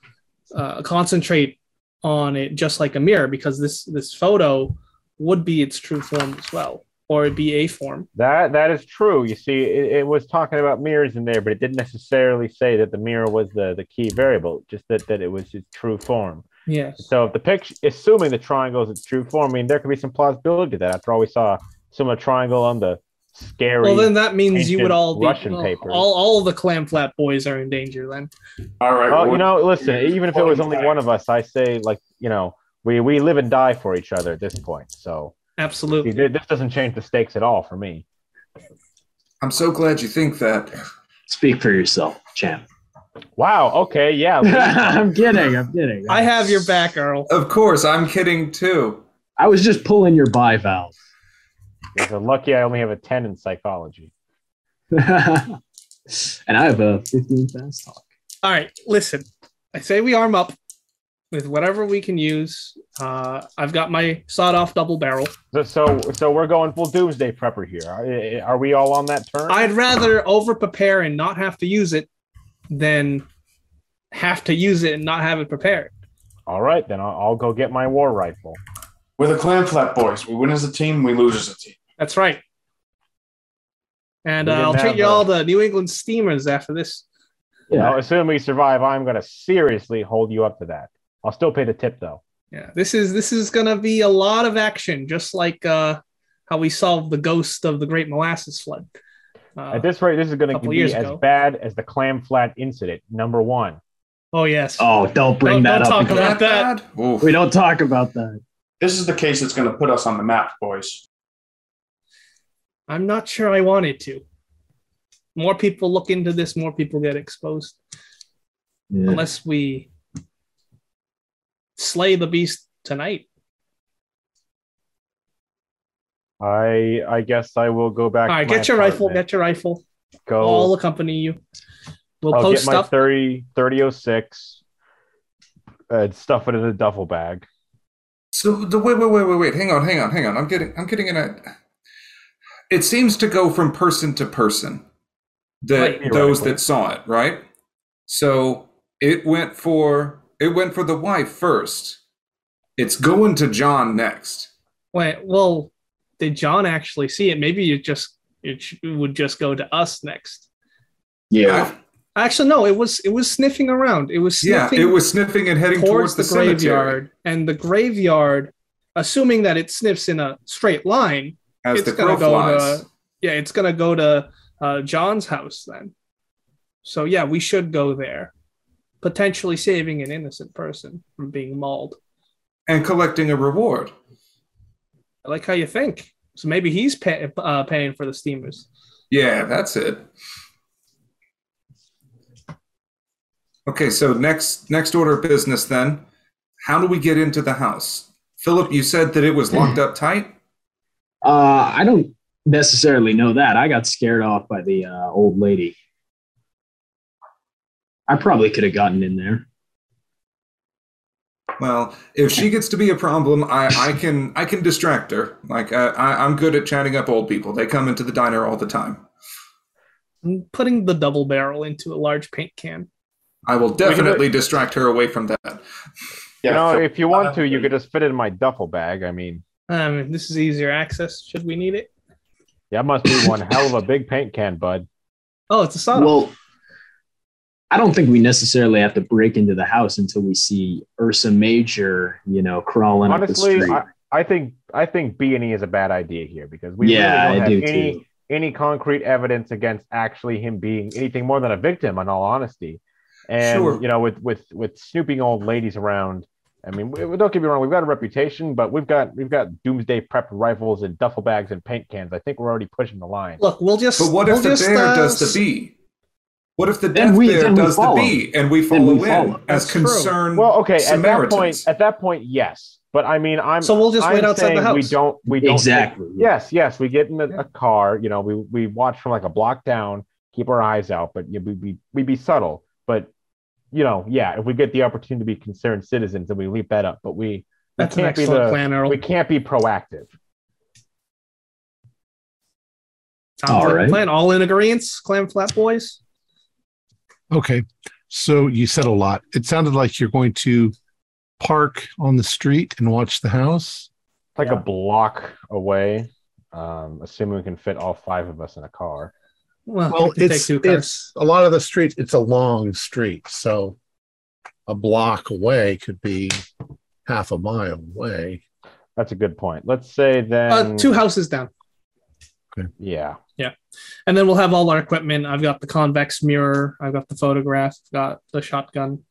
uh, concentrate on it just like a mirror, because this this photo would be its true form as well, or it'd be a form. That that is true. You see, it, it was talking about mirrors in there, but it didn't necessarily say that the mirror was the, the key variable, just that, that it was its true form. Yes. So if the picture, assuming the triangle is its true form, I mean, there could be some plausibility to that. After all, we saw similar triangle on the scary. Well, then that means you would all be Russian all, papers. all, all the clam flat boys are in danger then. All right. well, well, you know, listen, even if it was only one of us, I say, like, you know, we, we live and die for each other at this point. So Absolutely. this doesn't change the stakes at all for me. I'm so glad you think that. Speak for yourself, champ. Wow. Okay. Yeah. I'm kidding. I'm kidding. I have your back, Earl. Of course, I'm kidding too. I was just pulling your bivalve. You're lucky I only have a 10 in psychology. and I have a 15 fast talk. All right, listen. I say we arm up with whatever we can use. Uh, I've got my sawed-off double barrel. So, so, so we're going full doomsday prepper here. Are, are we all on that turn? I'd rather over-prepare and not have to use it than have to use it and not have it prepared. All right, then I'll, I'll go get my war rifle. We're the Clam Flat Boys. We win as a team, we lose as a team. That's right. And uh, I'll treat you all to New England Steamers after this. Now, assuming we survive, I'm going to seriously hold you up to that. I'll still pay the tip though. Yeah, this is this is gonna be a lot of action, just like uh, how we solved the ghost of the Great Molasses Flood. Uh, At this rate, this is going to be as ago. bad as the clam flat incident, number one. oh yes. Oh, don't bring Don't- that don't up. talk about that. bad? Oof. We don't talk about that. This is the case that's going to put us on the map, boys. I'm not sure I wanted to. More people look into this, more people get exposed. Yeah. Unless we slay the beast tonight. I I guess I will go back. All right, to my get your rifle. Get your rifle. go. I'll accompany you. We'll I'll post get my stuff. 30, 3006 and stuff it in a duffel bag. So the wait, wait, wait, wait, wait. Hang on, hang on, hang on. I'm getting, I'm getting in a. It seems to go from person to person. That Right. those Theoretically. that saw it, right? So it went for it went for the wife first. It's going to John next. Wait, well, did John actually see it? Maybe it just it would just go to us next. Yeah. Actually, no. It was it was sniffing around. It was sniffing yeah, sniffing it was sniffing and heading towards towards, the, the, cemetery. graveyard, and the graveyard, assuming that it sniffs in a straight line, As it's gonna go flies. to yeah, it's gonna go to uh, John's house then. So yeah, we should go there, potentially saving an innocent person from being mauled. and collecting a reward. I like how you think. So maybe he's pay, uh, paying for the steamers. Yeah, that's it. Okay, so next next order of business then. How do we get into the house? Philip, you said that it was locked up tight? Uh, I don't necessarily know that. I got scared off by the uh, old lady. I probably could have gotten in there. Well, if she gets to be a problem, I, I can I can distract her. Like I, I, I'm good at chatting up old people. They come into the diner all the time. I'm putting the double barrel into a large paint can. I will definitely distract her away from that. you know, so- if you want to, you could just fit it in my duffel bag. I mean, Um, this is easier access. Should we need it? that must be one hell of a big paint can, bud. Oh, it's a sawed Well, I don't think we necessarily have to break into the house until we see Ursa Major, you know, crawling Honestly, up the street. I, I think I think B and E is a bad idea here because we yeah, really don't do have any too. any concrete evidence against actually him being anything more than a victim. In all honesty, and Sure. you know, with with with snooping old ladies around. I mean, we, don't get me wrong, we've got a reputation, but we've got we've got doomsday prep rifles and duffel bags and paint cans. I think we're already pushing the line. Look, we'll just. But what we'll if the just, bear uh, does the bee? What if the Then death we- bear then does the follow. bee and we follow we in follow. as That's true. concerned? Well, okay, at that point, at that point, yes. But I mean, I'm So we'll just I'm wait outside the saying We don't. We don't. Exactly. Yes, yes, we get in a, a car. You know, we we watch from like a block down, keep our eyes out, but you know, we we we be subtle. But you know, yeah, if we get the opportunity to be concerned citizens, then we leap that up. But we we That's an can't be excellent the plan, Earl. we can't be proactive. Sounds All like right. plan. All in agreement, Clam Flat Boys. Okay. So you said a lot. It sounded like you're going to park on the street and watch the house. It's like Yeah. a block away. Um, assuming we can fit all five of us in a car. Well, Well, it's, take two cars. it's a lot of the streets. It's a long street. So a block away could be half a mile away. That's a good point. Let's say then Uh, two houses down. Yeah. Yeah. And then we'll have all our equipment. I've got the convex mirror. I've got the photograph. I've got the shotgun.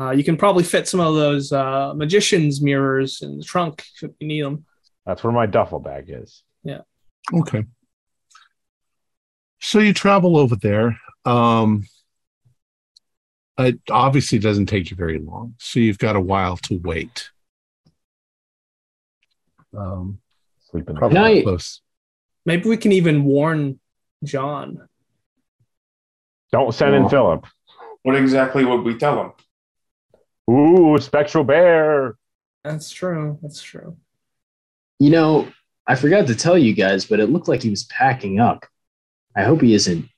Uh, you can probably fit some of those uh, magician's mirrors in the trunk if you need them. That's where my duffel bag is. Yeah. Okay. So you travel over there. Um, it obviously doesn't take you very long. So you've got a while to wait. Um, Sleep in the probably I- close. Maybe we can even warn John. Don't send in Oh. Philip. What exactly would we tell him? Ooh, spectral bear. That's true. That's true. You know, I forgot to tell you guys, but it looked like he was packing up. I hope he isn't.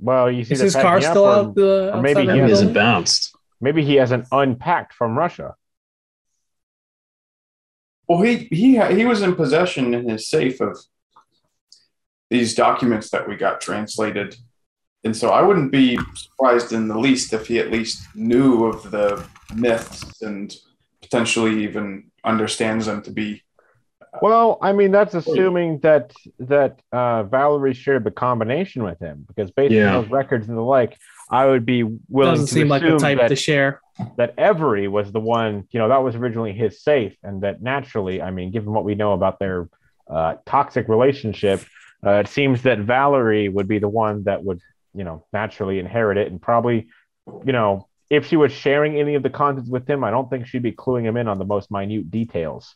Well, you see Is his packing car up, still or out the? or maybe he that Maybe he has- hasn't bounced. Maybe he hasn't unpacked from Russia. Well, he he he was in possession in his safe of these documents that we got translated, and so I wouldn't be surprised in the least if he at least knew of the myths and potentially even understands them to be. Well, I mean, that's assuming that that uh, Valerie shared the combination with him, because based Yeah. on those records and the like, I would be willing Doesn't to seem like the assume type that, to share. that Every was the one. You know, that was originally his safe, and that naturally, I mean, given what we know about their uh, toxic relationship, uh, it seems that Valerie would be the one that would, you know, naturally inherit it, and probably, you know, if she was sharing any of the contents with him, I don't think she'd be cluing him in on the most minute details.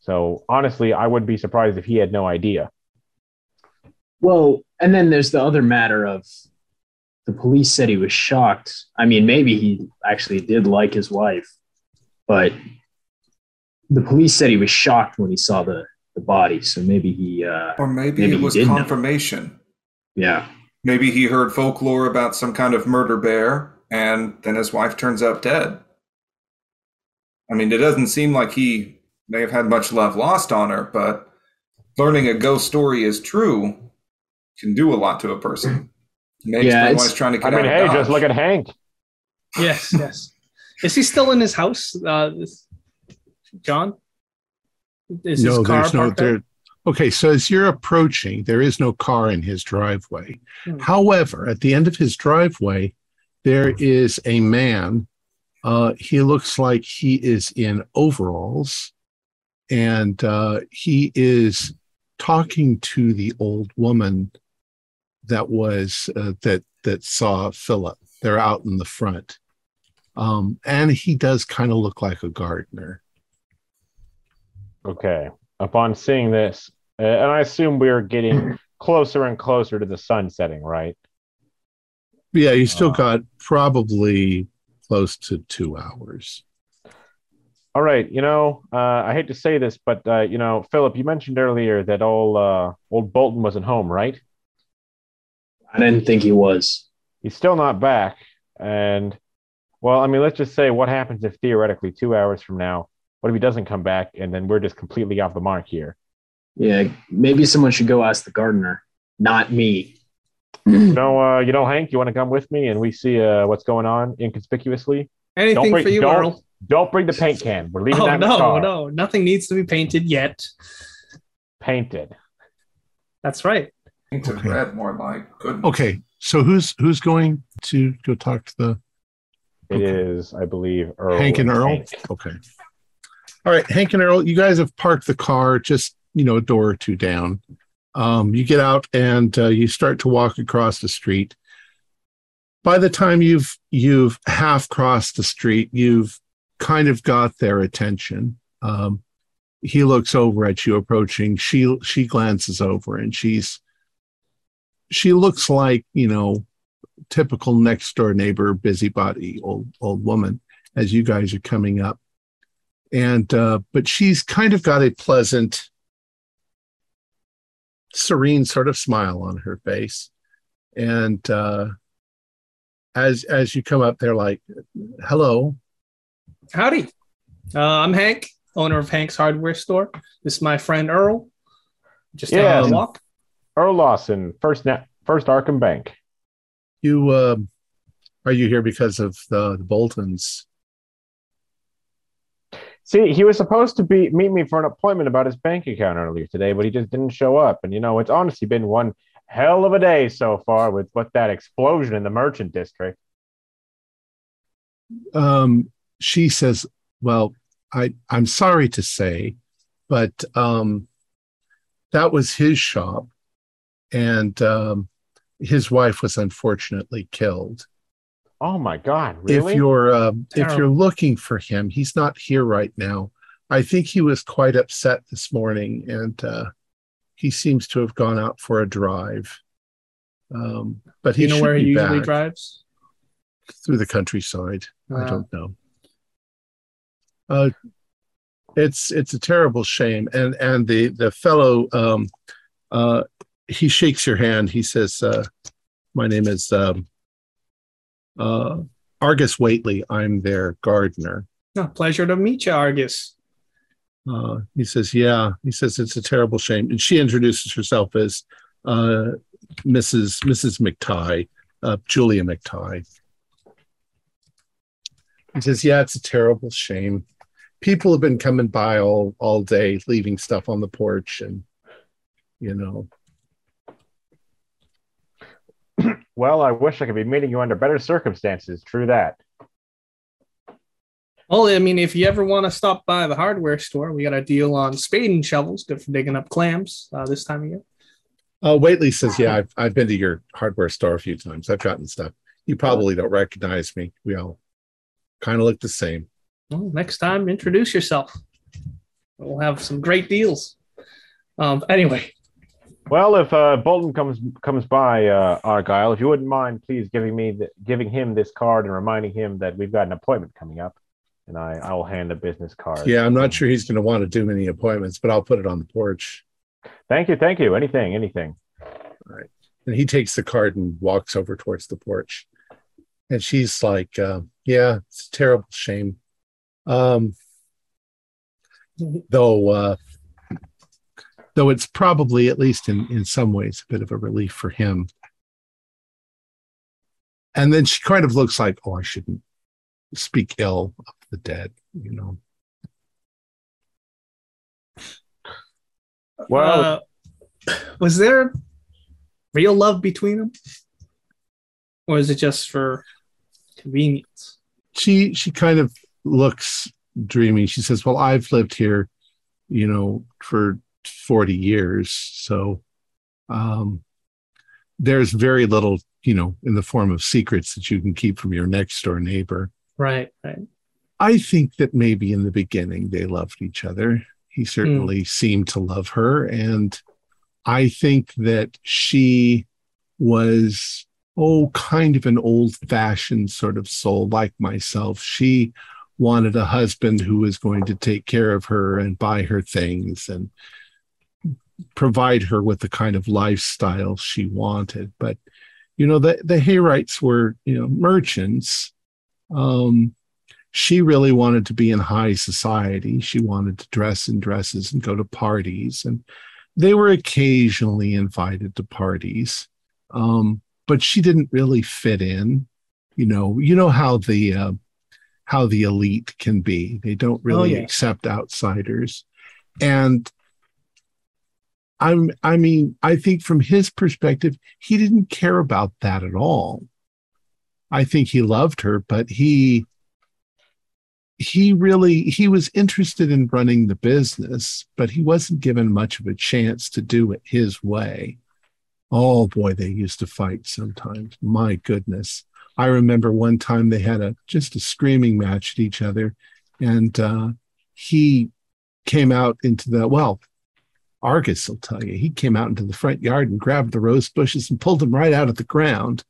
So honestly, I wouldn't be surprised if he had no idea. Well, and then there's the other matter of the police said he was shocked. I mean, maybe he actually did like his wife, but the police said he was shocked when he saw the, the body. So maybe he, uh, Or maybe, Maybe it was did know. confirmation. yeah. Maybe he heard folklore about some kind of murder bear, and then his wife turns up dead. I mean, it doesn't seem like he may have had much love lost on her, but learning a ghost story is true can do a lot to a person. May Yeah, it's- he's trying to I mean, out hey, just look at Hank. Yes, yes. Is he still in his house, uh, John? Is no, there's no there? there. Okay, so as you're approaching, there is no car in his driveway. Hmm. However, at the end of his driveway, there is a man. Uh, he looks like he is in overalls, and uh, he is talking to the old woman that was uh, that that saw Philip. They're out in the front, um, and he does kind of look like a gardener. Okay. Upon seeing this, uh, and I assume we're getting closer and closer to the sun setting, right? Yeah, you still Uh, got probably close to two hours. All right. You know, uh, I hate to say this, but uh, you know, Philip, you mentioned earlier that old uh, old Bolton wasn't home, right? I didn't think he was. He's still not back, and well, I mean, let's just say, what happens if theoretically two hours from now, what if he doesn't come back, and then we're just completely off the mark here? Yeah. Maybe someone should go ask the gardener, not me. You know, uh, you know, Hank, you want to come with me and we see uh, what's going on inconspicuously? Anything bring, for you, don't, Earl? Don't bring the paint can. We're leaving Oh that in the no, car. no, nothing needs to be painted yet. Painted. That's right. Painted Okay. red, more like. Goodness. Okay, so who's who's going to go talk to the It Okay. is, I believe, Earl. Hank and Earl? Hank. Okay. All right, Hank and Earl, you guys have parked the car just you know a door or two down. Um, you get out and uh, you start to walk across the street. By the time you've you've half crossed the street, you've kind of got their attention. Um, he looks over at you approaching. She she glances over and she's she looks like you know typical next door neighbor busybody old old woman as you guys are coming up and uh but she's kind of got a pleasant serene sort of smile on her face. And uh, as as you come up, they're like, "Hello, Howdy. Uh, I'm Hank, owner of Hank's Hardware Store. This is my friend Earl. Just Yeah. a walk. Earl Lawson, first net, first Arkham Bank. you uh, are you here because of the, the Boltons?" See, he was supposed to be meet me for an appointment about his bank account earlier today, but he just didn't show up. And you know, it's honestly been one hell of a day so far with what that explosion in the merchant district. um, she says, "Well, I I'm sorry to say, but um, that was his shop, and um, his wife was unfortunately killed. Oh my god, really? If you're uh, if you're looking for him, he's not here right now. I think he was quite upset this morning, and uh, he seems to have gone out for a drive. Um, but he you know where he usually drives? through the countryside. I Uh, don't know. Uh, it's it's a terrible shame, and and the the fellow um, uh, he shakes your hand. He says, uh, "My name is um, uh, Argus Waitley. I'm their gardener." oh, pleasure to meet you, Argus. Uh, he says, "Yeah." He says it's a terrible shame, and she introduces herself as uh, Mrs. Mrs. McTighe, uh, Julia McTighe. He says, "Yeah, it's a terrible shame. People have been coming by all all day, leaving stuff on the porch, and you know, well, I wish I could be meeting you under better circumstances. True that. Well, I mean, if you ever want to stop by the hardware store, we got a deal on spading shovels, good for digging up clams uh, this time of year. Uh, Waitley says, "Yeah, I've I've been to your hardware store a few times. I've gotten stuff. You probably don't recognize me. We all kind of look the same." Well, next time, introduce yourself. We'll have some great deals. Um, anyway, Well, if uh, Bolton comes comes by, uh, Argyle, if you wouldn't mind, please giving me the, giving him this card and reminding him that we've got an appointment coming up, and I I will hand a business card. Yeah, I'm not sure he's going to want to do many appointments, but I'll put it on the porch. Thank you, thank you. Anything, anything. All right, and he takes the card and walks over towards the porch. And she's like, uh, "Yeah, it's a terrible shame. Um, though, uh, though it's probably, at least in in some ways, a bit of a relief for him." And then she kind of looks like, "Oh, I shouldn't speak ill of the dead," you know. Well, uh, was there real love between them, or is it just for convenience? she she kind of looks dreamy. She says, "Well, I've lived here, you know, for 40 years, so um there's very little, you know, in the form of secrets that you can keep from your next door neighbor. Right, right. I think that maybe in the beginning they loved each other. He certainly seemed to love her. And I think that she was, oh, kind of an old fashioned sort of soul like myself. She wanted a husband who was going to take care of her and buy her things and provide her with the kind of lifestyle she wanted. But, you know, the, the Hayrights were, you know, merchants. Um, she really wanted to be in high society. She wanted to dress in dresses and go to parties. And they were occasionally invited to parties. Um, but she didn't really fit in. You know, you know how the uh, how the elite can be. They don't really yeah. accept outsiders. And I'm I mean, I think from his perspective, he didn't care about that at all. I think he loved her, but he he really he was interested in running the business but he wasn't given much of a chance to do it his way. Oh boy they used to fight sometimes. My goodness. I remember one time they had a just a screaming match at each other and uh he came out into the well argus will tell you he came out into the front yard and grabbed the rose bushes and pulled them right out of the ground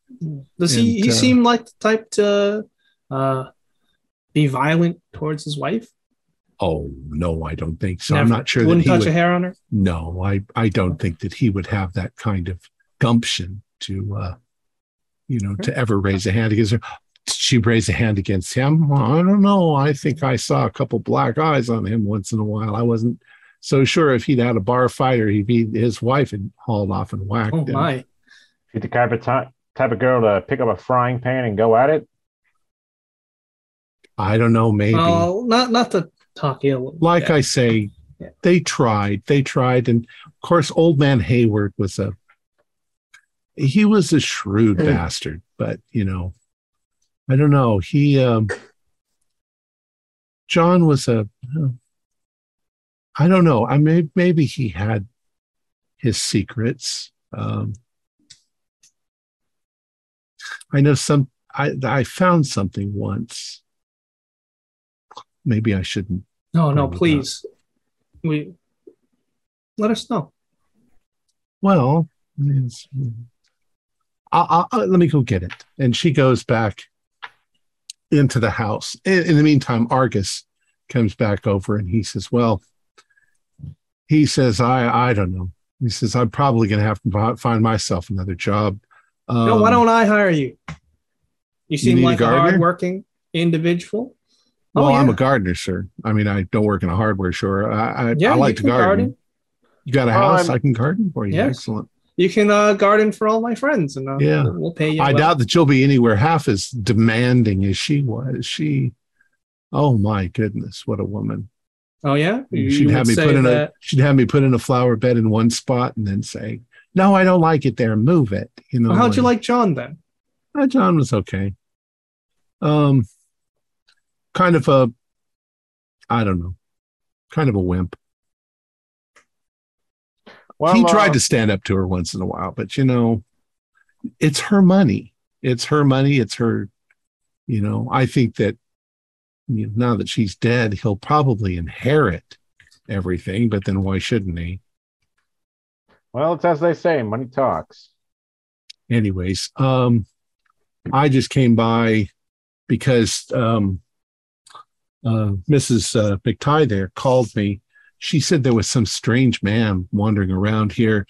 Does he? And, He uh, seem like the type to uh, be violent towards his wife. Oh no, I don't think so. I'm not sure that Wouldn't he touch would. a hair on her. No, I I don't think that he would have that kind of gumption to, uh, you know, to ever raise a hand against her. Did she raise a hand against him? Well, I don't know. I think I saw a couple black eyes on him once in a while. I wasn't so sure if he'd had a bar fight or he'd be his wife had hauled off and whacked Oh him. my! She's the type of type type of girl to pick up a frying pan and go at it. I don't know. Maybe. Well, not not to talk ill. like that. I say, Yeah. they tried, they tried, and of course, old man Hayward was a he was a shrewd Hmm. bastard, but you know, I don't know. He um John was a I don't know. I may maybe he had his secrets. Um I know some I I found something once. Maybe I shouldn't no, no, bring it up. please. We let us know. Well, I'll, I'll, let me go get it. And she goes back into the house. In, in the meantime, Argus comes back over and he says, "Well, he says I I don't know. He says I'm probably going to have to find myself another job. Um, no, why don't I hire you? You seem need a like a, gardener? hardworking individual. Well, oh, I'm a gardener, sir. I mean, I don't work in a hardware store. I I, Yeah, I like to garden. garden. You got a Oh, house? I'm- I can garden for you. Yes. Excellent. You can uh, garden for all my friends, and uh, Yeah. we'll, we'll pay you. I well. doubt that you'll be anywhere half as demanding as she was. She, oh my goodness, what a woman! Oh yeah, You- she'd you have me put in that- a she'd have me put in a flower bed in one spot and then say, "No, I don't like it there. Move it." You know. Well, how'd you like John then? Uh, John was okay. Um, kind of a, I don't know, kind of a wimp. Well, he tried uh, to stand up to her once in a while, but you know, it's her money. It's her money. It's her, you know, I think that you know, now that she's dead, he'll probably inherit everything, but then why shouldn't he? Well, it's as they say, money talks. Anyways, um, I just came by because um, uh, Mrs. Uh, McTighe there called me. She said there was some strange man wandering around here.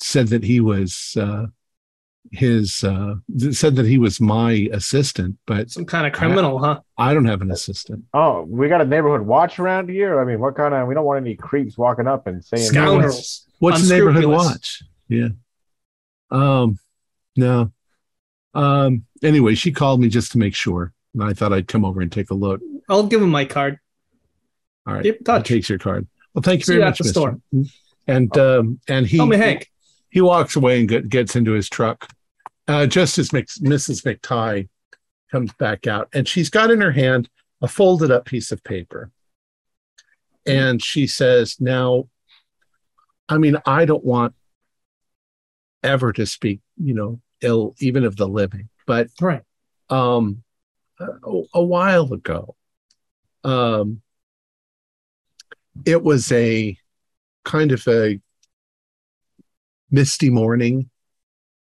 Said that he was uh, his. Uh, said that he was my assistant, but Some kind of criminal, huh? I don't have an assistant. Oh, we got a neighborhood watch around here. I mean, what kind of? We don't want any creeps walking up and saying Scoundrels. What's the neighborhood watch? Yeah. Um, no. Um, anyway, she called me just to make sure. And I thought I'd come over and take a look. I'll give him my card. All right. Keep in touch. takes your card. Well, thank you See very you at much, the mister. store. And um, and he Tell me, Hank. he walks away and get, gets into his truck. Uh, just as Mc, Mrs. McTighe comes back out, and she's got in her hand a folded up piece of paper. And she says, Now, I mean, I don't want ever to speak, you know, ill even of the living, but Right. um, a, a while ago, um, it was a kind of a misty morning,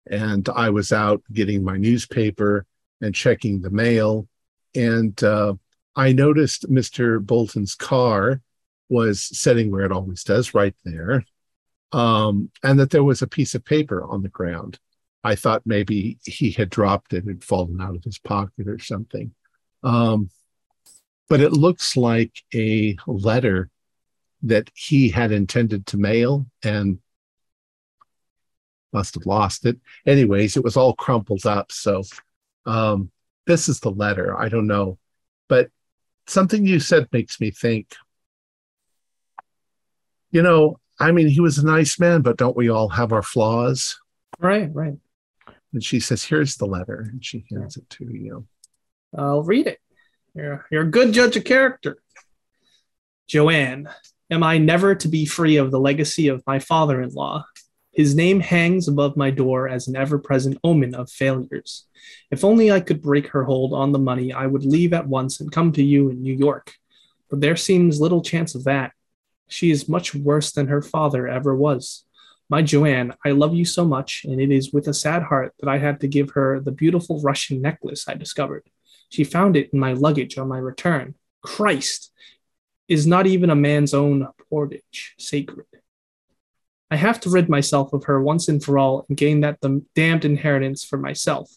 and I was out getting my newspaper and checking the mail, and uh, I noticed Mr. Bolton's car was sitting where it always does, right there, um, and that there was a piece of paper on the ground. I thought maybe he had dropped it and fallen out of his pocket or something. Um, but it looks like a letter that he had intended to mail and must have lost it. Anyways, it was all crumpled up. So um, this is the letter. I don't know. But something you said makes me think, you know, I mean, he was a nice man, but don't we all have our flaws? Right, right. And she says, Here's the letter. And she hands it to you. I'll read it. You're, you're a good judge of character. Joanne, am I never to be free of the legacy of my father in law? His name hangs above my door as an ever present omen of failures. If only I could break her hold on the money, I would leave at once and come to you in New York. But there seems little chance of that. She is much worse than her father ever was. My Joanne, I love you so much, and it is with a sad heart that I had to give her the beautiful Russian necklace I discovered. She found it in my luggage on my return. Christ! is not even a man's own portage sacred. I have to rid myself of her once and for all and gain that the damned inheritance for myself.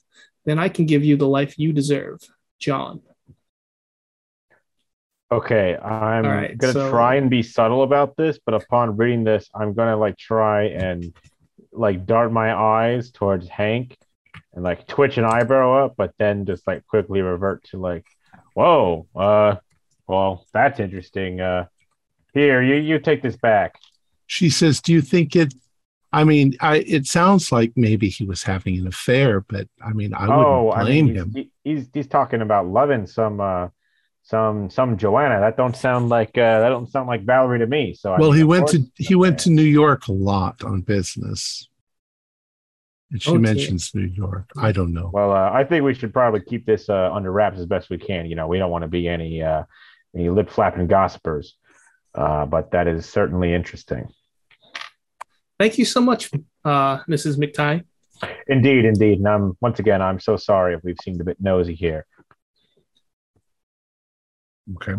Then I can give you the life you deserve, John. Okay, I'm right, gonna so- try and be subtle about this, but upon reading this, I'm gonna like try and like dart my eyes towards Hank and like twitch an eyebrow up, but then just like quickly revert to like, whoa, uh, well, that's interesting. Uh, here, you you take this back. She says, "Do you think it?" I mean, I it sounds like maybe he was having an affair, but I mean, I wouldn't oh, I blame mean, he's, him. he's he's talking about loving some uh some some Joanna. That don't sound like uh that don't sound like Valerie to me. So I Well, mean, he went to he went okay. to New York a lot on business, and she Okay. mentions New York. I don't know. Well, uh, I think we should probably keep this uh, under wraps as best we can. You know, we don't want to be any uh, any lip flapping gossipers, uh, but that is certainly interesting. Thank you so much, uh, Mrs. McTighe. Indeed, indeed. And I'm once again, I'm so sorry if we've seemed a bit nosy here. Okay.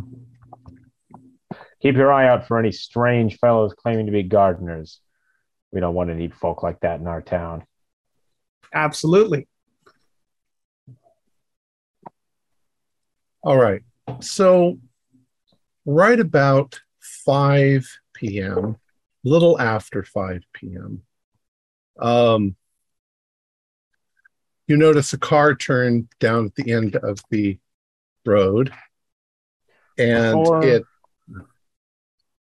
Keep your eye out for any strange fellows claiming to be gardeners. We don't want any folk like that in our town. Absolutely. All right. So, right about 5 p.m., little after 5 p.m., um, you notice a car turn down at the end of the road. And Before- it.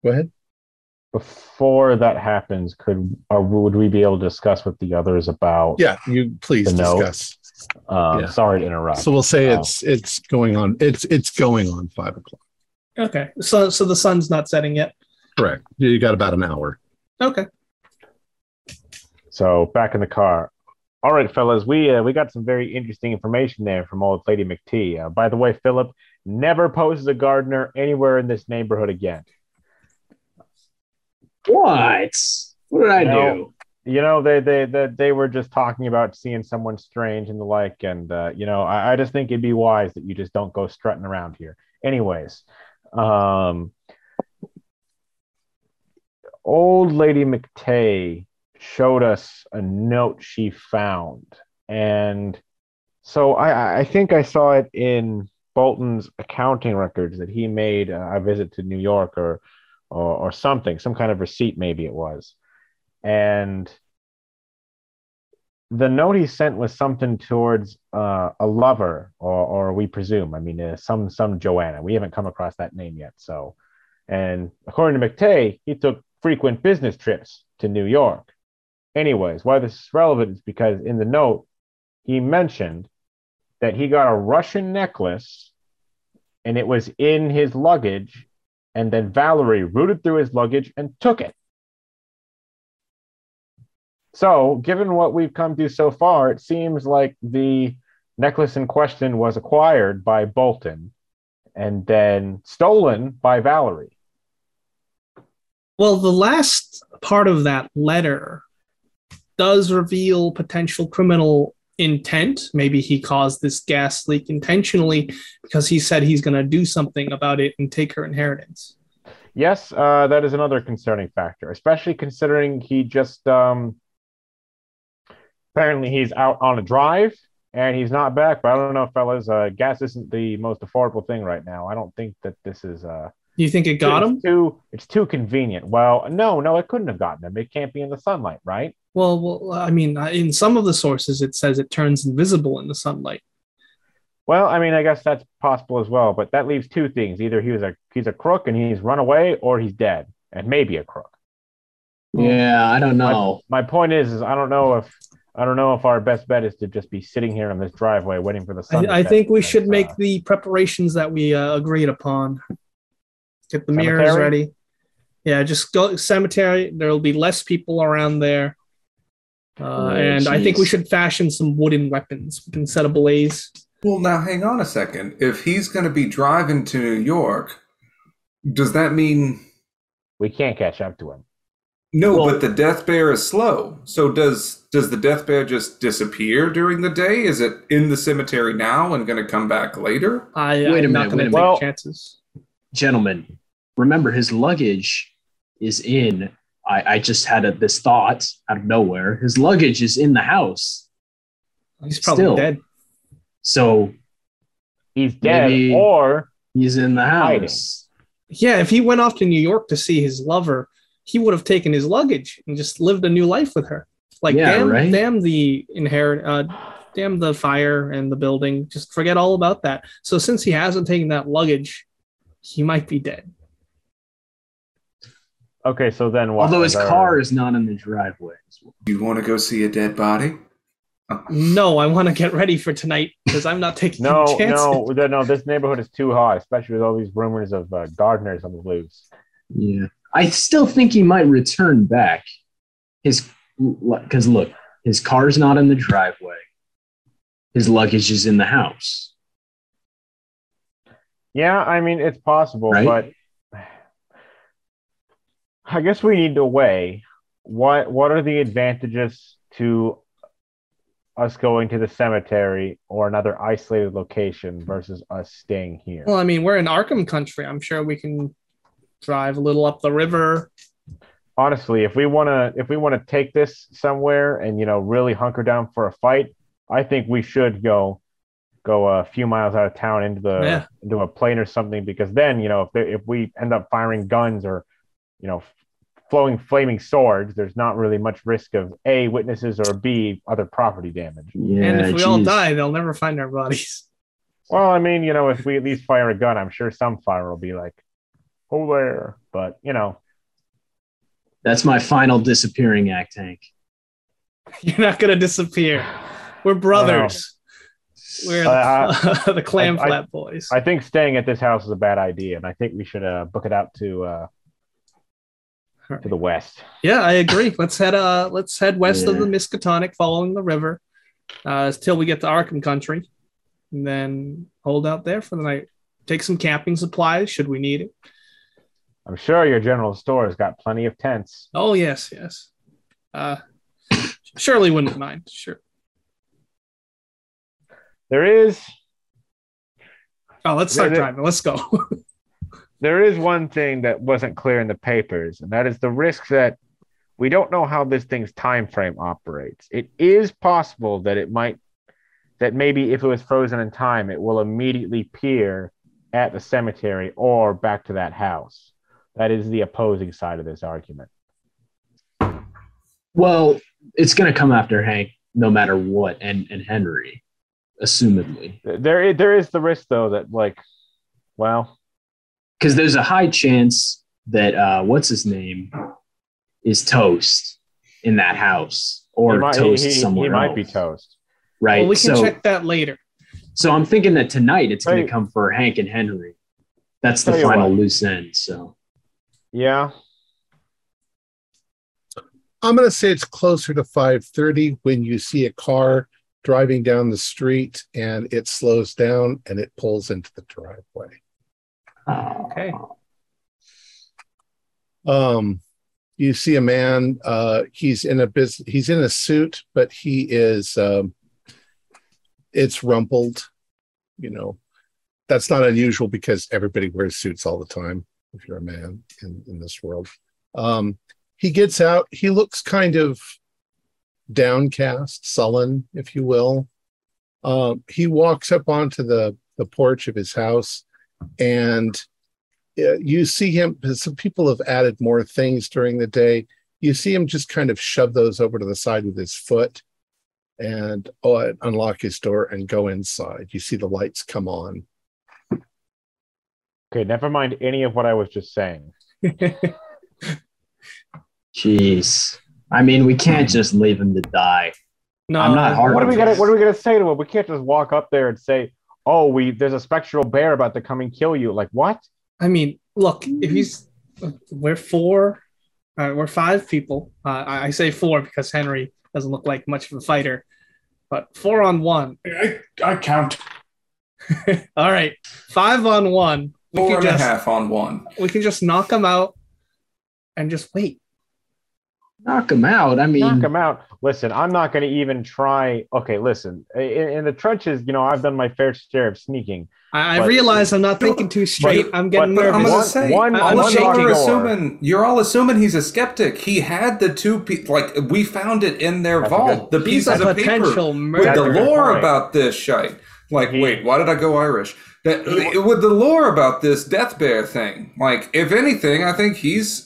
Go ahead. Before that happens, could or would we be able to discuss with the others about? Yeah, you please The note. discuss. Um, Yeah. Sorry to interrupt. So we'll say Oh. it's it's going on. It's it's going on five o'clock. Okay. So so the sun's not setting yet. Correct. You got about an hour. Okay. So back in the car. All right, fellas, we uh, we got some very interesting information there from old Lady McTee. Uh, by the way, Philip never poses a gardener anywhere in this neighborhood again. What? What did I No. do? You know, they they they, they were just talking about seeing someone strange and the like, and uh, you know, I, I just think it'd be wise that you just don't go strutting around here. Anyways, um, old lady McTay showed us a note she found, and so I I think I saw it in Bolton's accounting records that he made a visit to New York or or, or something, some kind of receipt maybe it was and the note he sent was something towards uh, a lover, or, or we presume. I mean, uh, some some Joanna. We haven't come across that name yet. So, and according to McTay, he took frequent business trips to New York. Anyways, why this is relevant is because in the note he mentioned that he got a Russian necklace, and it was in his luggage, and then Valerie rooted through his luggage and took it. So, given what we've come to so far, it seems like the necklace in question was acquired by Bolton and then stolen by Valerie. Well, the last part of that letter does reveal potential criminal intent. Maybe he caused this gas leak intentionally because he said he's going to do something about it and take her inheritance. Yes, uh, that is another concerning factor, especially considering he just um, apparently he's out on a drive and he's not back. But I don't know, fellas. Uh, gas isn't the most affordable thing right now. I don't think that this is. Uh, You think it got it's him? Too, it's too convenient. Well, no, no, it couldn't have gotten him. It can't be in the sunlight, right? Well, well, I mean, uh, in some of the sources, it says it turns invisible in the sunlight. Well, I mean, I guess that's possible as well, but that leaves two things: either he was a he's a crook and he's run away, or he's dead and maybe a crook. Yeah, I don't know. My point is, is I don't know if I don't know if our best bet is to just be sitting here in this driveway waiting for the sun. I, I think we should make uh, the preparations that we uh, agreed upon. Get the mirrors ready. Yeah, just go cemetery. There'll be less people around there. Uh, Oh, and I think we should fashion some wooden weapons. We can set a blaze. Well, now hang on a second. If he's going to be driving to New York, does that mean we can't catch up to him. no? Well- but the death bear is slow. So does does the death bear just disappear during the day? Is it in the cemetery now and going to come back later? I, Wait a I'm minute, not going wait to a take minute. chances. Gentlemen, remember his luggage is in. I, I just had a, this thought out of nowhere. His luggage is in the house. He's probably Still. dead. So He's dead, or he's in the Hiding. house. Yeah, if he went off to New York to see his lover, he would have taken his luggage and just lived a new life with her. Like Yeah, damn, right? damn the inherit, uh, damn the fire and the building. Just forget all about that. So since he hasn't taken that luggage, he might be dead. Okay. So then what? Although his Is car is not in the driveway. as well. You want to go see a dead body? No, I want to get ready for tonight because I'm not taking No, any chances. no, no. This neighborhood is too hot, especially with all these rumors of uh, gardeners on the loose. Yeah. I still think he might return back. His because look, his car's not in the driveway. His luggage is in the house. Yeah, I mean it's possible, Right? but I guess we need to weigh what what are the advantages to us going to the cemetery or another isolated location versus us staying here. Well, I mean, we're in Arkham country. I'm sure we can drive a little up the river. Honestly, if we want to if we want to take this somewhere and you know really hunker down for a fight, I think we should go go a few miles out of town into the Yeah. into a plain or something because then you know if they, if we end up firing guns or you know flowing flaming swords there's not really much risk of a witnesses or b other property damage Yeah. and if we all die, they'll never find our bodies. well i mean you know if we at least fire a gun i'm sure some fire will be like oh there but you know That's my final disappearing act, Hank. You're not gonna disappear. We're brothers. We're the, Uh, the clam I- I- flat boys. i think staying at this house is a bad idea and i think we should uh, book it out to uh, to the west yeah, I agree. Let's head uh let's head west of the Miskatonic, following the river, uh till we get to Arkham country, and then hold out there for the night. Take some camping supplies should we need it. i'm sure your general store has got plenty of tents Oh yes, yes. Uh Shirley wouldn't mind. Sure. there is Oh, let's start Yeah, driving. Let's go. there is one thing that wasn't clear in the papers, and that is the risk that we don't know how this thing's time frame operates. It is possible that it might that maybe if it was frozen in time, it will immediately peer at the cemetery or back to that house. That is the opposing side of this argument. Well, it's gonna come after Hank no matter what, and and Henry, assumedly. There, there is the risk though that like, well, Because there's a high chance that uh what's his name is toast in that house. Or he might, toast he, he- somewhere. he might be toast. Right. well, we can so check that later. so I'm thinking that tonight it's gonna come for Hank and Henry. That's the final what. loose end. So Yeah, I'm going to say it's closer to 5:30 when you see a car driving down the street and it slows down and it pulls into the driveway. Okay. Um, you see a man. Uh, he's in a bus He's in a suit, but he is. Um, it's rumpled. You know, that's not unusual because everybody wears suits all the time. If you're a man in in this world, um, he gets out. He looks kind of downcast, sullen, if you will. Um, he walks up onto the the porch of his house, and uh, you see him. Some people have added more things during the day. You see him just kind of shove those over to the side with his foot, and uh, unlock his door and go inside. You see the lights come on. okay. Never mind any of what I was just saying. jeez. I mean, we can't just leave him to die. no, I'm not hard What are we gonna. What are we gonna say to him? We can't just walk up there and say, "Oh, we there's a spectral bear about to come and kill you." Like what? I mean, look, if he's we're four, uh, we're five people. Uh, I, I say four because Henry doesn't look like much of a fighter, but four on one. I, I count. All right, five on one. We Four can and a just half on one. we can just knock him out and just wait. Knock him out. I mean, knock him out. Listen, I'm not going to even try. Okay, listen. In, in the trenches, you know, I've done my fair share of sneaking. I, I But- realize I'm not thinking too straight. I'm getting but But I'm nervous. gonna One- say, one- all one of y'all lucky are assuming you're all assuming he's a skeptic. He had the two pe- like we found it in their That's a vault. The He's a pieces of paper potential with murderer. That's the lore point. about this shite. Like, He- wait, why did I go Irish? That with the lore about this death bear thing. Like, if anything, I think he's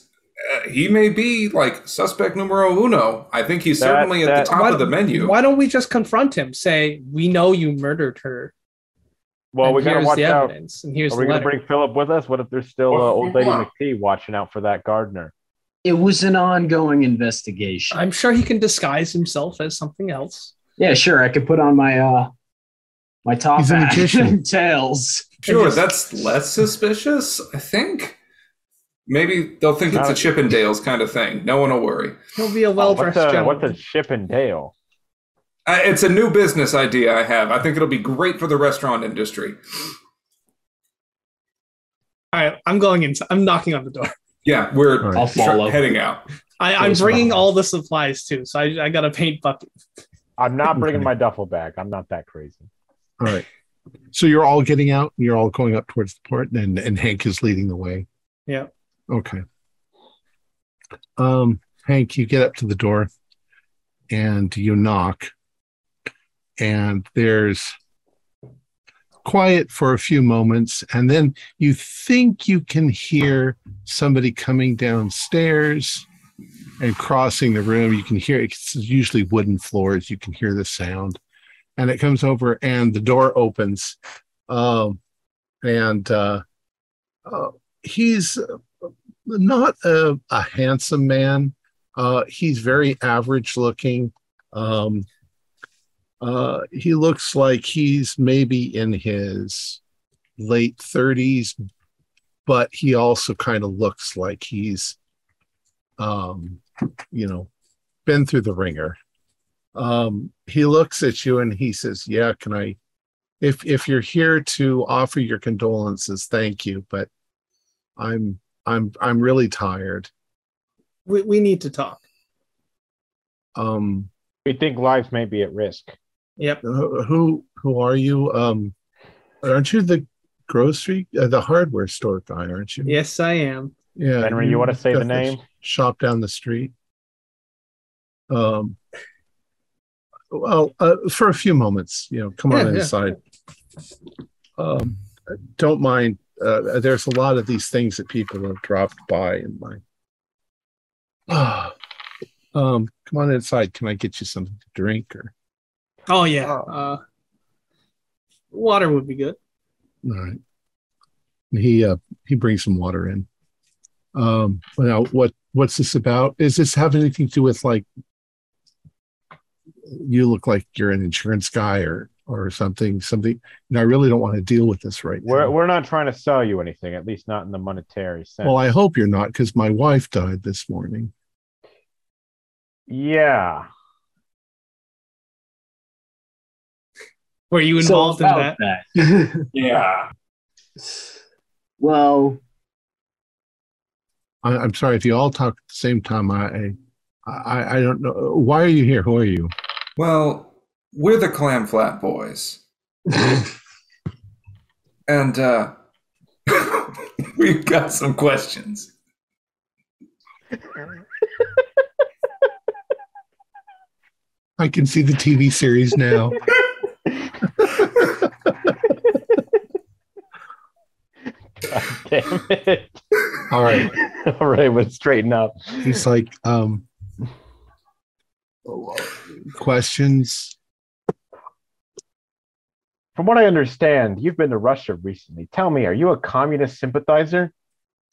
uh, he may be like suspect numero uno. I think he's That- certainly at the top Why- of the menu. Why don't we just confront him? Say, we know you murdered her. Well, and we got to watch the out. evidence, and here's Are the we going letter. to bring Philip with us? What if there's still uh, old lady McPhee watching out for that gardener? it was an ongoing investigation. I'm sure he can disguise himself as something else. yeah, sure. I could put on my uh my top He's a hat magician. and tails. Sure, just- that's less suspicious. I think. Maybe they'll think it's a Chippendales kind of thing. No one will worry. He'll be a well dressed what's, a, gentleman. what's a ship and Dale? Uh, it's a new business idea I have. I think it'll be great for the restaurant industry. All right, I'm going in. I'm knocking on the door. Yeah, we're All right. I'll follow. heading out. I, I'm bringing all the supplies too, so I, I got a paint bucket. I'm not bringing my duffel bag. I'm not that crazy. All right. So you're all getting out. And you're all going up towards the port, and and Hank is leading the way. Yeah. Okay. Um, Hank, you get up to the door, and you knock, and there's quiet for a few moments, and then you think you can hear somebody coming downstairs and crossing the room. You can hear it's usually wooden floors. You can hear the sound and it comes over and the door opens um, and uh, uh, he's not a, a handsome man uh, he's very average looking um, uh, he looks like he's maybe in his late 30s but he also kind of looks like he's um, you know been through the ringer um, he looks at you and he says, "Yeah, can I? If if you're here to offer your condolences, thank you, but I'm I'm I'm really tired. We, we need to talk. Um, We think lives may be at risk. Yep. who who, who are you? Um, aren't you the grocery, uh, the hardware store guy? Aren't you? Yes, I am. Yeah. Henry, you want to say the name? shop down the street. Um. Well, uh, for a few moments, you know, come on Yeah, yeah. inside. Um, don't mind. Uh, there's a lot of these things that people have dropped by in my. um, come on inside. Can I get you something to drink or? Oh yeah. Uh, water would be good. All right. He uh he brings some water in. Um now what what's this about? Is this have anything to do with like you look like you're an insurance guy or or something something and I really don't want to deal with this right We're, now. we're not trying to sell you anything, at least not in the monetary sense. Well, I hope you're not because my wife died this morning. yeah. Were you So involved in that? that. Yeah. well, I, I'm sorry if you all talk at the same time. I, I I don't know why are you here? Who are you? Well, we're the Clam Flat Boys, and uh, we've got some questions. I can see the TV series now. God damn it. All right. All right, but straighten up. He's like, um, questions. From what I understand, you've been to Russia recently. Tell me, are you a communist sympathizer?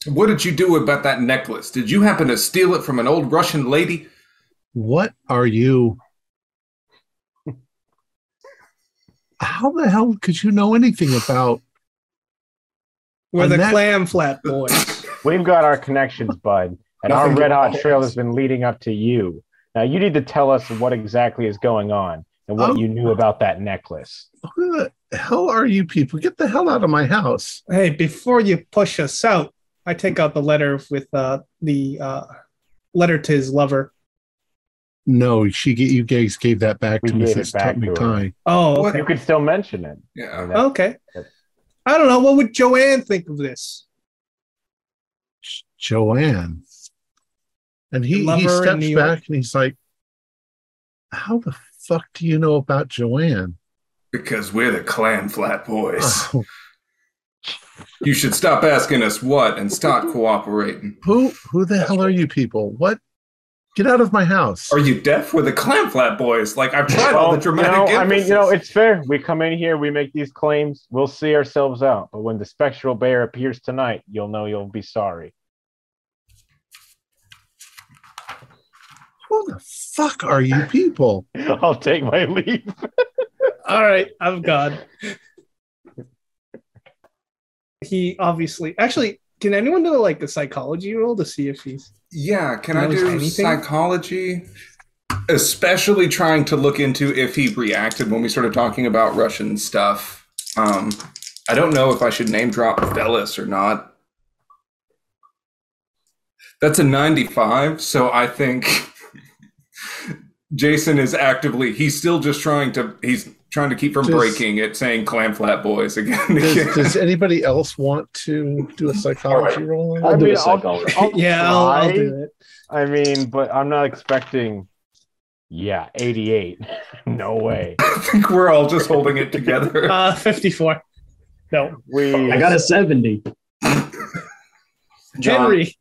What did you do about that necklace? Did you happen to steal it from an old Russian lady? What are you? How the hell could you know anything about? We're the that- clam flat boys. We've got our connections, bud, and our red hot trail has been leading up to you. Now you need to tell us what exactly is going on and what Oh. you knew about that necklace. Who the hell are you people? Get the hell out of my house! hey, before you push us out, I take out the letter with uh, the uh, letter to his lover. No, she ga- you guys gave that back We to gave it Mrs. back to her. Oh, okay. You could still mention it. Yeah. Okay. I don't know. What would Joanne think of this? Joanne. And he, he steps New back and he's like, How the fuck do you know about Joanne? Because we're the Clam Flat Boys. Oh, You should stop asking us what and start cooperating. who who the hell are you people? What? Get out of my house. Are you deaf? We're the Clam Flat Boys. Like I've tried all the dramatic. you know, I mean, you know, it's fair. We come in here, we make these claims, we'll see ourselves out. But when the spectral bear appears tonight, you'll know you'll be sorry. Who the fuck are you people? I'll take my leave. All right, I'm gone. He obviously, actually, can anyone do like a psychology roll to see if he's? Yeah, can I do anything? psychology? Especially trying to look into if he reacted when we started talking about Russian stuff. Um, I don't know if I should name drop Veles or not. That's a 95, so I think Jason is actively he's still just trying to he's trying to keep from Just- breaking it saying clam flat boys again. Does, again. does anybody else want to do a psychology All roll? I'll I do mean, a I'll- psychology. I'll yeah, I'll, I'll do it. I mean, but I'm not expecting. Yeah, 88. no way. I think we're all just holding it together. Uh, 54. No, We. I got a 70. John, Henry.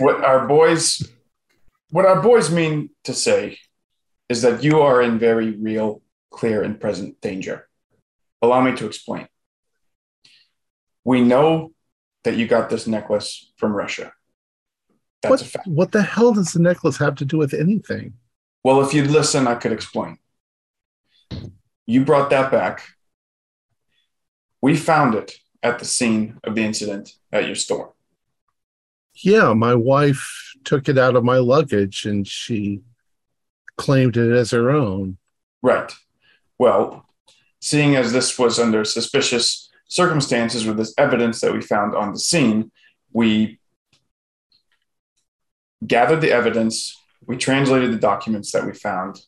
what our boys what our boys mean to say is that you are in very real clear and present danger. Allow me to explain. We know that you got this necklace from russia. That's What, a fact. what the hell does the necklace have to do with anything? well if you'd listen i could explain. You brought that back. We found it at the scene of the incident at your store. Yeah, my wife took it out of my luggage and she claimed it as her own. Right. Well, seeing as this was under suspicious circumstances with this evidence that we found on the scene, we gathered the evidence, we translated the documents that we found.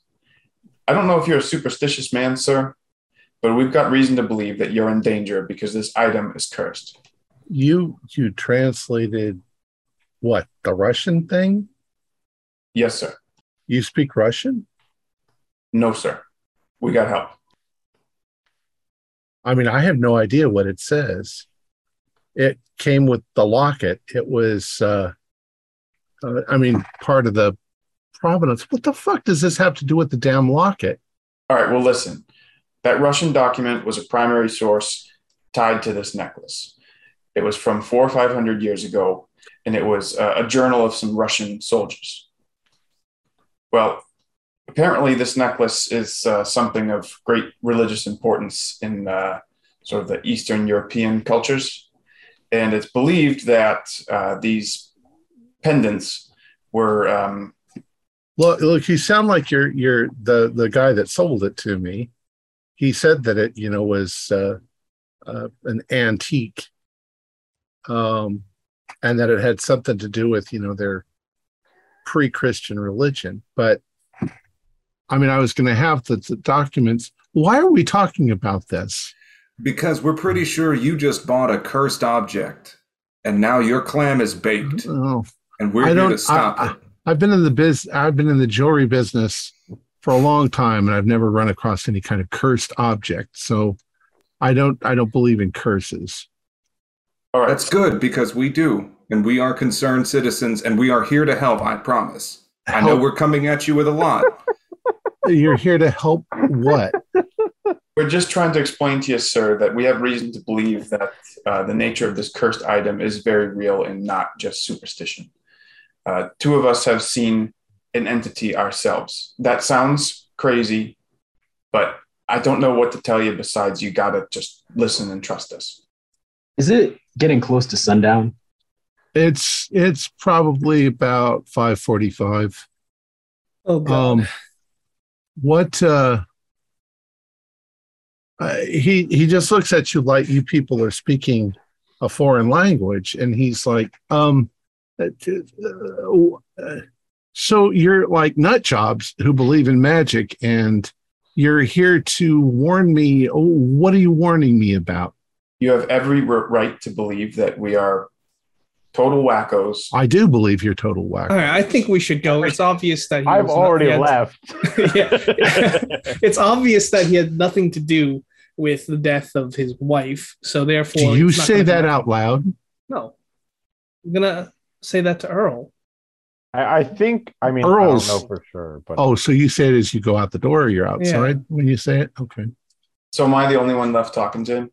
I don't know if you're a superstitious man, sir, but we've got reason to believe that you're in danger because this item is cursed. You you translated what the Russian thing? Yes, sir. You speak Russian? No, sir. We got help. I mean, I have no idea what it says. It came with the locket. It was, uh, uh, I mean, part of the provenance. What the fuck does this have to do with the damn locket? All right, well, listen. That Russian document was a primary source tied to this necklace. It was from four or five hundred years ago, and it was uh, a journal of some Russian soldiers. Well, apparently, this necklace is uh, something of great religious importance in uh, sort of the Eastern European cultures. And it's believed that uh, these pendants were um, Look, look, you sound like you're you're the the guy that sold it to me. He said that it, you know, was uh, uh, an antique, um, and that it had something to do with, you know, their pre-Christian religion. But I mean, I was going to have the, the documents. Why are we talking about this? Because we're pretty sure you just bought a cursed object, and now your clam is baked, Oh, and we're I here to stop I, it. I, I've been in the biz. I've been in the jewelry business for a long time, and I've never run across any kind of cursed object. So, I don't. I don't believe in curses. All right. That's good because we do, and we are concerned citizens, and we are here to help. I promise. I know we're coming at you with a lot. You're here to help. What? We're just trying to explain to you, sir, that we have reason to believe that uh, the nature of this cursed item is very real and not just superstition. Uh, two of us have seen an entity ourselves. That sounds crazy, but I don't know what to tell you besides you gotta just listen and trust us. Is it getting close to sundown? It's it's probably about five forty-five. Oh, God. Um, what? uh uh, he he just looks at you like you people are speaking a foreign language, and he's like, um, uh, uh, uh, So you're like nut jobs who believe in magic, and you're here to warn me. Oh, what are you warning me about? You have every right to believe that we are total wackos. I do believe you're total whack. All right, I think we should go. It's obvious that he I've was not- already he had- left. yeah. it's obvious that he had nothing to do with the death of his wife. So therefore, Do you say that be- out loud? No, I'm gonna say that to Earl. I, I think. I mean, Earl's- I don't know for sure, but Oh, so you say it as you go out the door or you're outside when you say it? Okay. So am I the only one left talking to him?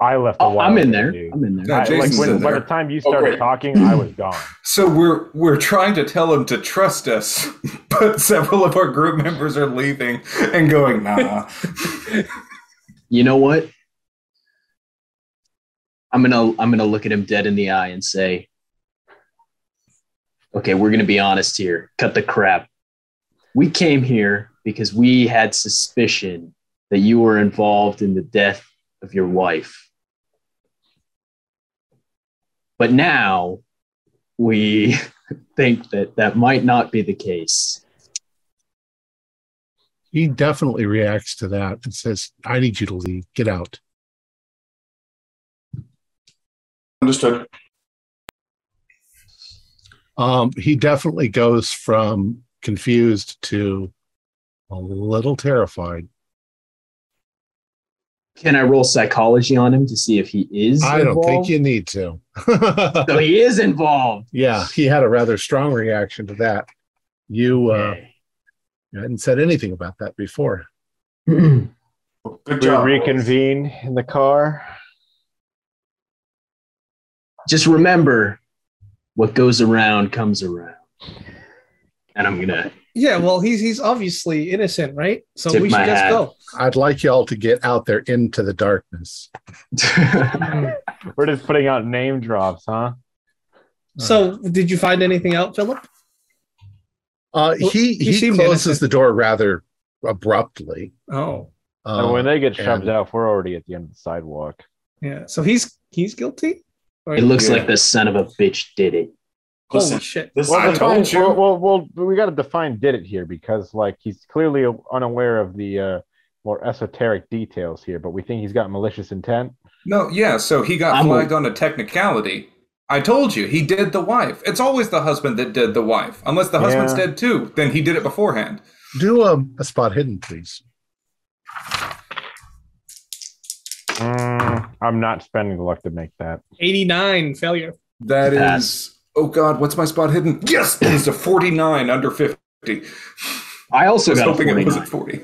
I left. A Oh, while I'm in there. dude. I'm in there. Yeah, I- like Jason's when, in by the time you Oh, started great. talking, I was gone. So we're we're trying to tell him to trust us, but several of our group members are leaving and going, nah. You know what? I'm gonna I'm gonna look at him dead in the eye and say, "Okay, we're gonna be honest here. Cut the crap. We came here because we had suspicion that you were involved in the death of your wife, but now we think that that might not be the case." He definitely reacts to that and says, I need you to leave. Get out. Understood. Um, he definitely goes from confused to a little terrified. Can I roll psychology on him to see if he is? I don't think you need to. So he is involved. yeah, he had a rather strong reaction to that. You uh, Okay. hadn't said anything about that before. Well, Good We job. reconvene in the car. just remember what goes around comes around. And I'm gonna Yeah, well, he's he's obviously innocent, right? So Tip we should just hat. go. I'd like y'all to get out there into the darkness. We're just putting out name drops, huh? So, did you find anything out, Philip? Uh, he he he closes innocent. the door rather abruptly. Oh, and Uh, when they get shoved and- out, we're already at the end of the sidewalk. yeah. So he's he's guilty. Or- it looks Yeah. like the son of a bitch did it. Holy Listen, shit! This I define- told you. Well, well, well, we got to define did it here because, like, he's clearly unaware of the uh, more esoteric details here, but we think he's got malicious intent. No, yeah, so he got I'm a- flagged on a technicality. I told you, he did the wife. It's always the husband that did the wife. Unless the husband's Yeah. dead too, then he did it beforehand. do a, a spot hidden, please. Mm, I'm not spending the luck to make that. Eighty nine failure. That is, Pass. Oh God, what's my spot hidden? Yes, it is a 49 under 50. I I also was got a hoping it was 49. at 40.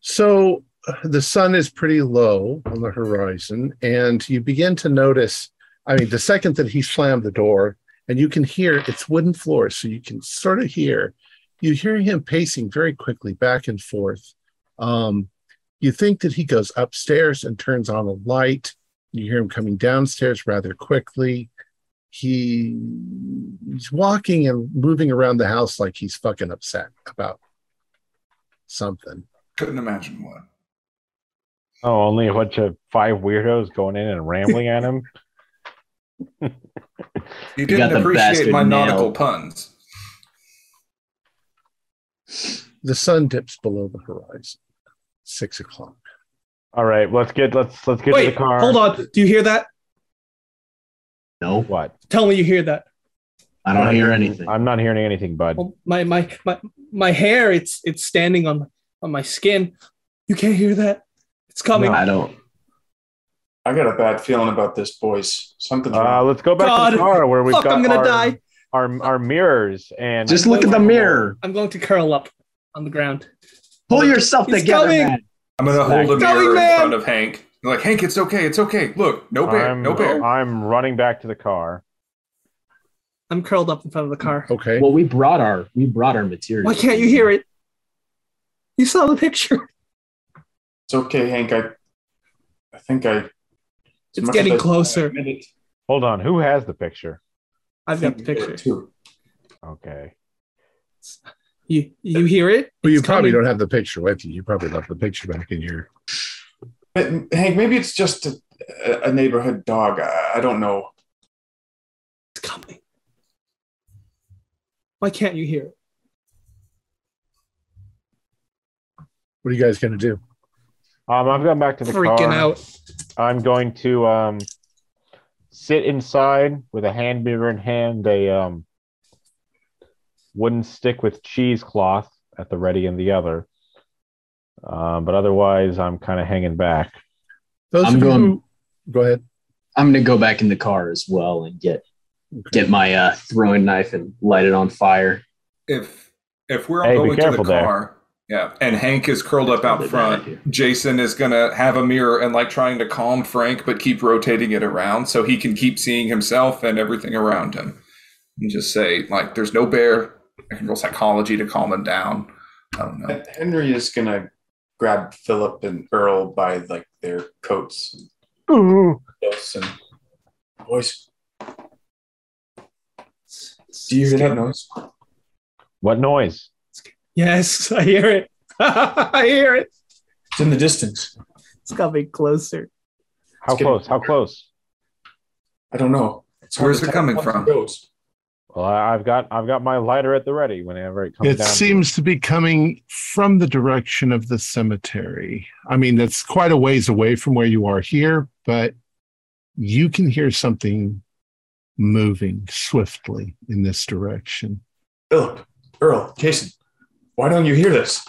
So uh, the sun is pretty low on the horizon, and you begin to notice. I mean, the second that he slammed the door, and you can hear it's wooden floors, so you can sort of hear. You hear him pacing very quickly back and forth. Um, you think that he goes upstairs and turns on a light. You hear him coming downstairs rather quickly. He, he's walking and moving around the house like he's fucking upset about something. Couldn't imagine what. Oh, only a bunch of five weirdos going in and rambling at him. You didn't the appreciate my nailed. nautical puns. The sun dips below the horizon. Six o'clock. All right, let's get let's let's get to the car. hold on. Do you hear that? No, What? Tell me you hear that. I don't hear anything. I'm not hearing anything, bud. Well, my my my my hair. It's it's standing on on my skin. You can't hear that. It's coming. I don't. I got a bad feeling about this, boys. Something's Uh, let's go back to the car where we've Fuck! got I'm gonna our, die. our our mirrors and Just look at the mirror. I'm going to curl up on the ground. Pull yourself He's together, coming. man. I'm going to hold a Coming, mirror in front of Hank. Like, Hank, it's okay. It's okay. Look, no bear. I'm, no bear. I'm running back to the car. I'm curled up in front of the car. Okay. Well, we brought our we brought our material. Why can't you hear it? You saw the picture. It's okay, Hank. I, I think I. as It's getting uh, closer. I Hold on, who has the picture? I've got the I think I did picture. Too. Okay. You you hear it? Well, you It's probably coming. don't have the picture with you. You probably left the picture back in your. But, Hank, maybe it's just a, a neighborhood dog. I, I don't know. It's coming. Why can't you hear it? What are you guys going to do? Um, I've gone back to the Freaking car. out. I'm going to um, sit inside with a hand mirror in hand, a um, wooden stick with cheesecloth at the ready in the other. Um, but otherwise, I'm kind of hanging back. Those I'm going- who- go ahead. I'm gonna go back in the car as well and get get my uh, throwing knife and light it on fire. If if we're all Hey, going to the careful there. car, yeah, and Hank is curled up out Probably a bad front. Jason is gonna have a mirror and like trying to calm Frank, but keep rotating it around so he can keep seeing himself and everything around him, and just say like, "There's no bear." I can roll psychology to calm him down. I don't know. Henry is gonna grab Philip and Earl by like their coats and close and boys. Do you hear that noise? What noise? Yes, I hear it. I hear it. It's in the distance. It's coming closer. How It's getting- close? How close? I don't know. It's Where's it coming from? goes. Well, I- I've got I've got my lighter at the ready whenever it comes It down. to seems to be coming from the direction of the cemetery. I mean, that's quite a ways away from where you are here, but you can hear something moving swiftly in this direction. Philip, Earl, Jason, why don't you hear this?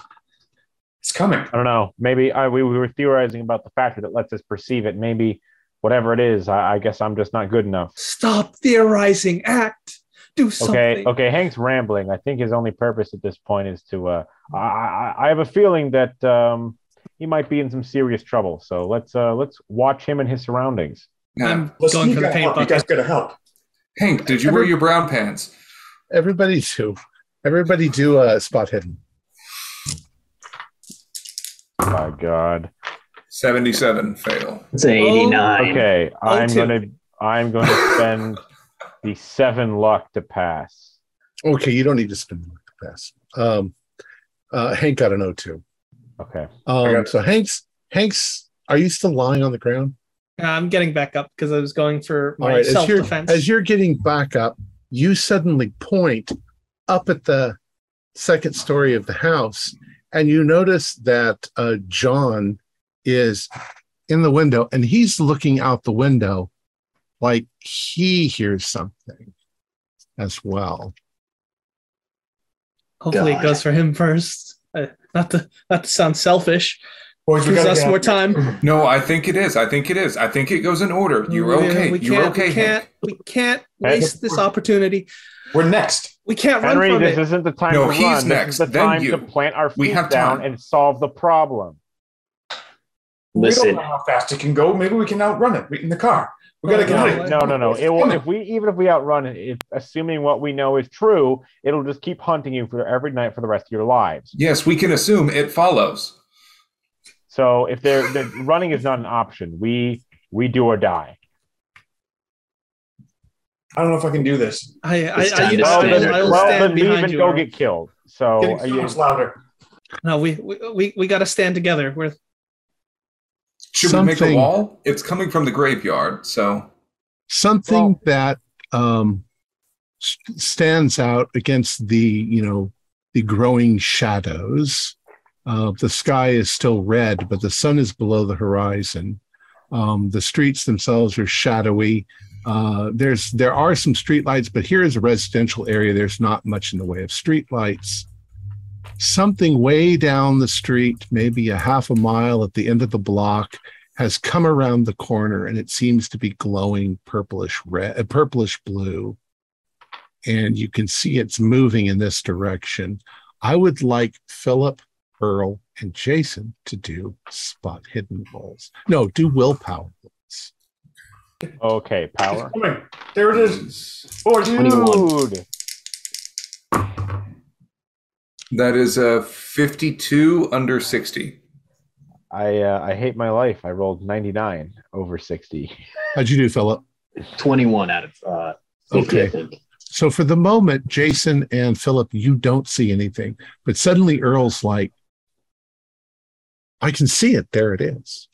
It's coming. I don't know. Maybe I, we, we were theorizing about the factor that lets us perceive it. Maybe whatever it is, I, I guess I'm just not good enough. Stop theorizing. Act. Do something. Okay, okay. Hank's rambling. I think his only purpose at this point is to. Uh, I, I, I have a feeling that um, he might be in some serious trouble. So let's uh, let's watch him and his surroundings. Yeah. I'm Listen, going you for the gotta paint help. You guys gotta help. Hank, did you wear your brown pants? Everybody do. Everybody do a spot hidden. My God. Seventy-seven fail. It's an 89. Okay, I'm two. gonna I'm going to spend the seven luck to pass. Okay, you don't need to spend the pass. Um, uh, Hank got an O2. Okay. Um, so Hank's Hank's. Are you still lying on the ground? Uh, I'm getting back up because I was going for my right. As self you're defense. as you're getting back up, you suddenly point up at the second story of the house, and you notice that uh, John is in the window, and he's looking out the window like he hears something as well. Hopefully, God. it goes for him first. Uh, not to not to sound selfish. Boys, we Gives us more time. No, I think it is. I think it is. I think it goes in order. You're We- okay. We You're can't, okay. We can't. Hank. We can't waste this opportunity. We're next. We can't run Henry, from this it. isn't the time No, to he's run. next, This is the then time you. to plant our feet We have down time. and solve the problem. We Listen. don't know how fast it can go. Maybe we can outrun it in the car. We gotta get No, out. No, no, no. It will, if we even if we outrun it, if, assuming what we know is true, it'll just keep hunting you for every night for the rest of your lives. Yes, we can assume it follows. So if they're, the running is not an option, we we do or die. I don't know if I can do this. I, I, It's I, time to Well, stand then, there. I will well, stand then leave behind and you. go get killed. So are you- louder. No, we we we, we got to stand together. We're Should we make a wall? It's coming from the graveyard, so something Well- that um, s- stands out against the you know the growing shadows. Uh, the sky is still red, but the sun is below the horizon. Um, the streets themselves are shadowy. Uh, there's there are some streetlights, but here is a residential area. There's not much in the way of streetlights. Something way down the street, maybe a half a mile at the end of the block, has come around the corner and it seems to be glowing purplish red, uh, purplish blue. And you can see it's moving in this direction. I would like Philip, Earl, and Jason to do spot hidden rolls. No, do willpower rolls. okay, power. It's. There it is. Boys, 21. That is a 52 under 60. I uh, I hate my life. I rolled ninety nine over sixty. How'd you do, Philip? 21 out of uh, 50, I Okay. think. So for the moment, Jason and Philip, you don't see anything, but suddenly Earl's like, I can see it. There it is.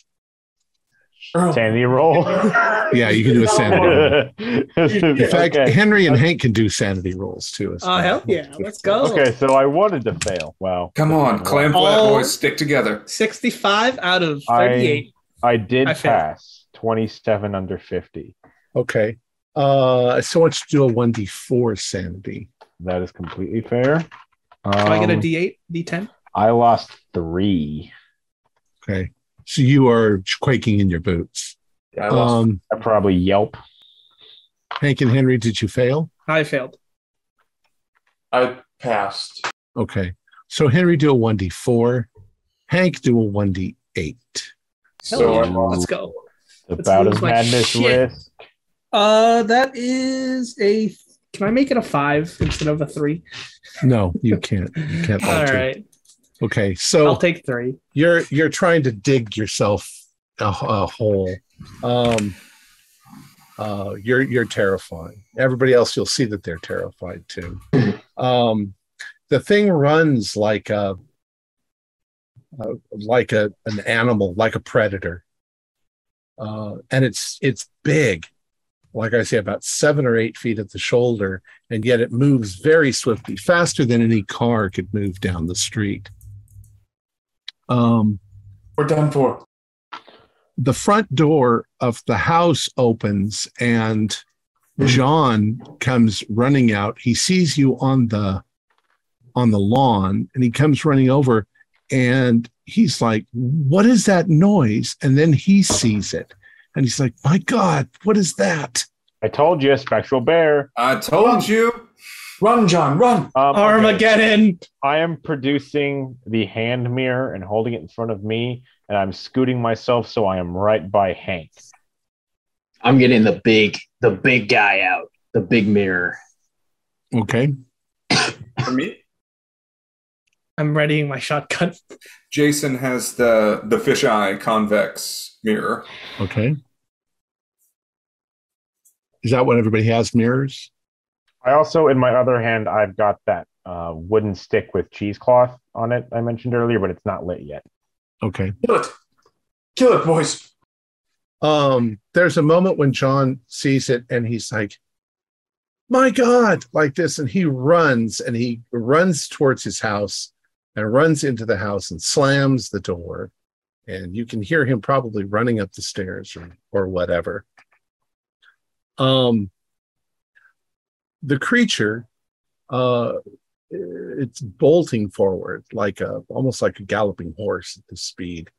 Earl. Sandy roll. Yeah, you can do a sanity roll. In fact, okay. Henry and Hank can do sanity rolls too. as Oh well. hell yeah! Let's go. okay, so I wanted to fail. Wow. Come on, clam flat Oh. boys, stick together. Sixty-five out of thirty-eight. I did I pass 27 under 50. Okay. Uh, so let's do a one d four sanity. That is completely fair. Do I get a Um, D8, D10? I lost three. Okay. So you are quaking in your boots. I lost. Um, I probably yelp. Hank and Henry, did you fail? I failed. I passed. Okay. So Henry do a one d four. Hank do a one d eight. So yeah. Let's go. The Let's bout lose of madness shit. risk. Uh, that is a. Can I make it a five instead of a three? No, you can't. You can't All alter. right, Okay. So I'll take three. you're you're trying to dig yourself a, a hole. Um, uh, you're you're terrifying. Everybody else, you'll see that they're terrified too. Um, the thing runs like a uh, like a an animal, like a predator, uh, and it's it's big. Like I say, about seven or eight feet at the shoulder, and yet it moves very swiftly, faster than any car could move down the street. Um, We're done for. the front door of the house opens and John comes running out. He sees you on the on the lawn and he comes running over and he's like, "What is that noise?" And then he sees it and he's like, "My god, what is that?" I told you, a spectral bear. I told you. Run, John, run. Um, okay. Armageddon. I am producing the hand mirror and holding it in front of me, and I'm scooting myself so I am right by Hank. I'm getting the big, the big guy out, the big mirror. Okay. For me? I'm readying my shotgun. Jason has the the fisheye convex mirror. Okay. Is that what everybody has mirrors? I also, in my other hand, I've got that uh, wooden stick with cheesecloth on it I mentioned earlier, but it's not lit yet. Okay. Kill it. Kill it, boys. um there's a moment when john sees it and he's like my god like this and he runs and he runs towards his house and runs into the house and slams the door and you can hear him probably running up the stairs or, or whatever um the creature uh it's bolting forward like a almost like a galloping horse at this speed.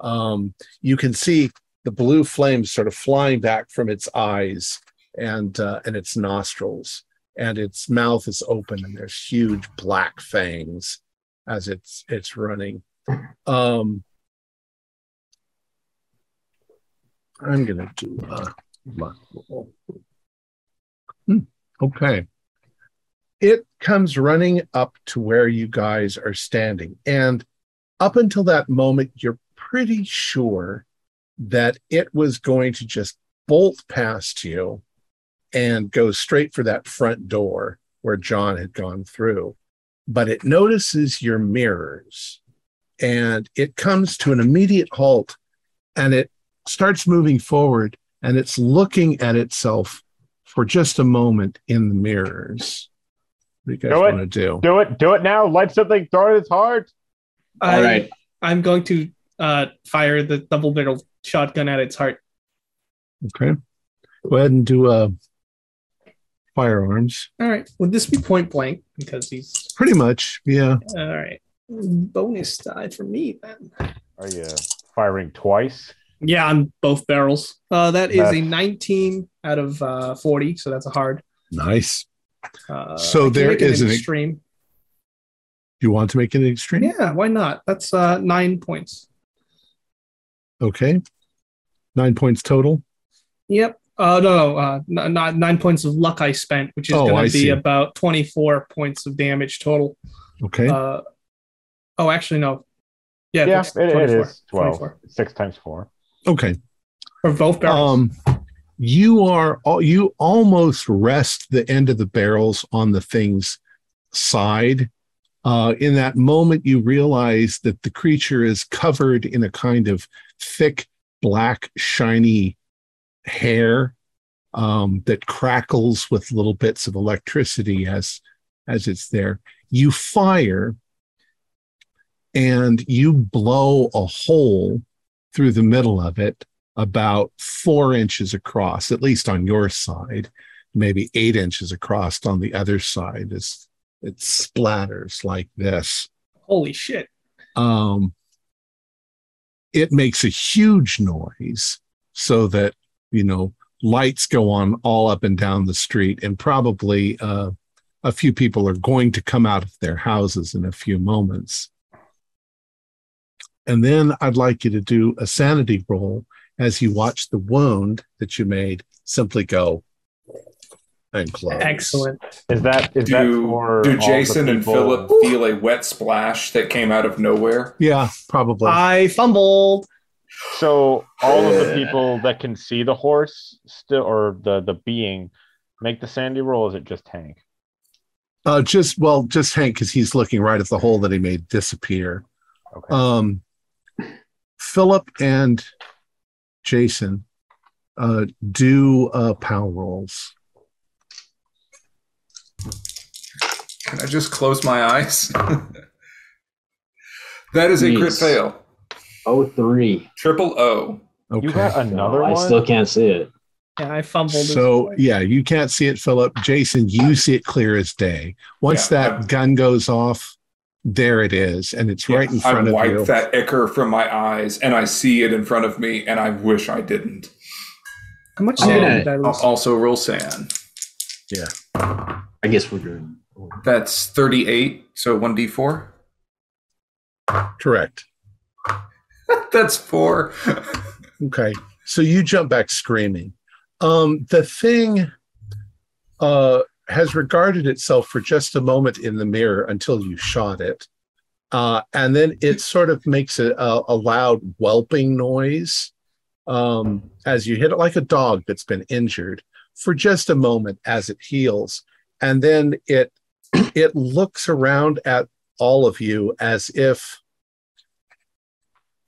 Um you can see the blue flames sort of flying back from its eyes and uh, and its nostrils and its mouth is open and there's huge black fangs as it's it's running. Um i'm gonna do a luck roll okay it comes running up to where you guys are standing and up until that moment you're pretty sure that it was going to just bolt past you and go straight for that front door where John had gone through. But it notices your mirrors and it comes to an immediate halt and it starts moving forward and it's looking at itself for just a moment in the mirrors. What do you guys Do want to do? Do it, do it now. Light something, throw it at its heart. I, All right. I'm going to uh, fire the double barrel shotgun at its heart. Okay. Go ahead and do uh, firearms. All right. Would this be point blank? Because he's Pretty much. Yeah. all right. Bonus die for me then. Are you firing twice? Yeah, on both barrels. Uh, that is a 19 out of uh, 40, so that's a hard. Nice. Uh, So I can there make it is an an- extreme. Do you want to make it extreme? Yeah, why not? That's uh, nine points. Okay. Nine points total. Yep. Uh, no, no, uh, n- n- nine points of luck I spent, which is Oh, going to be see. about 24 points of damage total. Okay. Uh, oh, actually, no. Yeah, Yeah, it's it, it 24, is 12. 24. Six times four. Okay. For both barrels. Um, you are you almost rest the end of the barrels on the thing's side. Uh, in that moment, you realize that the creature is covered in a kind of thick black, shiny hair um, that crackles with little bits of electricity as as it's there. You fire, and you blow a hole through the middle of it, about four inches across, at least on your side, maybe eight inches across on the other side. As it splatters like this. Holy shit. Um, it makes a huge noise so that, you know, lights go on all up and down the street, and probably uh, a few people are going to come out of their houses in a few moments. And then I'd like you to do a sanity roll as you watch the wound that you made simply go and close. Excellent. Is that is that Do, for do Jason and Philip feel a wet splash that came out of nowhere? Yeah, probably. I fumbled. So all of the people that can see the horse still, or the the being, make the sandy roll. Is it just Hank? Uh, just well, just Hank because he's looking right at the hole that he made disappear. Okay. Um, Philip and Jason uh, do uh, power rolls. Can I just close my eyes? that is a crit fail. Oh three. Triple O. Okay. you got another I one. still can't see it. Yeah, I fumbled. So yeah, you can't see it, Philip. Jason, you see it clear as day. Once Yeah, that I've- gun goes off, there it is, and it's right in I front of wiped you. that ichor from my eyes, and I see it in front of me, and I wish I didn't. How much I'm did I lose? also roll sand. Yeah, I guess we're good. That's 38, so 1d4. Correct. That's four. Okay. So you jump back screaming. Um, the thing uh, has regarded itself for just a moment in the mirror until you shot it. Uh, and then it sort of makes a, a, a loud whelping noise um, as you hit it, like a dog that's been injured for just a moment as it heals. And then it it looks around at all of you as if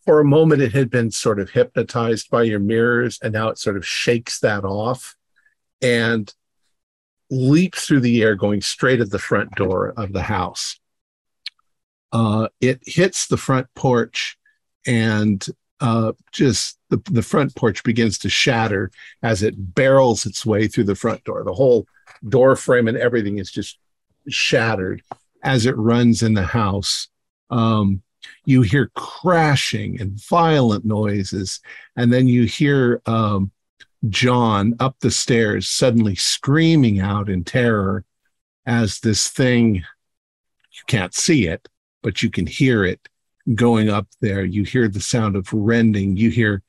for a moment it had been sort of hypnotized by your mirrors and now it sort of shakes that off and leaps through the air going straight at the front door of the house. Uh, it hits the front porch and uh, just the, the front porch begins to shatter as it barrels its way through the front door. The whole door frame and everything is just shattered as it runs in the house. Um, you hear crashing and violent noises and then you hear um, john up the stairs suddenly screaming out in terror as this thing you can't see it but you can hear it going up there you hear the sound of rending you hear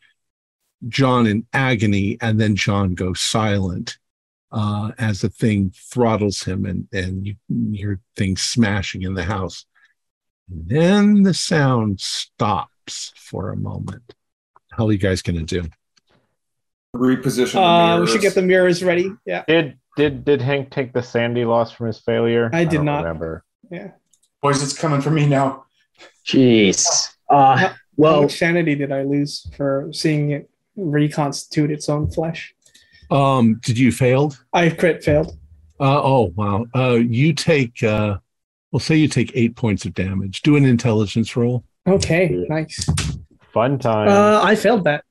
john in agony and then john goes silent uh, as the thing throttles him and, and you hear things smashing in the house And then the sound stops for a moment. How are you guys going to do? Reposition the Uh, we should get the mirrors ready. Yeah. Did did did Hank take the sandy loss from his failure? I did don't not. remember. Yeah. Boys, it's coming for me now. Jeez. Uh, How well, much sanity did I lose for seeing it reconstitute its own flesh? Um, did you failed? I crit failed. Uh, oh wow. Uh, you take. Uh, we'll say you take eight points of damage. Do an intelligence roll. Okay, nice. Fun time. Uh, I failed that.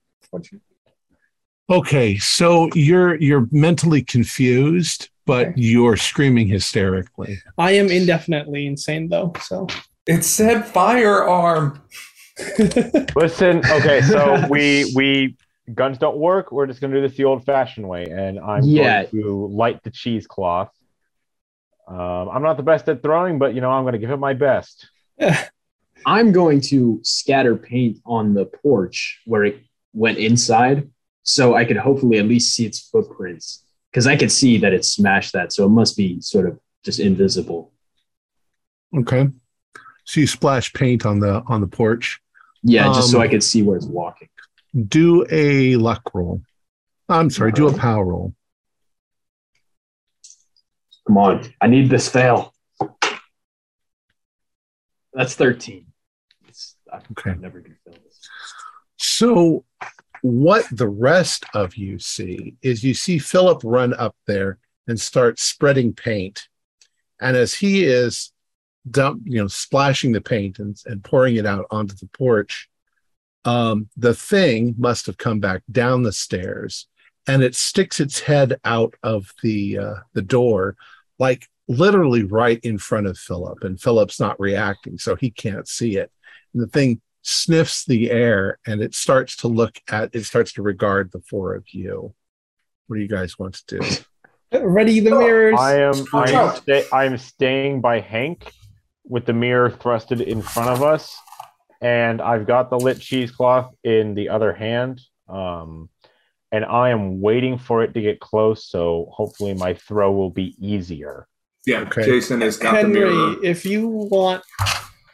Fortunately. Okay, so you're you're mentally confused, but Okay. you're screaming hysterically. I am indefinitely insane though, so It said firearm. Listen, okay, so we we guns don't work. We're just gonna do this the old-fashioned way, and I'm Yeah. going to light the cheesecloth. Um, I'm not the best at throwing, but you know I'm gonna give it my best. I'm going to scatter paint on the porch where it went inside so I could hopefully at least see its footprints because I could see that it smashed that. So it must be sort of just invisible. Okay. So you splash paint on the on the porch. Yeah, just so Um, I could see where it's walking. Do a luck roll. I'm sorry. Do a power roll. Come on. I need this fail. That's 13. It's, I Okay. never do fail this. So what the rest of you see is you see Philip run up there and start spreading paint. And as he is dump, you know, splashing the paint and, and pouring it out onto the porch, um, the thing must have come back down the stairs and it sticks its head out of the uh, the door, like literally right in front of Philip. And Philip's not reacting, so he can't see it. And the thing sniffs the air and it starts to look at it starts to regard the four of you. What do you guys want to do? Ready the mirrors. I am I am, sta- I am staying by Hank with the mirror thrusted in front of us, and I've got the lit cheesecloth in the other hand. Um, and I am waiting for it to get close, so hopefully my throw will be easier. Yeah, Okay. Jason has got the Henry, mirror. if you want,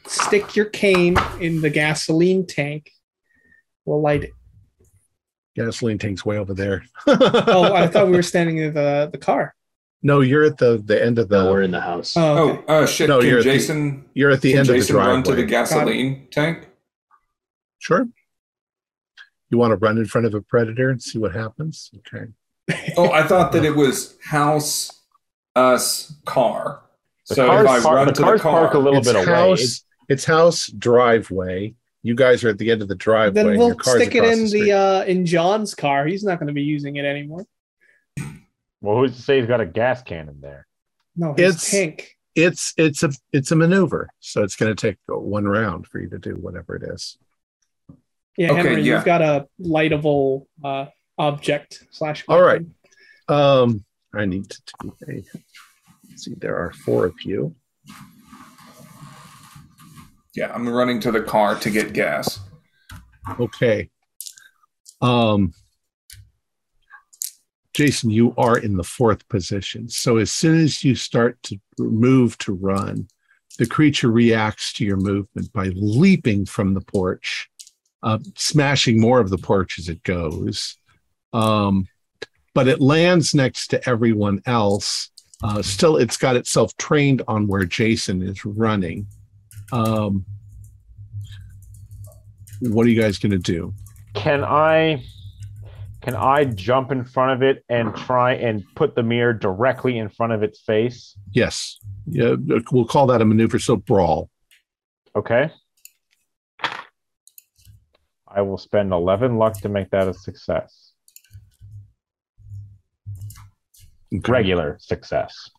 stick your cane in the gasoline tank. We'll light it. Gasoline tank's way over there. Oh, I thought we were standing in the, the car. no, you're at the the end of the. No, we're in the house. Oh, okay. Oh, uh, shit. No, you're can at the- Jason, you're at the end Jason of the driveway. run to the gasoline tank? Sure. You want to run in front of a predator and see what happens? Okay. Oh, I thought that it was house, us, car. The so cars if I run the to cars the car, park a little it's bit away. house. It's house driveway. You guys are at the end of the driveway. then and we'll your stick it in the, street. uh in John's car. He's not going to be using it anymore. Well, who's to say he's got a gas cannon there? No, his It's- tank. it's it's a it's a maneuver, so it's going to take one round for you to do whatever it is. Yeah, Okay, Henry, yeah. you've got a lightable uh object slash. All right. Um, I need to do a. see, there are four of you. Yeah, I'm running to the car to get gas. Okay. Um, Jason, you are in the fourth position. So as soon as you start to move to run, the creature reacts to your movement by leaping from the porch, uh, smashing more of the porch as it goes. Um, but it lands next to everyone else. Uh, still, it's got itself trained on where Jason is running. Um, what are you guys going to do? Can I can I jump in front of it and try and put the mirror directly in front of its face? Yes. Yeah, we'll call that a maneuver. So brawl. Okay. I will spend 11 luck to make that a success. Okay. Regular success.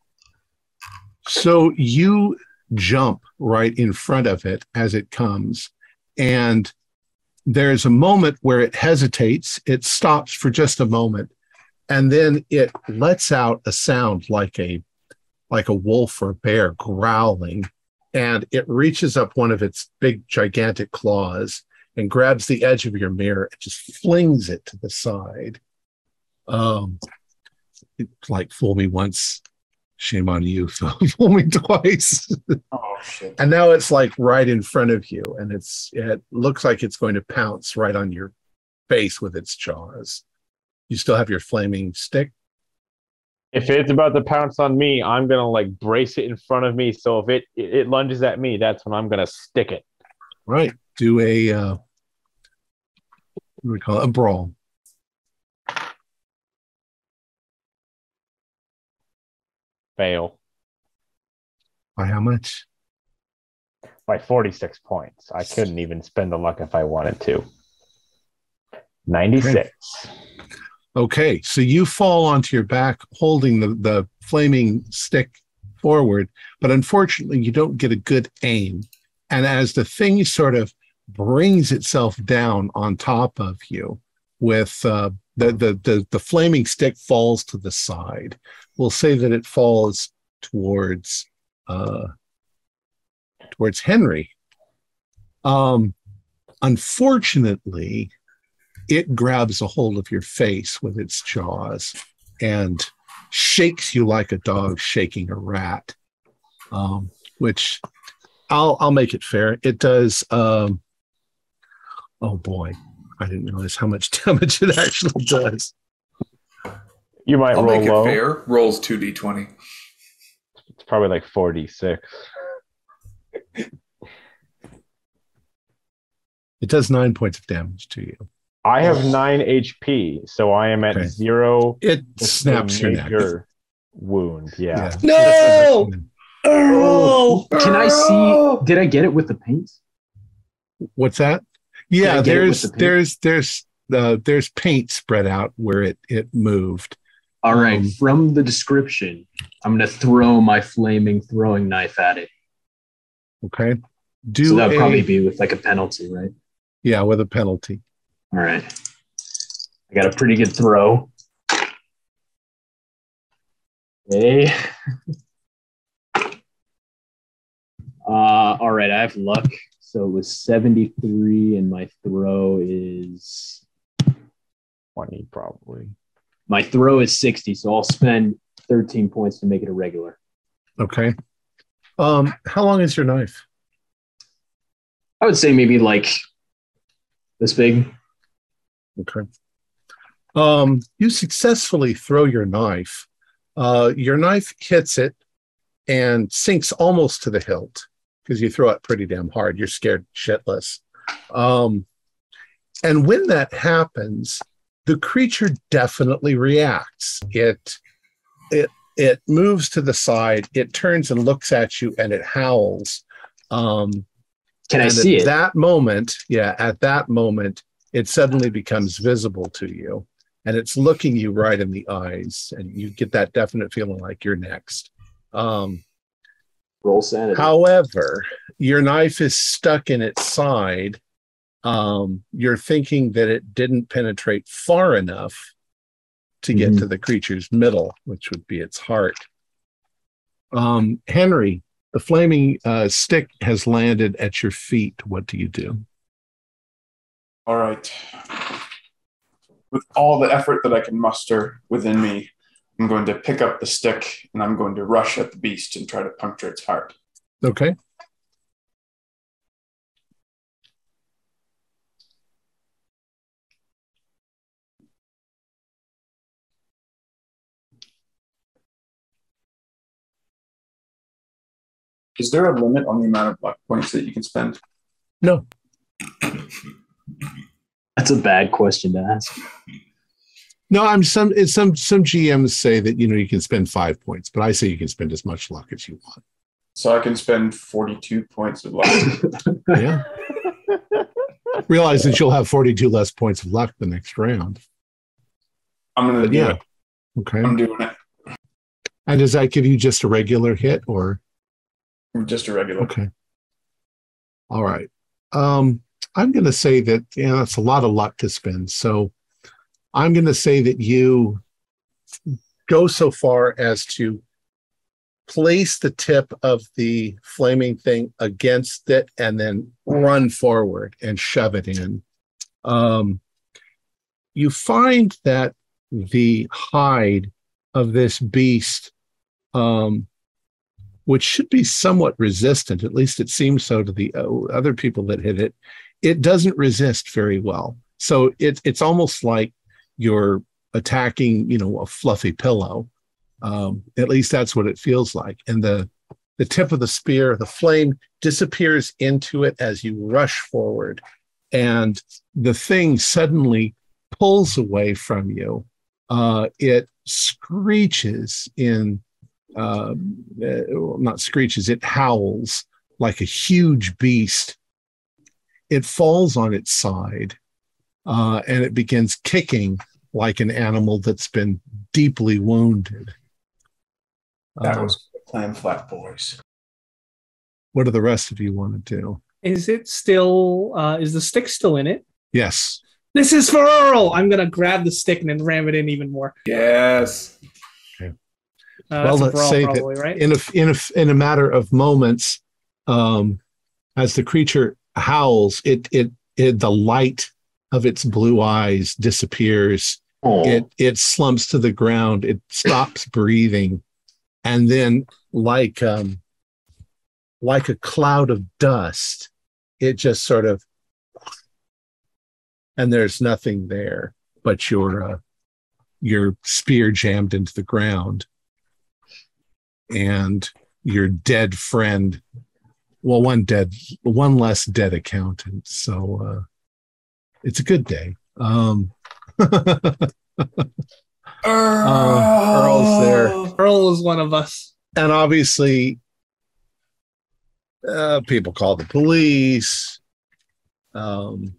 So you jump right in front of it as it comes, and there's a moment where it hesitates. It stops for just a moment, and then it lets out a sound like a like a wolf or bear growling, and it reaches up one of its big gigantic claws and grabs the edge of your mirror and just flings it to the side. Um, it's like fool me once, shame on you. fool me twice. Oh shit. and now it's like right in front of you, and it's it looks like it's going to pounce right on your face with its jaws. You still have your flaming stick. If it's about to pounce on me, I'm gonna like brace it in front of me. So if it it, it lunges at me, that's when I'm gonna stick it. Right. Do a uh, what do we call it? A brawl. Fail By how much? by 46 points. I couldn't even spend the luck if I wanted to. 96. Okay, so you fall onto your back holding the, the flaming stick forward, but unfortunately, you don't get a good aim. And as the thing sort of brings itself down on top of you, with uh, the, the the the flaming stick falls to the side. We'll say that it falls towards uh, towards Henry. Um, unfortunately, it grabs a hold of your face with its jaws and shakes you like a dog shaking a rat. Um, which I'll I'll make it fair. It does. Um, oh boy, I didn't realize how much damage it actually does. You might I'll roll make it low. fair. Rolls 2d20. It's probably like 46. It does nine points of damage to you. I have nine HP, so I am at Okay. zero. It a snaps your neck. major wound. Yeah. No! Earl! Can I see? Did I get it with the paint? What's that? Yeah, get it with there's the there's there's uh, there's paint spread out where it it moved. All right. Um, From the description, I'm gonna throw my flaming throwing knife at it. Okay. Do so that'd a- probably be with like a penalty, right? yeah with a penalty. All right. I got a pretty good throw. Okay. Uh, all right, I have luck. So it was 73, and my throw is Twenty probably. My throw is 60. So I'll spend 13 points to make it a regular. Okay. Um, how long is your knife? I would say maybe like this big. Okay. Um, you successfully throw your knife. Uh, your knife hits it and sinks almost to the hilt because you throw it pretty damn hard. You're scared shitless. Um, and when that happens, the creature definitely reacts. It it it moves to the side. It turns and looks at you, and it howls. Um, Can I see at it? that moment, yeah, at that moment, it suddenly becomes visible to you and it's looking you right in the eyes, and you get that definite feeling like you're next. Um, Roll sanity. however, your knife is stuck in its side. Um, you're thinking that it didn't penetrate far enough to get Mhm. to the creature's middle, which would be its heart. Um, Henry, the flaming uh, stick has landed at your feet. What do you do? All right. With all the effort that I can muster within me, I'm going to pick up the stick and I'm going to rush at the beast and try to puncture its heart. Okay. Is there a limit on the amount of luck points that you can spend? No. That's a bad question to ask. No, I'm some it's some some GMs say that you know you can spend five points, but I say you can spend as much luck as you want. So I can spend 42 points of luck. Yeah. Realize that you'll have 42 less points of luck the next round. I'm going to But do yeah. it. Okay. I'm doing it. And does that give you just a regular hit or Just a regular. okay. All right. Um, I'm gonna say that you know it's a lot of luck to spend. So I'm gonna say that you go so far as to place the tip of the flaming thing against it and then run forward and shove it in. Um, you find that the hide of this beast, um, which should be somewhat resistant, at least it seems so to the uh, other people that hit it, it doesn't resist very well. So it, it's almost like you're attacking, you know, a fluffy pillow. Um, at least that's what it feels like. And the the tip of the spear, the flame disappears into it as you rush forward, and the thing suddenly pulls away from you. Uh, it screeches in, uh, uh, well, not screeches, it howls like a huge beast. It falls on its side, uh, and it begins kicking like an animal that's been deeply wounded. That Uh, was the Clam Flat Boys. what do the rest of you want to do? Is it still? Uh, is the stick still in it? Yes. This is for Earl. I'm gonna grab the stick and then ram it in even more. Yes. Uh, Well, let's brawl say that right? in a in a in a matter of moments, um, as the creature howls, it it it the light of its blue eyes disappears. Oh, It it slumps to the ground. It stops breathing, and then like um like a cloud of dust, it just sort of and there's nothing there but your uh, your spear jammed into the ground and your dead friend well one dead one less dead accountant so uh it's a good day Um, Uh, Earl's there. Earl is one of us. and obviously, uh, people call the police. Um,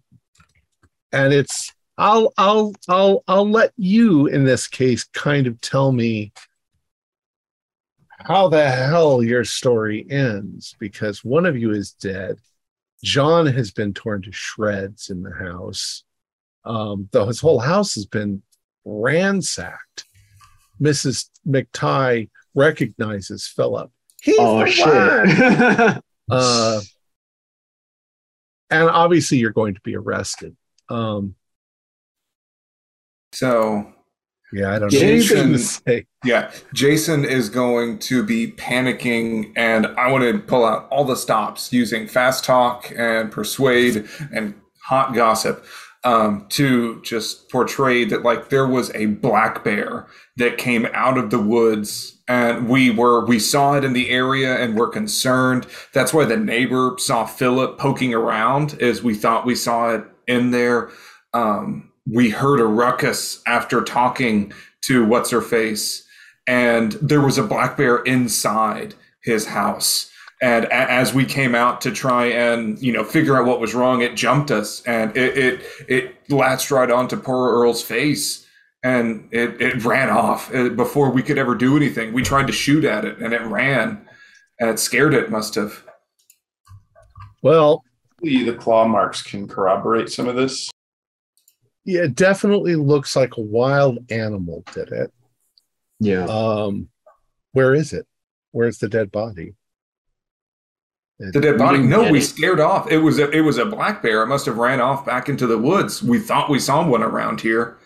and it's I'll I'll I'll I'll let you in this case kind of tell me how the hell your story ends because one of you is dead. John has been torn to shreds in the house. Um, though his whole house has been ransacked. Mrs. McTighe recognizes Philip. He's oh the one. shit. Uh, and obviously, you're going to be arrested. Um, So yeah, I don't Yeah, know you anything can- to say. Yeah, Jason is going to be panicking, and I want to pull out all the stops using fast talk and persuade and hot gossip um, to just portray that like there was a black bear that came out of the woods, and we were we saw it in the area and we're concerned. That's why the neighbor saw Philip poking around, as we thought we saw it in there. Um, we heard a ruckus after talking to what's her face. And there was a black bear inside his house. And a- as we came out to try and you know figure out what was wrong it jumped us. And it it, it latched right onto poor earl's face. And it, it ran off uh, before we could ever do anything. We tried to shoot at it and it ran. And it scared it must have. Well, The the claw marks can corroborate some of this. Yeah, it definitely looks like a wild animal did it. yeah. Um, where is it? Where's the dead body? It- the dead body didn't no we it. scared off it was a it was a black bear it must have ran off back into the woods we thought we saw one around here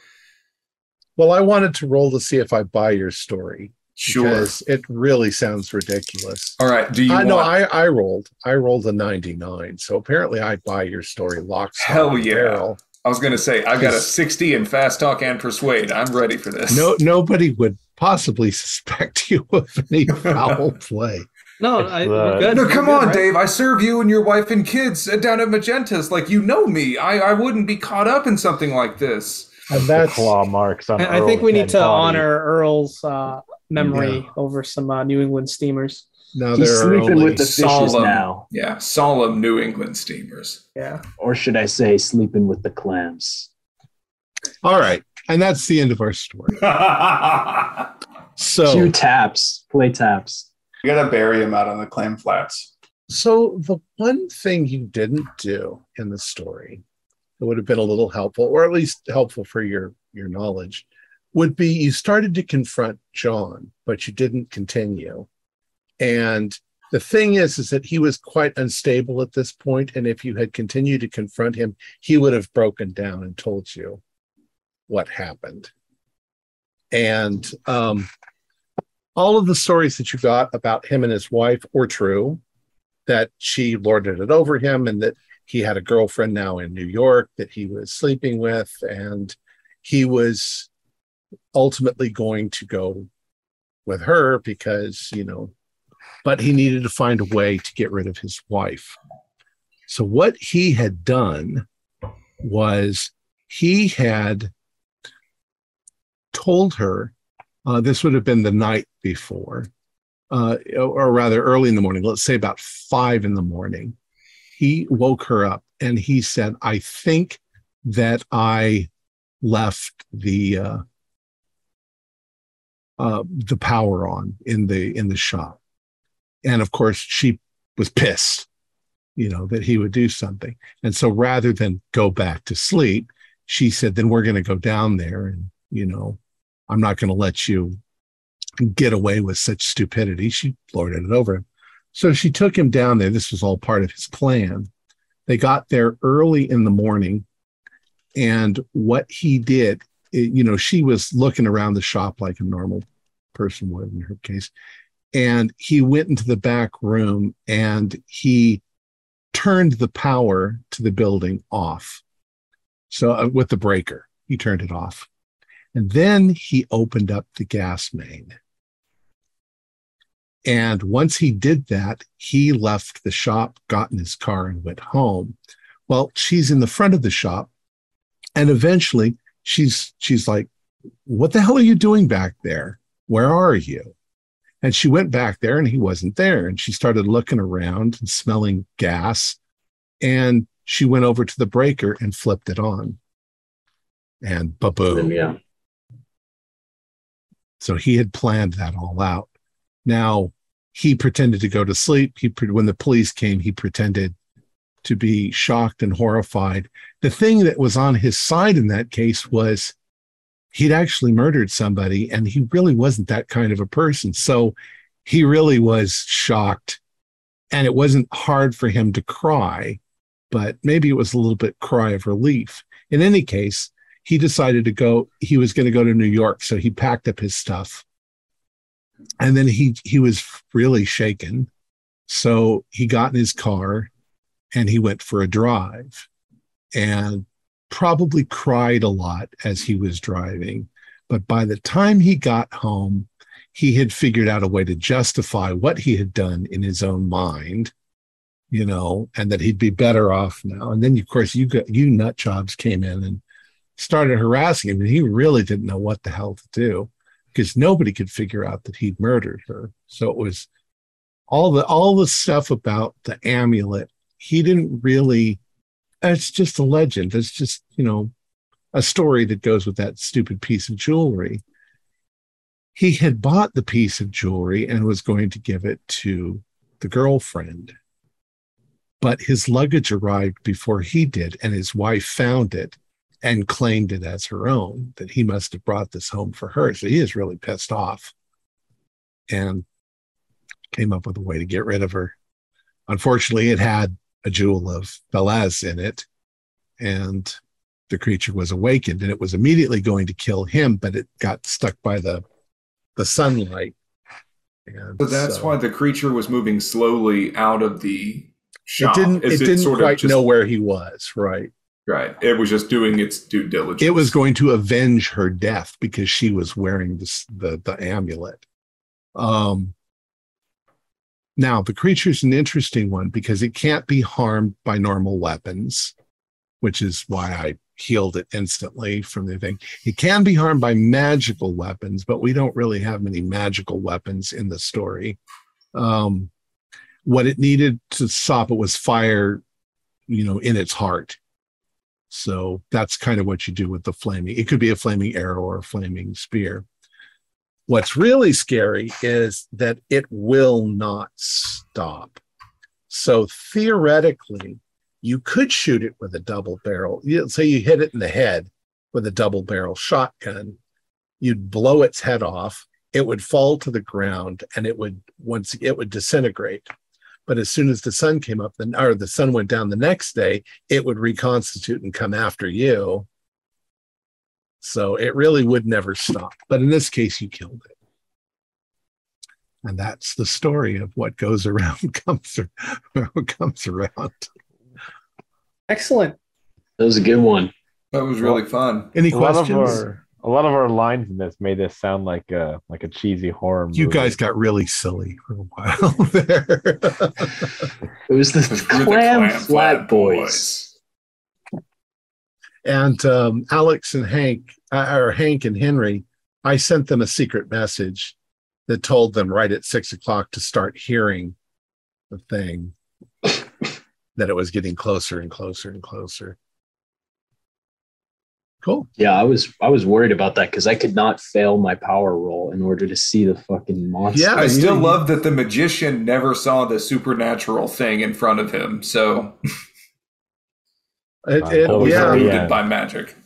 well, I wanted to roll to see if I buy your story sure because it really sounds ridiculous. all right do you I want know I, I rolled. I rolled a 99. So apparently I buy your story lock, stock, Hell yeah. barrel. I was going to say, I got a 60 in fast talk and persuade. I'm ready for this. No, nobody would possibly suspect you of any foul play. No, I, good. No, come good, on, right? Dave. I serve you and your wife and kids uh, down at Magenta's. Like, you know me. I, I wouldn't be caught up in something like this. And The that's claw marks on. I, I think we need to body. honor Earl's uh, memory Yeah. over some uh, New England steamers. Now He's there are sleeping with the fishes solemn. now, Yeah, solemn New England steamers. Yeah. or should I say, sleeping with the clams? all right. And that's the end of our story. So Cue taps, play taps. You gotta bury him out on the clam flats. So the one thing you didn't do in the story that would have been a little helpful, or at least helpful for your your knowledge, would be you started to confront John, but you didn't continue. And the thing is, is that he was quite unstable at this point, and if you had continued to confront him, he would have broken down and told you what happened. And um, all of the stories that you got about him and his wife were true that she lorded it over him and that he had a girlfriend now in New York that he was sleeping with and he was ultimately going to go with her because you know but he needed to find a way to get rid of his wife so what he had done was he had told her uh, this would have been the night before uh, or rather early in the morning, let's say about five in the morning, he woke her up and he said, I think that I left the uh, uh, the power on in the in the shop. And of course, she was pissed, you know, that he would do something. And so rather than go back to sleep, she said, then we're going to go down there and, you know, I'm not going to let you get away with such stupidity. She lorded it over him. So she took him down there. This was all part of his plan. They got there early in the morning. And what he did, it- you know, she was looking around the shop like a normal person would in her case. And he went into the back room and he turned the power to the building off. So uh, with the breaker, he turned it off. And then he opened up the gas main. And once he did that, he left the shop, got in his car, and went home. Well, she's in the front of the shop And eventually she's she's like, What the hell are you doing back there? Where are you? And she went back there and he wasn't there. And she started looking around and smelling gas. And she went over to the breaker and flipped it on. And baboom. Yeah. So he had planned that all out. Now he pretended to go to sleep. He when the police came, he pretended to be shocked and horrified. The thing that was on his side in that case was he'd actually murdered somebody and he really wasn't that kind of a person. So he really was shocked. And it wasn't hard for him to cry, but maybe it was a little bit cry of relief. In any case, he decided to go, he was going to go to New York. So he packed up his stuff. And then he he was really shaken. So he got in his car and he went for a drive and probably cried a lot as he was driving. But by the time he got home, he had figured out a way to justify what he had done in his own mind, you know, and that he'd be better off now. And then, of course, you got you nut jobs came in and started harassing him, and he really didn't know what the hell to do because nobody could figure out that he'd murdered her. So it was all the all the stuff about the amulet he didn't really it's just a legend. It's just you know a story that goes with that stupid piece of jewelry. He had bought the piece of jewelry and was going to give it to the girlfriend. But his luggage arrived before he did and his wife found it and claimed it as her own that he must have brought this home for her. So he is really pissed off and came up with a way to get rid of her. Unfortunately it had a jewel of Veles in it, and the creature was awakened, and it was immediately going to kill him, but it got stuck by the the sunlight. And so that's so, why the creature was moving slowly out of the shop. It didn't. It, it didn't quite just, know where he was. Right. Right. It was just doing its due diligence. It was going to avenge her death because she was wearing this, the the amulet. Um, now, the creature is an interesting one because it can't be harmed by normal weapons, which is why I healed it instantly from the thing. It can be harmed by magical weapons, but we don't really have many magical weapons in the story. Um, what it needed to stop it was fire, you know, in its heart. So that's kind of what you do with the flaming. It could be a flaming arrow or a flaming spear. What's really scary is that it will not stop. So theoretically, you could shoot it with a double barrel. Say you hit it in the head with a double barrel shotgun, you'd blow its head off. It would fall to the ground, and it would once it would disintegrate. But as soon as the sun came up, or the sun went down the next day, it would reconstitute and come after you so it really would never stop. But in this case, you killed it. And that's the story of what goes around comes, comes around. Excellent. That was a good one. That was really fun. Any a questions? Lot our, a lot of our lines in this made this sound like a like a cheesy horror movie. You guys got really silly for a while there. it was the, clam, clam, flat, flat boys. boys. And um, Alex and Hank, uh, or Hank and Henry, I sent them a secret message that told them right at six o'clock to start hearing the thing, that it was getting closer and closer and closer. Cool. Yeah, I was I was worried about that because I could not fail my power roll in order to see the fucking monster. Yeah, I still love that the magician never saw the supernatural thing in front of him. So It, it, yeah, yeah. by magic.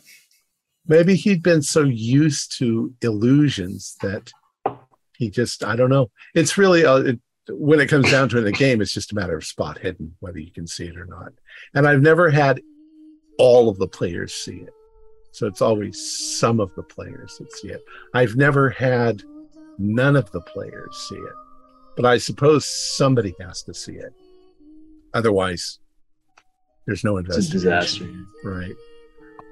Maybe he'd been so used to illusions that he just, I don't know. It's really, uh, it, when it comes down to it in the game, it's just a matter of spot hidden, whether you can see it or not. And I've never had all of the players see it. So it's always some of the players that see it. I've never had none of the players see it. But I suppose somebody has to see it. Otherwise, there's no investigation. It's a disaster. Right.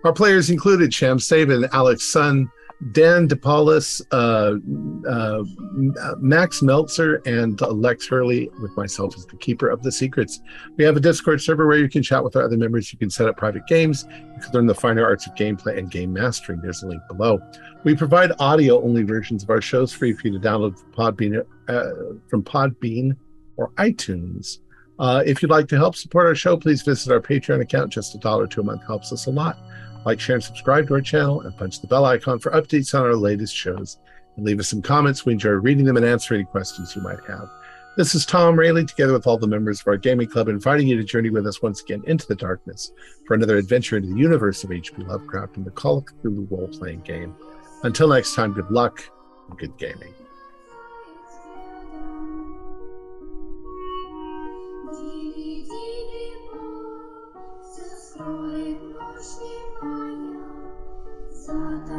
Our players included Shem Sabin, Alex Sun, Dan DePaulis, uh, uh, Max Meltzer, and Lex Hurley, with myself as the keeper of the secrets. We have a Discord server where you can chat with our other members. You can set up private games. You can learn the finer arts of gameplay and game mastering. There's a link below. We provide audio only versions of our shows free for you to download from Podbean, uh, from Podbean or iTunes. Uh, if you'd like to help support our show, please visit our Patreon account. Just a dollar to a month helps us a lot. Like, share, and subscribe to our channel, and punch the bell icon for updates on our latest shows. And leave us some comments. We enjoy reading them and answering any questions you might have. This is Tom Rayleigh, together with all the members of our gaming club, inviting you to journey with us once again into the darkness for another adventure into the universe of H.P. Lovecraft and the Call of Cthulhu role playing game. Until next time, good luck and good gaming. строит ночь немая, за.